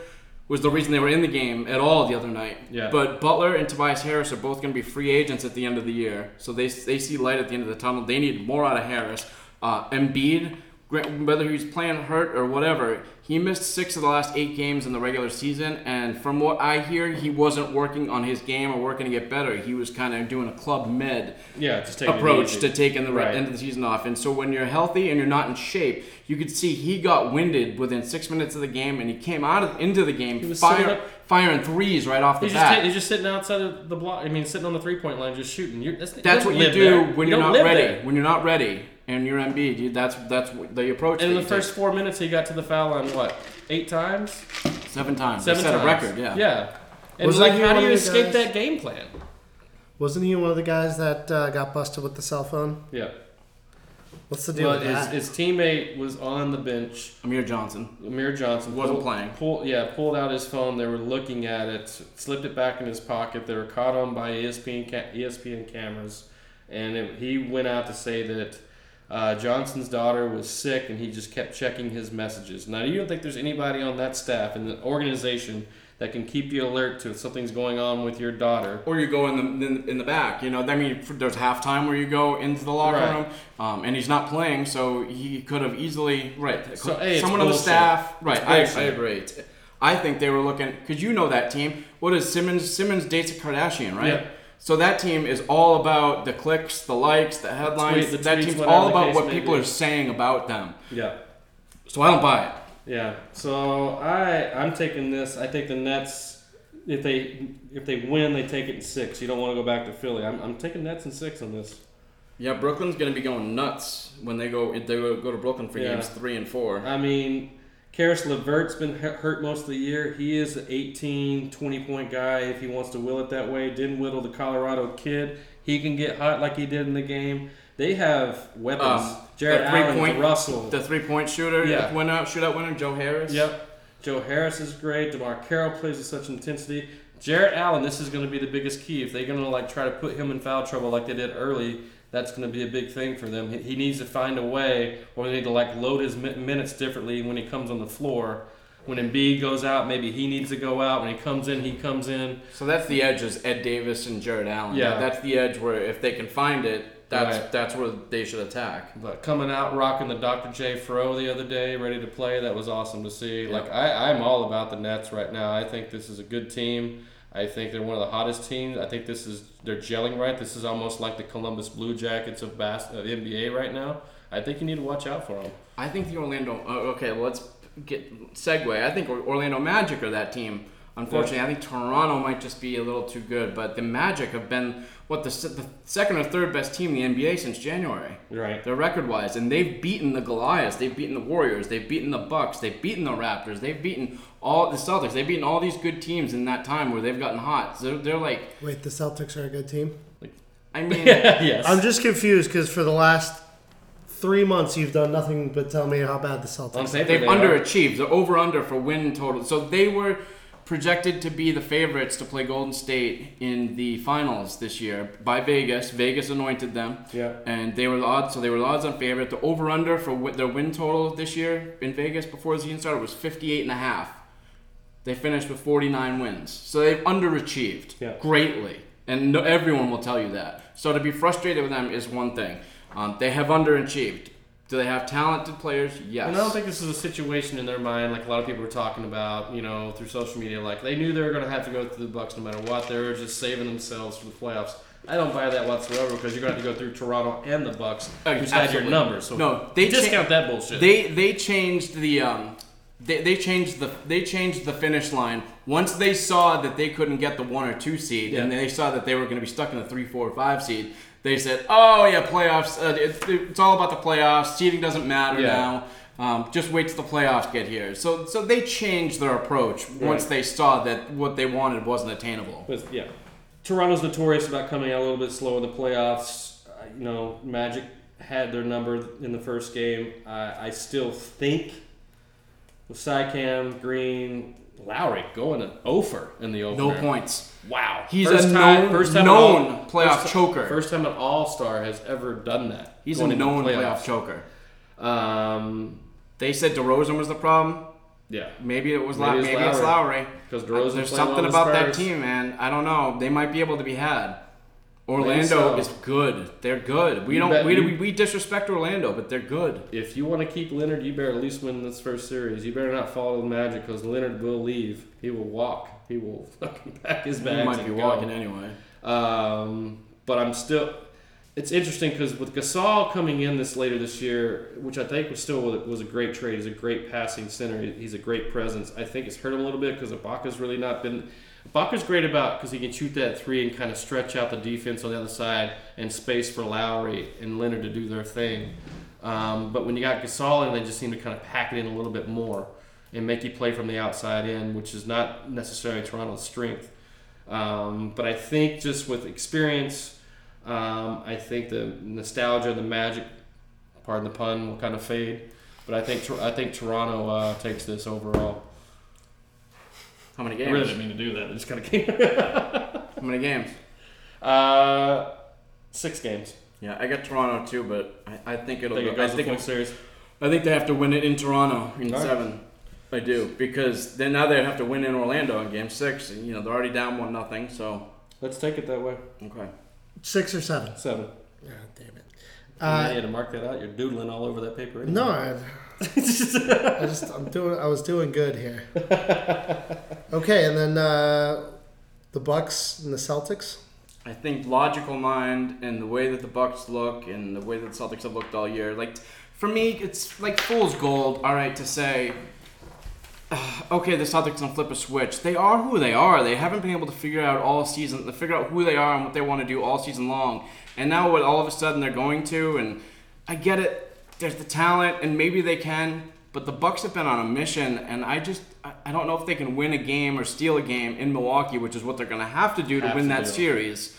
was the reason they were in the game at all the other night. Yeah. But Butler and Tobias Harris are both going to be free agents at the end of the year. So they, they see light at the end of the tunnel. They need more out of Harris. Uh, Embiid, whether he's playing hurt or whatever, he missed six of the last eight games in the regular season. And from what I hear, he wasn't working on his game or working to get better. He was kind of doing a club med Yeah, just approach to taking the Right. end of the season off. And so when you're healthy and you're not in shape, you could see he got winded within six minutes of the game, and he came out of into the game fire, firing threes right off the He's just, bat. ta- he's just sitting outside of the block. I mean, sitting on the three point line, just shooting. You're, that's that's what you do there. when You you're don't ready. there. When you're not ready and you're Embiid, you, that's that's the approach. In the you first take. four minutes, he got to the foul line. What eight times, Seven times. seven they set times. a record. Yeah. yeah. And Wasn't like, he how one do you of the escape guys- that game plan? Wasn't he one of the guys that uh, got busted with the cell phone? Yeah. What's the deal Well, with his, that? his teammate was on the bench. Amir Johnson. Amir Johnson Wasn't pulled, playing. Pulled, yeah, pulled out his phone. They were looking at it, slipped it back in his pocket. They were caught on by ESPN ESPN cameras, and it, he went out to say that uh, Johnson's daughter was sick, and he just kept checking his messages. Now, you don't think there's anybody on that staff in the organization that can keep you alert to if something's going on with your daughter? Or you go in the in, in the back. You know, I mean, there's halftime where you go into the locker Right. room, um, and he's not playing, so he could have easily right. So, it's someone on the staff, right? I, I agree. I think they were looking because you know that team. What is Simmons? Simmons dates a Kardashian, right? Yeah. So that team is all about the clicks, the likes, the headlines. Tweet- the that tweets, team's all about what people be. are saying about them. Yeah. So I don't buy it. Yeah. So I I'm taking this. I think the Nets if they if they win they take it in six. You don't want to go back to Philly. I'm, I'm taking Nets in six on this. Yeah, Brooklyn's gonna be going nuts when they go. If they go go to Brooklyn for Yeah. games three and four. I mean, Caris LeVert's been hurt most of the year. He is an 18, 20 point guy if he wants to will it that way. Didn't whittle the Colorado kid. He can get hot like he did in the game. They have weapons. Um, Jarrett the Allen, three-point- Russell. The three point shooter, Yeah. winner, shootout winner, Joe Harris. Yep. Joe Harris is great. DeMarre Carroll plays with such intensity. Jarrett Allen, this is going to be the biggest key. If they're going to like try to put him in foul trouble like they did early, that's going to be a big thing for them. He, he needs to find a way, or they need to like load his minutes differently when he comes on the floor. When Embiid goes out, maybe he needs to go out. When he comes in, he comes in. So that's the edge is Ed Davis and Jarrett Allen. Yeah. That's the edge where if they can find it, that's Right. that's where they should attack. But coming out rocking the Dr. J Fro the other day, ready to play, that was awesome to see. Like I, I'm all about the Nets right now. I think this is a good team. I think they're one of the hottest teams. I think this is they're gelling right. This is almost like the Columbus Blue Jackets of bas- of NBA right now. I think you need to watch out for them. I think the Orlando. Uh, okay, let's get segue. I think Orlando Magic are that team. Unfortunately, I think Toronto might just be a little too good, but the Magic have been what the, the second or third best team in the NBA since January. Right. They're record wise, and they've beaten the Goliaths, they've beaten the Warriors, they've beaten the Bucks, they've beaten the Raptors, they've beaten all the Celtics, they've beaten all these good teams in that time where they've gotten hot. So they're, they're like, Wait, the Celtics are a good team. I mean, yes. I'm just confused because for the last three months you've done nothing but tell me how bad the Celtics. On are. they've they are. underachieved. They're over under for win total. So they were projected to be the favorites to play Golden State in the finals this year by Vegas. Vegas anointed them. Yeah. And they were the odds, so they were the odds on favorite. The over under for wi- their win total this year in Vegas before the season started was 58 and a half. They finished with 49 wins. So they've underachieved Yeah. greatly. And no, everyone will tell you that. So to be frustrated with them is one thing. Um, they have underachieved. Do they have talented players? Yes. And I don't think this is a situation in their mind like a lot of people were talking about, you know, through social media. Like they knew they were going to have to go through the Bucks no matter what. They were just saving themselves for the playoffs. I don't buy that whatsoever because you're going to have to go through Toronto and the Bucks, Oh, who's had your numbers. So No, they discount cha- that bullshit. They they changed the um, they, they changed the they changed the finish line once they saw that they couldn't get the one or two seed and they saw that they were going to be stuck in the three, four, five seed. They said, "Oh yeah, playoffs. Uh, it, it's all about the playoffs. Seeding doesn't matter Yeah. now. Um, just wait till the playoffs get here." So so they changed their approach once they saw that what they wanted wasn't attainable. But, yeah, Toronto's notorious about coming out a little bit slow in the playoffs. Uh, you know, Magic had their number in the first game. I I still think with Siakam, Green, Lowry going an over in the opener. No points. Wow, He's First a time- known- first time known all- playoff first- choker. First time an All Star has ever done that. He's a known playoff choker. Um, They said DeRozan was the problem. yeah, Maybe it was Maybe Maybe, it's maybe it's Lowry. Because DeRozan's There's something about that team, man. I don't know. They might be able to be had. Orlando so. is good. They're good. We You don't we, you- we, we disrespect Orlando, but they're good. If you want to keep Leonard, you better at least win this first series. You better not follow the Magic because Leonard will leave. He will walk. He will fucking pack his bags. He might be go. walking anyway. Um, but I'm still. It's interesting because with Gasol coming in this later this year, which I think was still was a great trade. He's a great passing center. He's a great presence. I think it's hurt him a little bit because Ibaka's really not been. Ibaka's great about because he can shoot that three and kind of stretch out the defense on the other side and space for Lowry and Leonard to do their thing. Um, but when you got Gasol in, they just seem to kind of pack it in a little bit more. And make you play from the outside in, which is not necessarily Toronto's strength. Um, but I think just with experience, um, I think the nostalgia, the magic, pardon the pun, will kind of fade. But I think I think Toronto uh, takes this overall. How many I games? really didn't mean to do that. I just kind of came. How many games? uh, six games. Yeah, I got Toronto too, but I, I think it'll. I think it go, I goes the think full series. I think they have to win it in Toronto in All right. Seven. I do because then now they have to win in Orlando in Game Six. And, you know they're already down one nothing. So Let's take it that way. okay. Six or seven. Seven. Yeah, damn it. Uh, Uh, you had to mark that out. You're doodling all over that paper. anyway. no, I, I just I'm doing I was doing good here. Okay, and then uh, the Bucks and the Celtics. I think logical mind and the way that the Bucks look and the way that the Celtics have looked all year. Like for me, it's like fool's gold. All right, to say, okay, the Celtics don't flip a switch. They are who they are. They haven't been able to figure out all season, to figure out who they are and what they want to do all season long. And now, what all of a sudden they're going to, and I get it. There's the talent, and maybe they can. But the Bucks have been on a mission, and I just I- I don't know if they can win a game or steal a game in Milwaukee, which is what they're going to have to do to Have win to that do. series.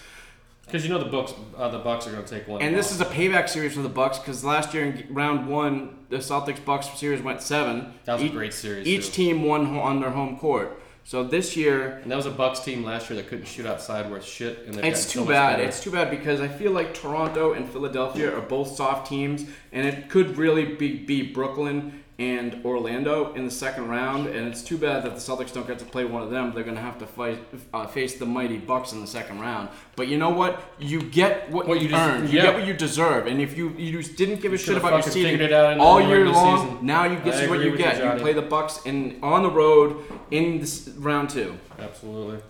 Because you know the books, uh, the Bucks are going to take one. And this is a payback series for the Bucks because last year in round one, the Celtics Bucks series went seven. That was a each, great series, Each too. team won on their home court. So this year, and that was a Bucks team last year that couldn't shoot outside worth shit. And it's too so bad. better. It's too bad because I feel like Toronto and Philadelphia are both soft teams, and it could really be, be Brooklyn and Orlando in the second round. And it's too bad that the Celtics don't get to play one of them. They're going to have to fight, uh, face the mighty Bucks in the second round. But you know what? You get what, What you you earned. You yeah. get what you deserve. And if you you just didn't give a shit about your seeding figured it out in the all year long, season. now you is what you with you, get. You, play the Bucks in on the road in this round two. Absolutely.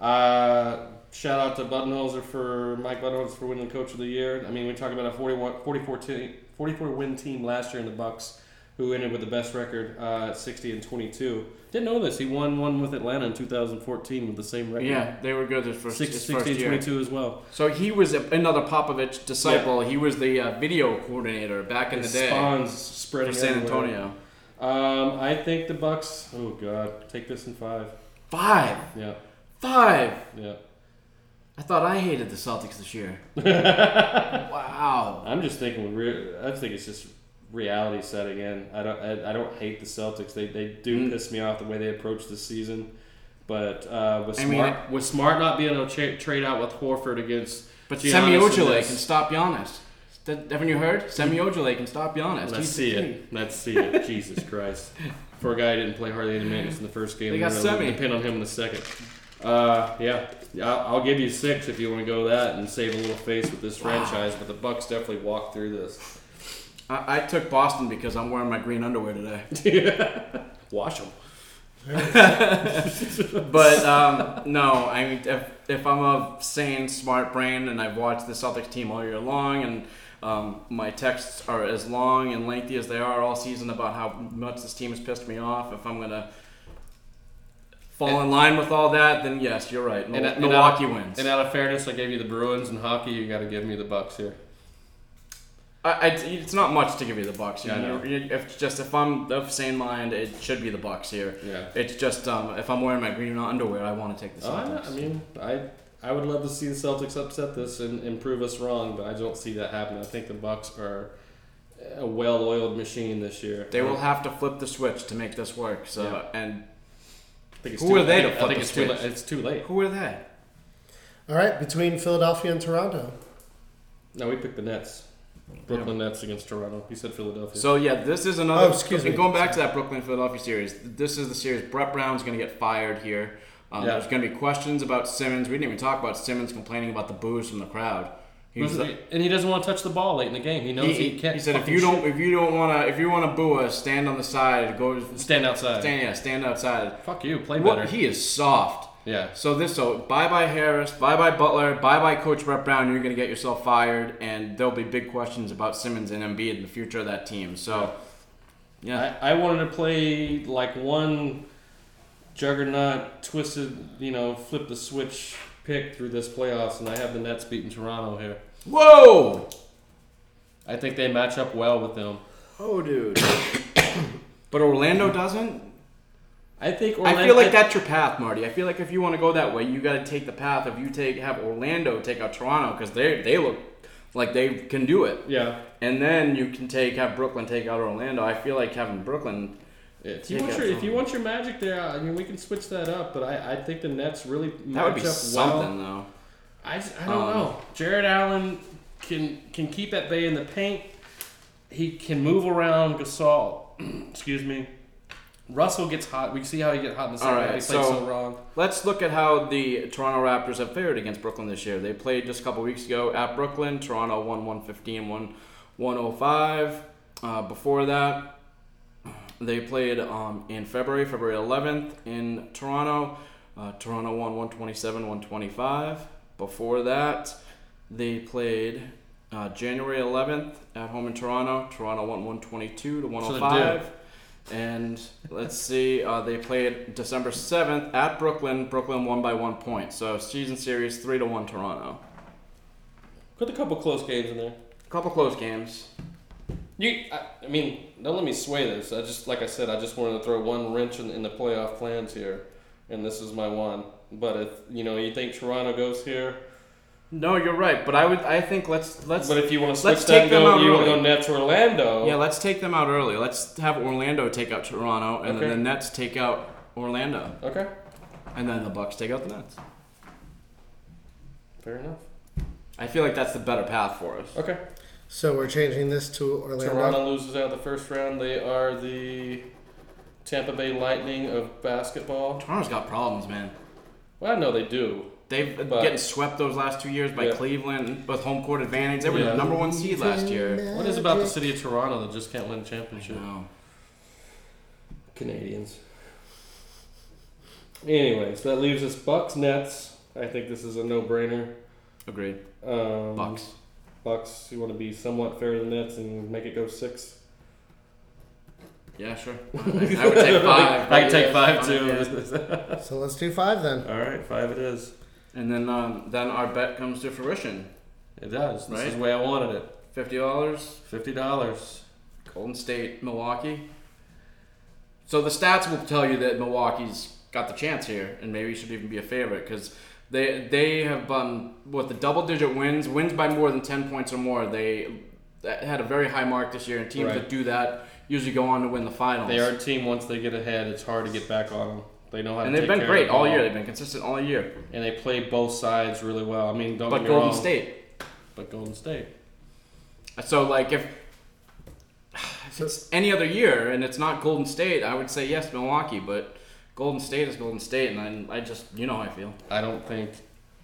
Uh, shout out to Budenholzer for Mike Budenholzer for winning Coach of the Year. I mean, we're talking about a 41, 44, team, 44 win team last year in the Bucks, who ended with the best record uh, at 60 and 22. Didn't know this. He won one with Atlanta in 2014 with the same record. Yeah, they were good his first, Six, his 60 first and year. 22 as well. So he was a, another Popovich disciple. He was the uh, video coordinator back in the day spawns for spreading San. Antonio. Um, I think the Bucks. Oh God, take this in five. Five, Yeah, five. yeah. I thought I hated the Celtics this year. wow. I'm just thinking. I think it's just reality setting in. I don't. I, I don't hate the Celtics. They they do Mm. piss me off the way they approach this season. But uh, with I smart, mean, with smart not being able to tra- trade out with Horford against. But Giannis Semi and Ojeleye this- can stop Giannis. That- Haven't you heard? Semi Ojeleye can stop Giannis. Let's He's see the king. it. Let's see it. Jesus Christ. For a guy who didn't play hardly any minutes in the first game, They got we're gonna Semi. Depend on him in the second. Uh, yeah, I'll, I'll give you six if you want to go that and save a little face with this franchise. But the Bucks definitely walk through this. I, I took Boston because I'm wearing my green underwear today. Wash them. But um, no, I mean, if, if I'm a sane, smart brain and I've watched the Celtics team all year long, and um, my texts are as long and lengthy as they are all season about how much this team has pissed me off, if I'm gonna fall in line with all that, then yes, you're right. Mil- And, and Milwaukee out, wins. And out of fairness, I gave you the Bruins and hockey. You got to give me the Bucks here. I, I, it's not much to give you the Bucks. You Yeah, know, know. You- if just if I'm of sane mind, it should be the Bucks here. Yeah. It's just um, if I'm wearing my green underwear, I want to take the Oh, Celtics. I, I mean, I I would love to see the Celtics upset this and, and prove us wrong, but I don't see that happening. I think the Bucks are a well-oiled machine this year. They will have to flip the switch to make this work. So Yeah. and I think it's Who too are they late. to I flip think the it's too, switch? late. it's too late. who are they? All right, between Philadelphia and Toronto. No, we picked the Nets. Brooklyn Nets against Toronto. He said Philadelphia. So yeah, this is another. Oh, excuse and me. Going back to that Brooklyn Philadelphia series, this is the series. Brett Brown's going to get fired here. Um, Yeah. There's going to be questions about Simmons. We didn't even talk about Simmons complaining about the boos from the crowd. He, was and he doesn't want to touch the ball late in the game. He knows he, he, he, can't. he said if fucking you don't shoot. if you don't want to if you want to boo us, stand on the side. Go stand outside. stand yeah stand outside. Fuck you. Play What- better. he is soft. Yeah. So this, so bye bye Harris, bye bye Butler, bye bye Coach Brett Brown. You're gonna get yourself fired, and there'll be big questions about Simmons and Embiid in the future of that team. So, yeah, I, I wanted to play like one juggernaut, twisted, you know, flip the switch pick through this playoffs, and I have the Nets beating Toronto here. whoa, I think they match up well with them. oh dude, but Orlando doesn't. I think Orlando. I feel like that's your path, Marty. I feel like if you want to go that way, you got to take the path of you take have Orlando take out Toronto because they they look like they can do it, Yeah. and then you can take have Brooklyn take out Orlando. I feel like having Brooklyn. If you want your if you want your magic there, I mean we can switch that up. But I, I think the Nets really That would be up something well. though. I, I don't Um, know. Jarrett Allen can can keep at bay in the paint. He can move around Gasol. Excuse me. Russell gets hot. We see how he get hot in the second All right, half. He played so- so wrong. Let's look at how the Toronto Raptors have fared against Brooklyn this year. They played just a couple weeks ago at Brooklyn. Toronto won 115, won 105. Uh, before that, they played um, in February, February 11th in Toronto. Uh, Toronto won 127, 125. Before that, they played uh, January 11th at home in Toronto. Toronto won 122 to So 105. And let's see, uh, they played December 7th at Brooklyn. Brooklyn won by one point. So season series 3 to 1 Toronto. Put a couple close games in there. A couple close games. You, I, I mean, don't let me sway this. I just, like I said, I just wanted to throw one wrench in, in the playoff plans here, and this is my one. But if you know you think Toronto goes here, No, you're right, but I would I think let's let's but if you want to switch let's that, take them go, out you want to early. go Nets Orlando. Yeah, let's take them out early. Let's have Orlando take out Toronto and Okay. then the Nets take out Orlando. Okay, And then the Bucks take out the Nets. fair enough. I feel like that's the better path for us. Okay. So we're changing this to Orlando. Toronto loses out the first round. They are the Tampa Bay Lightning of basketball. Toronto's got problems, man. Well, I know they do. They've been But- getting swept those last two years by Yeah. Cleveland with home court advantage. They were Yeah. the number one seed last year. What is about the city of Toronto that just can't win a championship? No. Canadians. Anyways, that leaves us Bucks Nets. I think this is a no-brainer. Agreed. Um, Bucks. Bucks. You want to be somewhat fair to the Nets and make it go six. Yeah, sure. I would take five. I can take Yeah, five too. So let's do five then. All right, five it is. And then um, then our bet comes to fruition. It does. This is the way I wanted it. Fifty dollars. Fifty dollars. Golden State, Milwaukee. So the stats will tell you that Milwaukee's got the chance here, and maybe should even be a favorite because they they have um with the double digit wins, wins by more than ten points or more. They that had a very high mark this year, and teams Right. that do that usually go on to win the finals. They are a team. Once they get ahead, it's hard to get back on them. They know how and to. they've been great all year. They've been consistent all year. and they play both sides really well. I mean, don't But get me Golden wrong, State. But Golden State. So like if, if it's any other year and it's not Golden State, I would say yes, Milwaukee. But Golden State is Golden State, and I, I just you know how I feel. I don't think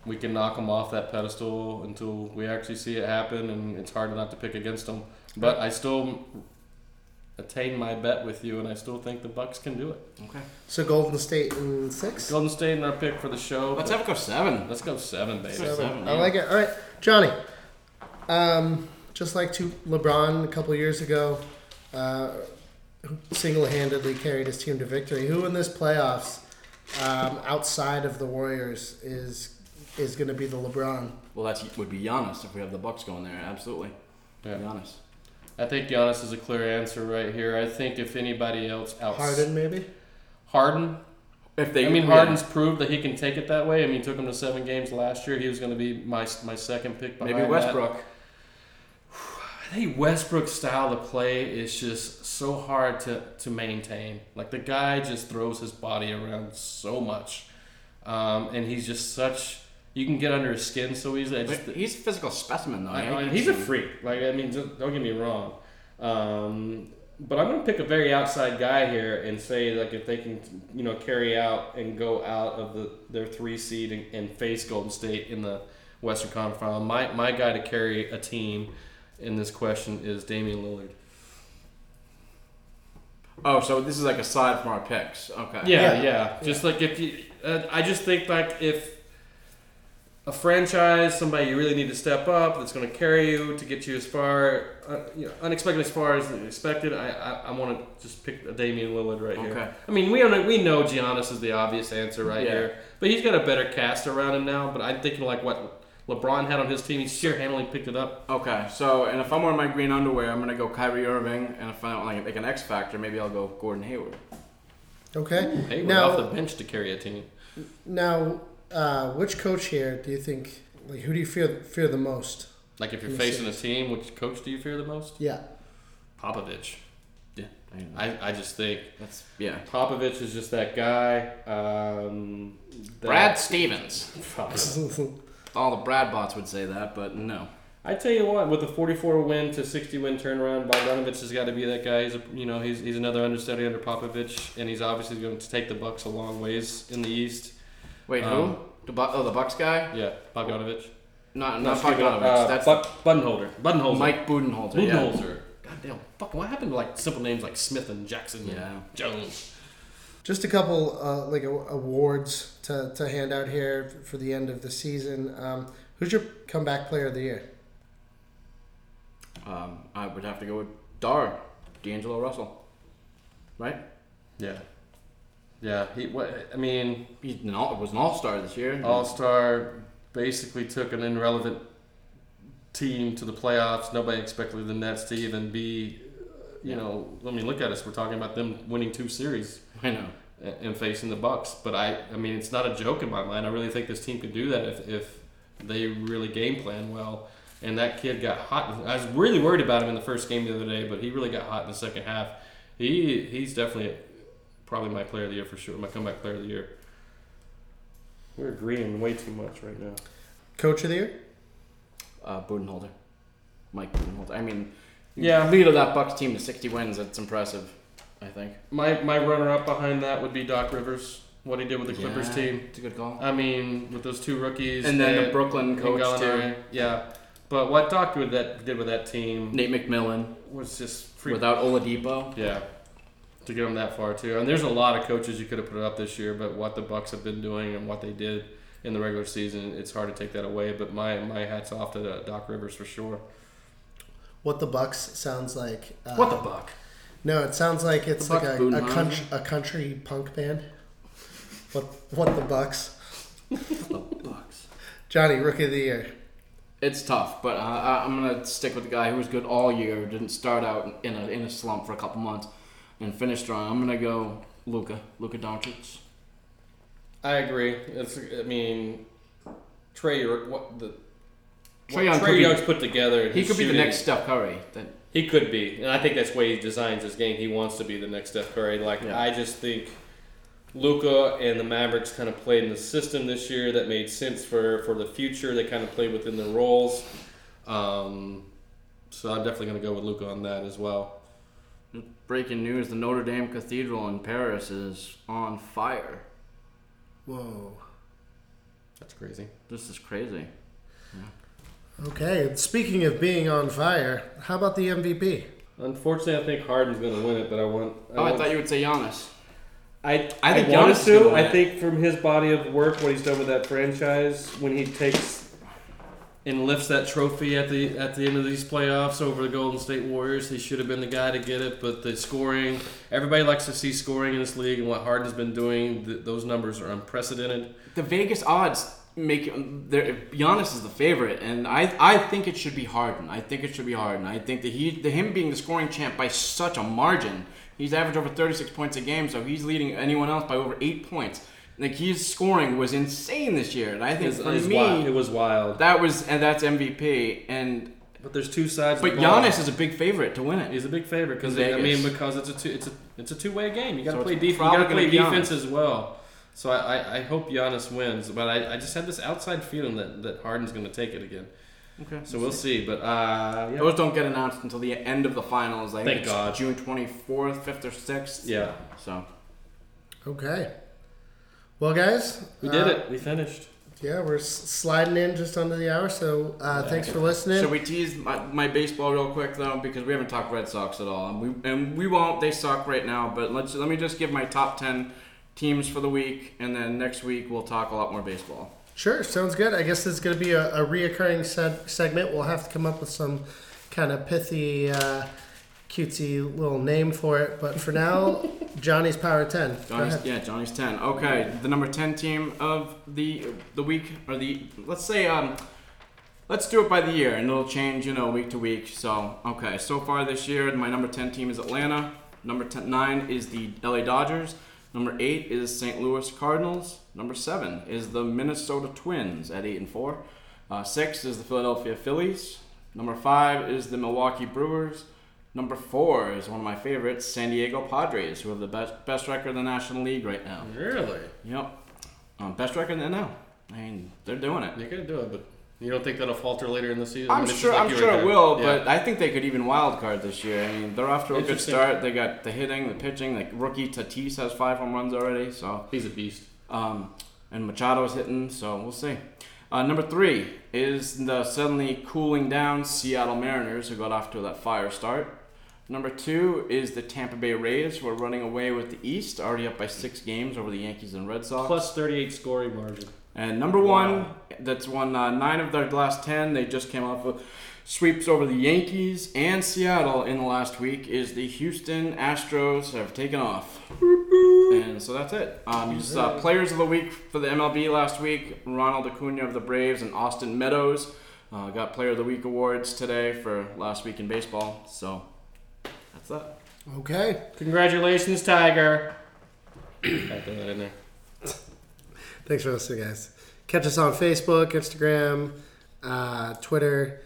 we can knock them off that pedestal until we actually see it happen, and it's hard not to pick against them. But I still attain my bet with you, and I still think the Bucks can do it. Okay. So Golden State in six. Golden State in our pick for the show. Let's have it go seven. let's go seven, baby. Seven. Seven. I like it. All right, Johnny. Um, just like to LeBron a couple years ago, uh, single-handedly carried his team to victory. Who in this playoffs, um, outside of the Warriors, is is going to be the LeBron? Well, that would be Giannis if we have the Bucks going there. Absolutely, Yeah. Giannis. I think Giannis is a clear answer right here. I think if anybody else out Harden, maybe. Harden. If they, I mean, yeah. Harden's proved that he can take it that way. I mean, took him to seven games last year. He was going to be my my second pick. Behind maybe that. Westbrook. I think Westbrook's style of play is just so hard to, to maintain. Like the guy just throws his body around so much, um, and he's just such. You can get under his skin so easily. I just, he's a physical specimen, though. I, I I- he's to a freak. Like I mean, just, don't get me wrong. Um, but I'm gonna pick a very outside guy here and say like if they can, you know, carry out and go out of the their three seed and, and face Golden State in the Western Conference Final. My my guy to carry a team in this question is Damian Lillard. Oh, so this is like aside from our picks. Okay. Yeah, Yeah. yeah. Just like if you, uh, I just think like if a franchise, somebody you really need to step up, that's going to carry you to get you as far, uh, you know, unexpected as far as expected. I, I, I want to just pick a Damian Lillard right Okay. here. I mean, we don't, we know Giannis is the obvious answer right Yeah. here, but he's got a better cast around him now. But I'm thinking like what LeBron had on his team, he sheer handling picked it up. Okay. So, and if I'm wearing my green underwear, I'm gonna go Kyrie Irving, and if I don't like like an X factor, maybe I'll go Gordon Hayward. Okay. Hey, we're now, off the bench to carry a team. now, uh, which coach here do you think? Like, who do you fear fear the most? Like if you're facing a team, which coach do you fear the most? Yeah. Popovich. Yeah, I, I, I just think that's yeah. Popovich is just that guy. Um, that- Brad Stevens. All the Brad bots would say that, but no. I tell you what, with a 44 win to 60 win turnaround, Bogdanovich has got to be that guy. He's a, you know he's, he's another understudy under Popovich, and he's obviously going to take the Bucks a long ways in the East. Wait, Um, who? The Bu- oh, the Bucks guy? Yeah, Bogdanovich. Not No, not excuse Bogdanovich. uh, That's Buck, Budenholzer. Budenholzer. Mike Budenholzer. Yeah. Budenholzer. Goddamn. Fuck. What happened to like simple names like Smith and Jackson? and Yeah. Jones. Just a couple uh, like awards to, to hand out here for the end of the season. Um, who's your comeback player of the year? Um, I would have to go with Dar, D'Angelo Russell. Right? Yeah. Yeah. He. What? I mean, an was an All Star this year. All Star basically took an irrelevant team to the playoffs. Nobody expected the Nets to even be, you Yeah. know, I mean, look at us. We're talking about them winning two series I know. and and facing the Bucks. But I, I mean, it's not a joke in my mind. I really think this team could do that if, if they really game plan well. And that kid got hot. I was really worried about him in the first game the other day, but he really got hot in the second half. He he's definitely probably my player of the year for sure. My comeback player of the year. We're agreeing way too much right now. Coach of the year? Uh, Budenholzer. Mike Budenholzer. I mean, Yeah. lead of that Bucks team to 60 wins. That's impressive. I think. My my runner up behind that would be Doc Rivers. What he did with the Clippers Yeah, team. It's a good call. I mean, with those two rookies. And then the Brooklyn coach too. Yeah, but what Doc did with that did with that team Nate McMillan was just free. without Oladipo. yeah, to get them that far too. And there's a lot of coaches you could have put it up this year, but what the Bucks have been doing and what they did in the regular season, it's hard to take that away. But my my hats off to uh, Doc Rivers for sure. What the Bucks sounds like. Uh, What the buck? No, it sounds like it's The like a, a, country, a country punk band. What what the Bucks? The Bucks. Johnny, rookie of the year. It's tough, but uh, I- I'm gonna stick with the guy who was good all year. Didn't start out in a in a slump for a couple months, and finish strong. I'm gonna go Luka. Luka Doncic. I agree. It's I mean, Trey, what the what Young Trey could be- Young's put together. He could be the next Steph Curry. He could be, and I think that's the way he designs his game. He wants to be the next Steph Curry. Like Yeah. I just think Luka and the Mavericks kind of played in the system this year that made sense for for the future. They kind of played within their roles. Um, so I'm definitely going to go with Luka on that as well. Breaking news: the Notre Dame Cathedral in Paris is on fire. Whoa. That's crazy. This is crazy. Okay. Speaking of being on fire, how about the MVP? Unfortunately, I think Harden's going to win it, but I want. Oh, I thought you would say Giannis. I I think want Giannis is gonna I think from his body of work, what he's done with that franchise, when he takes and lifts that trophy at the at the end of these playoffs over the Golden State Warriors, he should have been the guy to get it. But the scoring, everybody likes to see scoring in this league, and what Harden's been doing, th- those numbers are unprecedented. The Vegas odds make. Giannis is the favorite, and I I think it should be Harden. I think it should be Harden. I think that he, the, him being the scoring champ by such a margin, he's averaged over 36 points a game, so he's leading anyone else by over eight points. Like his scoring was insane this year, and I think It was, for it was me wild. It was wild. that was and that's MVP. And But there's two sides. but of the ball. Giannis is a big favorite to win it. He's a big favorite because I mean because it's a two, it's a it's a two way game. You got to So play defense. You got to play defense as well. So I, I, I hope Giannis wins, but I, I just have this outside feeling that, that Harden's going to take it again. Okay, So we'll see. But uh, yeah. Those don't get announced until the end of the finals. I think Thank it's God. June 24th, 5th, or 6th. yeah, So Okay. Well, guys, we did uh, it. We finished. Yeah, we're sliding in just under the hour. So uh, thanks for listening. Should we tease my, my baseball real quick though, because we haven't talked Red Sox at all, and we and we won't. They suck right now, but let's let me just give my top ten teams for the week, and then next week we'll talk a lot more baseball. Sure, sounds good. I guess it's going to be a, a reoccurring seg- segment. We'll have to come up with some kind of pithy, uh, cutesy little name for it. But for now, Johnny's Power 10. Go Johnny's, ahead. yeah, Johnny's ten. Okay, the number ten team of the the week or the let's say um. Let's do it by the year, and it'll change, you know, week to week. So, okay, so far this year, my number ten team is Atlanta. Number 10, nine is the LA Dodgers. Number eight is St. Louis Cardinals. Number seven is the Minnesota Twins at eight and four. Uh, six is the Philadelphia Phillies. Number five is the Milwaukee Brewers. Number four is one of my favorites, San Diego Padres, who have the best best record in the National League right now. Really? Yep, um, best record in the NL. I mean, they're doing it. They're gonna do it, but you don't think that'll falter later in the season? I'm I mean, it's sure. like I'm sure it will, Yeah. but I think they could even wild card this year. I mean, they're off to a good start. They got the hitting, the pitching. Like rookie Tatis has five home runs already, so he's a beast. um, and Machado's hitting, so we'll see. Uh, number three is the suddenly cooling down Seattle Mariners, who got off to that fire start. Number two is the Tampa Bay Rays, who are running away with the East, already up by six games over the Yankees and Red Sox. Plus 38 scoring margin. And number one, that's won uh, nine of their last ten. They just came off of sweeps over the Yankees and Seattle in the last week. Is the Houston Astros have taken off, and so that's it. Um, just, uh, players of the week for the MLB last week: Ronald Acuna of the Braves and Austin Meadows uh, got Player of the Week awards today for last week in baseball. So that's that. Okay. Congratulations, Tiger. I that in there. Thanks for listening, guys. Catch us on Facebook, Instagram, uh, Twitter,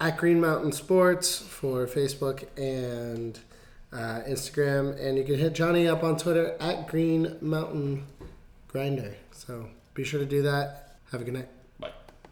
at Green Mountain Sports for Facebook and uh, Instagram. And you can hit Johnny up on Twitter at Green Mountain Grinder. So be sure to do that. Have a good night.